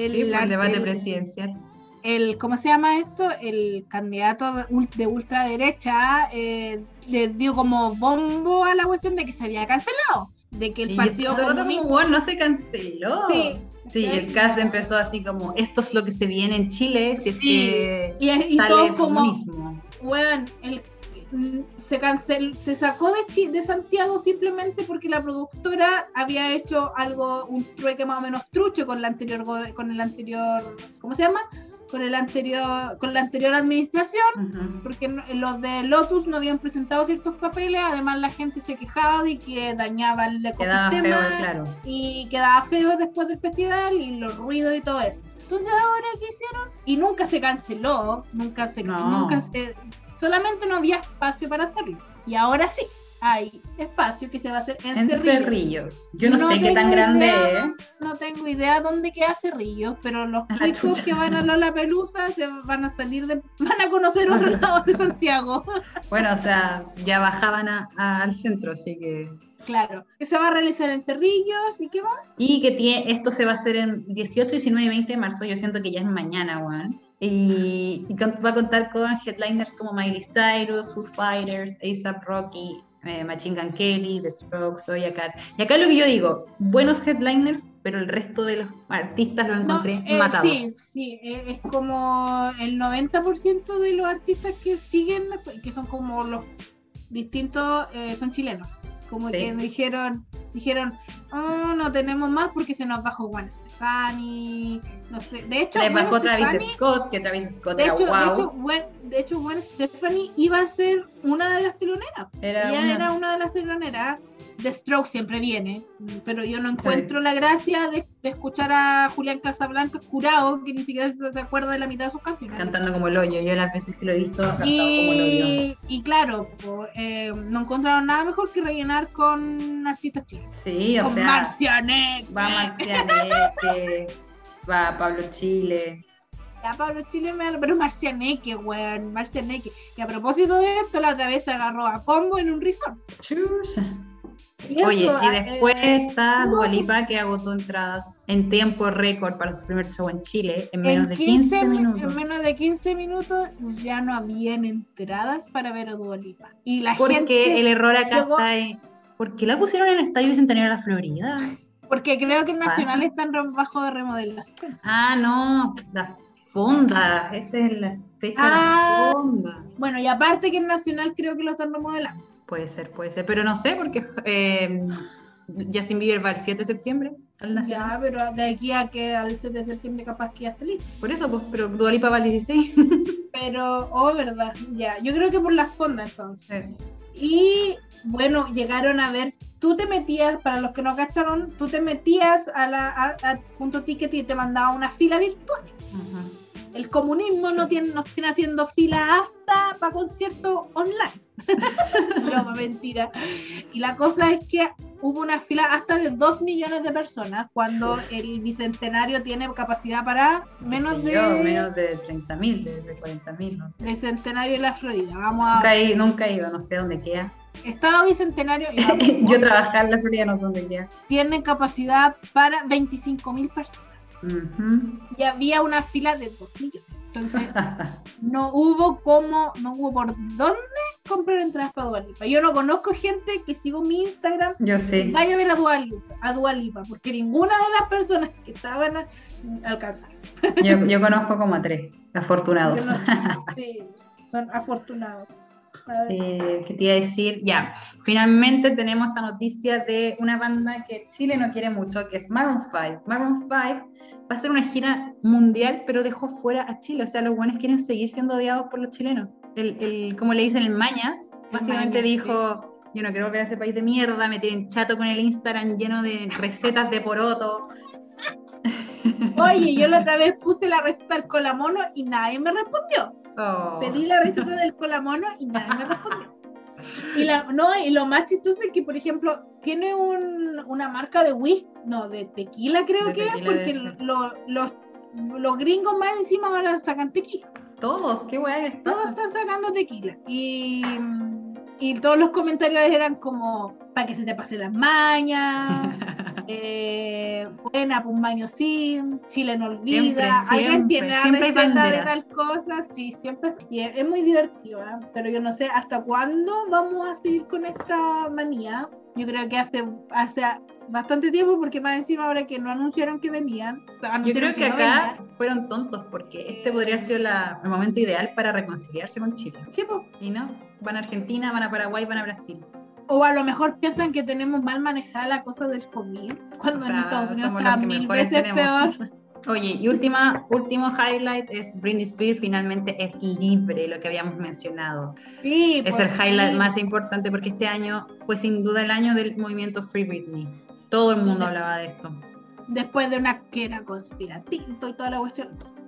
El, Sí, el debate el- presidencial. el, ¿cómo se llama esto? El candidato de, ul- de ultraderecha eh, le dio como bombo a la cuestión de que se había cancelado, de que el Y Partido Comunista... como, "Bueno, no se canceló. Sí, Sí, el CAS empezó así como, esto es lo que se viene en Chile, si es Sí, que Y, y sale todo el como, weón, el- se cancel, se sacó de, de Santiago simplemente porque la productora había hecho algo, un trueque más o menos trucho con la anterior, con el anterior, ¿cómo se llama? Con el anterior, con la anterior administración, porque no- los de Lotus no habían presentado ciertos papeles, además la gente se quejaba de que dañaba el Quedaba feo, ecosistema claro. y quedaba feo después del festival y los ruidos y todo eso. Entonces ahora qué hicieron y nunca se canceló, nunca se, No. nunca se, solamente no había espacio para hacerlo. Y ahora sí, hay espacio que se va a hacer en, En Cerrillos. Cerrillos. Yo no, No sé qué tan grande idea. es. No tengo idea dónde queda Cerrillos, pero los A la chicos que van a Lola Pelusa se van a salir de, van a conocer otro <laughs> lado de Santiago. Bueno, o sea, ya bajaban a- a- al centro, así que... claro, que se va a realizar en Cerrillos y qué más. Y que tiene, esto se va a hacer en 18, 19 y 20 de marzo, yo siento que ya es mañana, weón. Y, y con- va a contar con headliners como Miley Cyrus, Foo Fighters, A$AP Rocky, eh, Machine Gun Kelly, The Strokes, Doja Cat. Y acá lo que yo digo, buenos headliners, pero el resto de los artistas los encontré eh, matados. Sí, sí, eh, es como el 90% de los artistas que siguen, que son como los distintos, eh, son chilenos. Como Sí. que dijeron, dijeron, oh, no tenemos más porque se nos bajó Juan Stefani, no sé. De hecho, Gwen bajó Travis Stefani- Scott, que Travis Scott de era hecho, de wow. hecho, Gwen, de hecho, Gwen Stefani iba a ser una de las teloneras. era Ella una- era una de las teloneras. The Stroke siempre viene, pero yo no encuentro la gracia de, de escuchar a Julián Casablanca curado, que ni siquiera se, se acuerda de la mitad de sus canciones. cantando como el hoyo. Yo las veces que lo he visto, cantado como el hoyo. Y, y claro, eh, no encontraron nada mejor que rellenar con artistas chilenos. Sí, o con sea, va Marcianeque, va Pablo Chile. Ya Pablo Chile, me- pero Marcianeque, weón, Marcianeque. Y a propósito de esto, la otra vez se agarró a combo en un resort. Chusa. Y Oye, eso, y ah, después eh, está no. Dua Lipa que agotó entradas en tiempo récord para su primer show en Chile en menos en de 15 mi- minutos. En menos de 15 minutos ya no habían entradas para ver a Dua Lipa. Y la Porque gente, el error acá llegó- está en... ¿Por qué la pusieron en el Estadio Bicentenario de la Florida? porque creo que el? Nacional está en bajo de remodelación. Ah, no, la fonda, esa es la fecha de Ah. la fonda. Bueno, y aparte que el Nacional creo que lo están remodelando. Puede ser, puede ser, pero no sé, porque eh, Justin Bieber va el 7 de septiembre al Nacional. Ya, pero de aquí a que al 7 de septiembre capaz que ya esté listo. Por eso, pues, pero Dua Lipa va el 16. <laughs> Pero, oh, verdad, ya. Yo creo que por las fondas entonces. Sí. Y bueno, llegaron a ver, tú te metías, para los que no cacharon, tú te metías a la a, a punto ticket y te mandaba una fila virtual. Ajá. El comunismo no tiene, nos tiene haciendo fila hasta para conciertos online. <laughs> Broma, mentira. Y la cosa es que hubo una fila hasta de 2 millones de personas cuando el bicentenario tiene capacidad para menos de yo, menos de 30 mil, de, 40 mil, no sé. bicentenario de la Florida. Vamos Nunca a he, nunca he ido, no sé dónde queda. Estado bicentenario y <laughs> yo trabajar en la Florida no sé dónde queda. tiene capacidad para 25 mil personas. Y había una fila de 2 millones. Entonces, <laughs> no hubo como, no hubo por dónde comprar entradas para Dua Lipa. Yo no conozco gente que sigo mi Instagram yo sí. vaya a ver a Dua Lipa, a porque ninguna de las personas que estaban a, alcanzaron. Yo, yo conozco como a tres afortunados. Yo no sé, <laughs> sí, son afortunados. Eh, ¿Qué te iba a decir? Ya, finalmente tenemos esta noticia de una banda que Chile no quiere mucho, que es Maroon 5. Maroon 5 va a hacer una gira mundial, pero dejó fuera a Chile. O sea, los buenos quieren seguir siendo odiados por los chilenos. El, el, como le dicen, el Mañas, básicamente Mañas, dijo, yo no creo que ese país de mierda, me tienen chato con el Instagram lleno de recetas de poroto. Oye, yo la otra vez puse la receta del colamono y nadie me respondió. Oh. Pedí la receta del colamono y nadie me respondió. Y, la, no, y lo más chistoso es que, por ejemplo, tiene un, una marca de whisky, no, de tequila creo De que es, tequila porque debe ser. lo- los, los gringos más encima ahora sacan tequila. Todos, qué guay Todos están sacando tequila. Y, y todos los comentarios eran como, para que se te pase las mañas, <laughs> eh, buena, pues un baño sin, Chile no olvida, Siempre, alguien siempre, tiene la receta de tal cosa, sí, siempre. Y es, es muy divertido, ¿eh? pero yo no sé hasta cuándo vamos a seguir con esta manía. Yo creo que hace, hace bastante tiempo, porque más encima ahora que no anunciaron que venían. sea, Yo anunciaron creo que no acá venían. fueron tontos porque este podría haber sido la- el momento ideal para reconciliarse con Chile. Sí, pues. Y no, van a Argentina, van a Paraguay, van a Brasil. O a lo mejor piensan que tenemos mal manejada la cosa del COVID, cuando O sea, en Estados Unidos está mil veces tenemos. peor. <laughs> Oye, y última, último highlight es Britney Spears finalmente es libre, lo que habíamos mencionado. Sí, Es el highlight más importante porque este año fue sin duda el año del movimiento Free Britney. Todo el mundo Sí. hablaba de esto. Después de una que era conspirativo y toda la cuestión,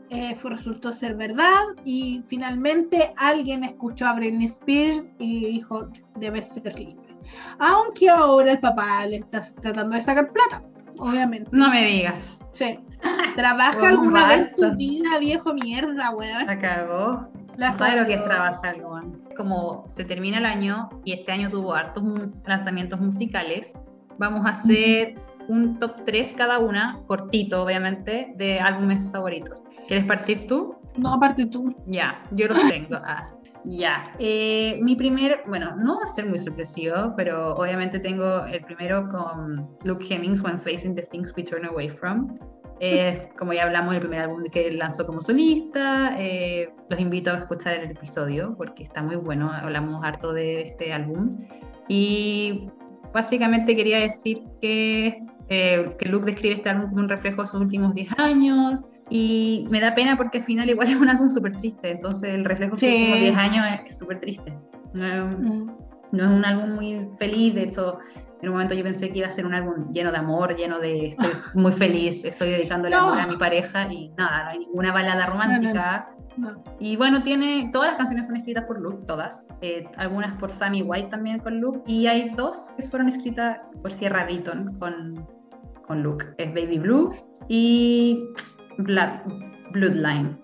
eh, fue, resultó ser verdad y finalmente alguien escuchó a Britney Spears y dijo, debe ser libre. Aunque ahora el papá le está tratando de sacar plata, obviamente. No me digas. Sí. Trabaja alguna vez tu vida, viejo mierda, weón. La cagó. La No sabe lo que es trabajar, weón. Como se termina el año y este año tuvo hartos lanzamientos musicales, vamos a hacer un top 3 cada una, cortito obviamente, de álbumes favoritos. ¿Quieres partir tú? No, aparte tú. Ya, yo los tengo. Ah, ya. Eh, mi primer, bueno, no va a ser muy sorpresivo, pero obviamente tengo el primero con Luke Hemmings, When Facing the Things We Turn Away From. Eh, <laughs> como ya hablamos, el primer álbum que lanzó como solista. eh, los invito a escuchar el episodio porque está muy bueno. Hablamos harto de este álbum. Y básicamente quería decir que, eh, que Luke describe este álbum como un reflejo de sus últimos 10 años. Y me da pena porque al final igual <laughs> es un álbum súper triste. Entonces el reflejo de Sí. últimos 10 años es- súper triste. No es- Mm. no es un álbum muy feliz, de hecho, en un momento yo pensé que iba a ser un álbum lleno de amor, lleno de estoy <laughs> muy feliz, estoy dedicando el No. amor a mi pareja y nada, no hay ninguna balada romántica. No. Y bueno, tiene, todas las canciones son escritas por Luke, todas, eh, algunas por Sammy White también con Luke, y hay dos que fueron escritas por Sierra Beaton con, con Luke, es Baby Blue y Bloodline.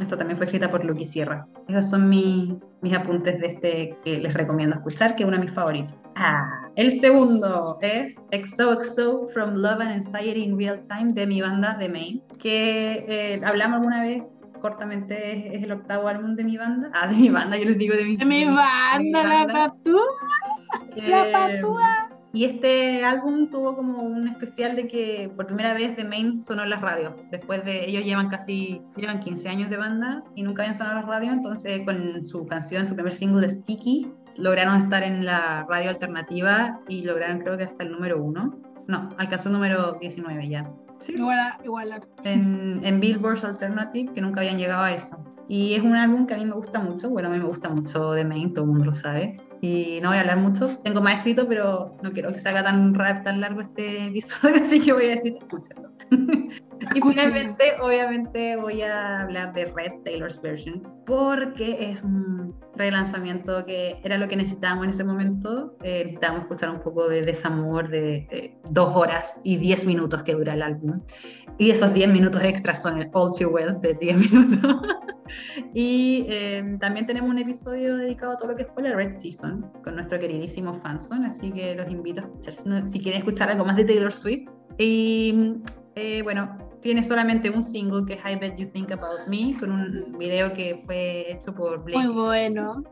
Esta también fue escrita por Luke y Sierra. Esos son mi- mis apuntes de este que les recomiendo escuchar, que es uno de mis favoritos. Ah, el segundo es XOXO From Love and Anxiety in Real Time de mi banda The Main, que eh, hablamos alguna vez cortamente, es, es el octavo álbum de mi banda. Ah, de mi banda, yo les digo de mi, De mi de mi- de mi banda, la banda. patúa, la Eh, patúa. Y este álbum tuvo como un especial de que por primera vez The Main sonó en las radios. Después de ellos llevan casi llevan 15 años de banda y nunca habían sonado en las radios, entonces con su canción, su primer single de Sticky, lograron estar en la radio alternativa y lograron creo que hasta el número uno. No, alcanzó el número 19 ya. Sí, Igual igual en, en Billboard's Alternative, que nunca habían llegado a eso. Y es un álbum que a mí me gusta mucho, bueno, a mí me gusta mucho The Main, todo el mundo lo sabe. Y no voy a hablar mucho, tengo más escrito, pero no quiero que se haga tan rap, tan largo este episodio, <laughs> así que voy a decir, escúchenlo. y finalmente, obviamente, voy a hablar de Red Taylor's Version, porque es un relanzamiento que era lo que necesitábamos en ese momento. Eh, necesitábamos escuchar un poco de desamor de dos horas y diez minutos que dura el álbum. Y esos 10 minutos extras son el All Too Well de 10 <laughs> minutos. y eh, también tenemos un episodio dedicado a todo lo que fue la Red Season con nuestro queridísimo Fanson, así que los invito a escuchar si, quieren escuchar algo más de Taylor Swift. Y eh, bueno, tiene solamente un single que es I Bet You Think About Me, con un video que fue hecho por Blake. Muy bueno.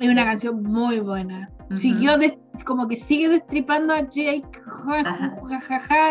Es una canción muy buena. Ujú. Siguió des- como que sigue destripando a Jake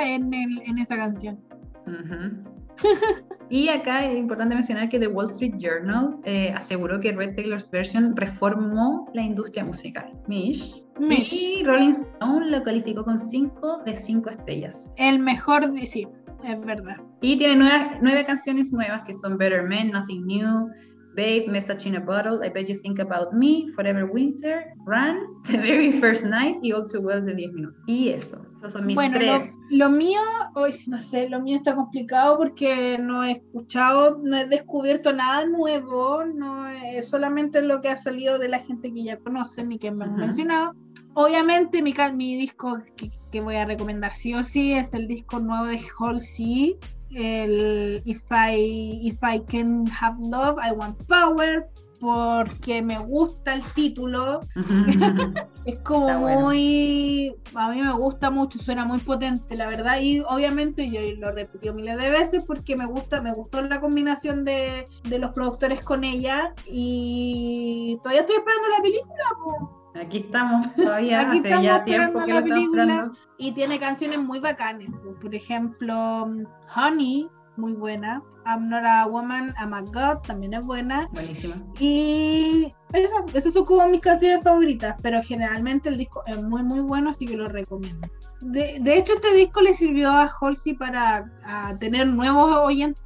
en, en esa canción. Ujú. <laughs> y acá es importante mencionar que The Wall Street Journal eh, aseguró que Red Taylor's Version reformó la industria musical. Mish. Mish. Y Rolling Stone lo calificó con 5 de 5 estrellas. El mejor de sí, es verdad. Y tiene nueve, nueve canciones nuevas que son Better Men, Nothing New, Babe, Message in a Bottle, I Bet You Think About Me, Forever Winter, Run, <laughs> The Very First Night y All Too Well de 10 minutos. Y eso, esos son mis Bueno, tres. lo, lo mío, hoy no sé, lo mío está complicado porque no he escuchado, no he descubierto nada nuevo, no es solamente lo que ha salido de la gente que ya conocen y que me han mencionado. Obviamente mi, mi disco que, que voy a recomendar sí o sí es el disco nuevo de Halsey, el If I, If I Can Have Love, I Want Power, porque me gusta el título, <laughs> es como bueno. muy. A mí me gusta mucho, suena muy potente, la verdad. Y obviamente yo lo he repetido miles de veces porque me gusta, me gustó la combinación de, de los productores con ella. Y todavía estoy esperando la película. po. Aquí estamos todavía, Aquí hace estamos ya tiempo que la lo película. Y tiene canciones muy bacanas. po. Por ejemplo, Honey, muy buena. I'm Not a Woman, I'm a God, también es buena. Buenísima. Y esa- esas son como mis canciones favoritas, pero generalmente el disco es muy muy bueno, así que lo recomiendo. De, de hecho, este disco le sirvió a Halsey para a tener nuevos oyentes.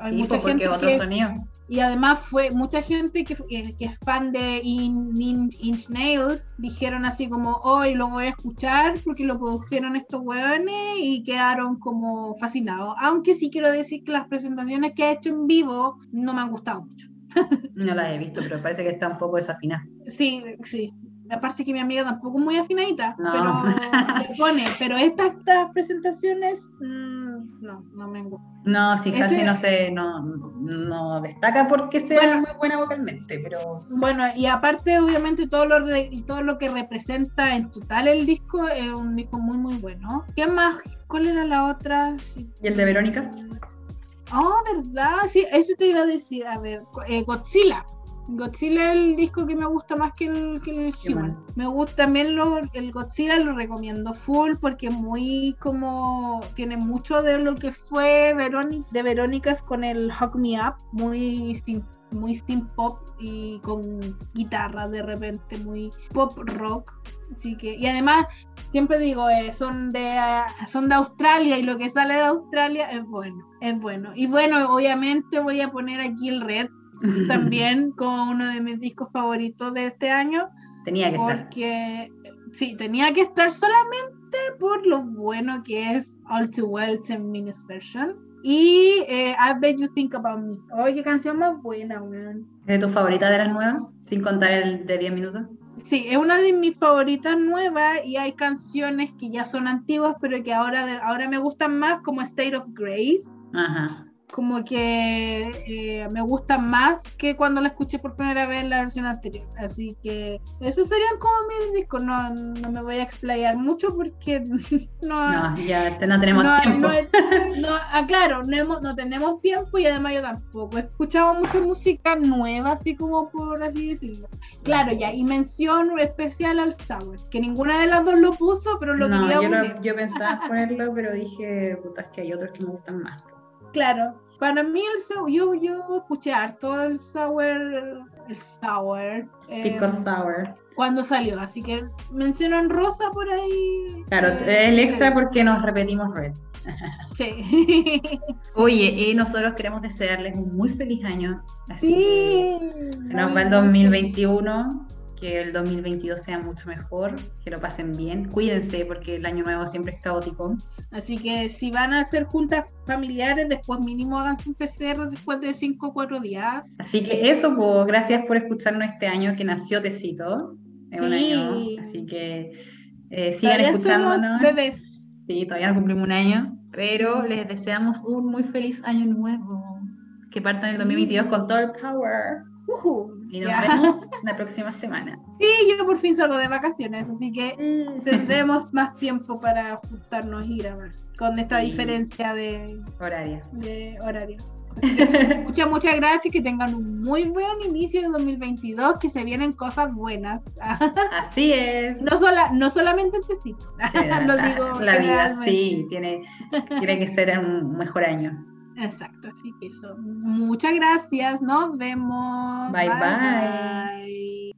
Hay Sí, mucha pues, gente otro que, sonido. Y además fue mucha gente que, que- que es fan de In, In- Inch Nails, dijeron así como, hoy lo voy a escuchar porque lo produjeron estos hueones y quedaron como fascinados. Aunque sí quiero decir que las presentaciones que ha hecho en vivo no me han gustado mucho. <laughs> No la he visto, pero parece que está un poco desafinada. Sí, sí. Aparte que mi amiga tampoco es muy afinadita, No. pero <laughs> le pone, pero estas, estas presentaciones mm, no, no me gustan. No, sí, Ese- casi no sé, no, no destaca porque sea Bueno. muy buena vocalmente, pero Bueno, y aparte, obviamente, todo lo, todo lo que representa en total el disco es un disco muy, muy bueno. ¿Qué más? ¿Cuál era la otra? Sí. ¿y el de Verónicas? Oh, ¿verdad? Sí, eso te iba a decir. A ver, eh, Godzilla. Godzilla es el disco que me gusta más que el, que el Human. Me gusta también lo- el Godzilla, lo recomiendo full porque muy como. Tiene mucho de lo que fue Verónica, de Verónicas con el Hug Me Up, muy muy steam pop y con guitarra de repente, muy pop rock. Así que, y además, siempre digo, eh, son, de, ah, son de Australia y lo que sale de Australia es bueno, es bueno. Y bueno, obviamente voy a poner aquí el Red <laughs> también <laughs> como uno de mis discos favoritos de este año, Tenía que estar. porque sí, tenía que estar solamente por lo bueno que es All Too Well en Minis Version. Y eh, I Bet You Think About Me. Oye, qué canción más buena, weón. ¿Es de tu favorita de las nuevas? Sin contar el de 10 minutos. Sí, es una de mis favoritas nuevas y hay canciones que ya son antiguas, pero que ahora, ahora me gustan más, como State of Grace. Ajá. Como que eh, me gusta más que cuando la escuché por primera vez en la versión anterior. Así que esos serían como mis discos. No, no me voy a explayar mucho porque <laughs> no, No, ya te- no tenemos no, tiempo. no no, ah, claro, no, hemos- no tenemos tiempo y además yo tampoco. He escuchado mucha música nueva, así como por así decirlo. Claro, ya, y mención especial al Sour, que ninguna de las dos lo puso, pero lo no, quería yo, lo- yo pensaba ponerlo, pero dije, puta, es que hay otros que me gustan más. Claro, para mí el Sour, yo, yo escuché harto el Sour, el Sour, Pico eh, Sour. cuando salió, así que menciono en rosa por ahí. Claro, eh, el extra sí. porque nos repetimos red. Sí. <laughs> Oye, y nosotros queremos desearles un muy feliz año. Así Sí. que se nos va el Muy 2021, que el 2022 sea mucho mejor, que lo pasen bien. Cuídense porque el año nuevo siempre es caótico. Así que si van a hacer juntas familiares, después mínimo hagan un PCR después de 5 o 4 días. Así que eso, pues, gracias por escucharnos este año que nació Tecito. Es un Sí. año, así que eh, sigan Todavía escuchándonos. somos bebés. Sí, todavía no cumplimos un año, pero les deseamos un muy feliz año nuevo. Que partan el Sí. 2022 con todo el power. Ujú, Y nos ya. vemos <laughs> la próxima semana. Sí, yo por fin salgo de vacaciones, así que mm, tendremos más tiempo para juntarnos y grabar con esta Sí. diferencia de, Horaria. de horario. <laughs> Muchas, muchas gracias, que tengan un muy buen inicio de 2022, que se vienen cosas buenas. <laughs> Así es. No, sola, no solamente el tecito, lo digo. la vida, sí, tiene, tiene que ser un mejor año. Exacto, así que eso. Muchas gracias, nos vemos. bye. bye. bye.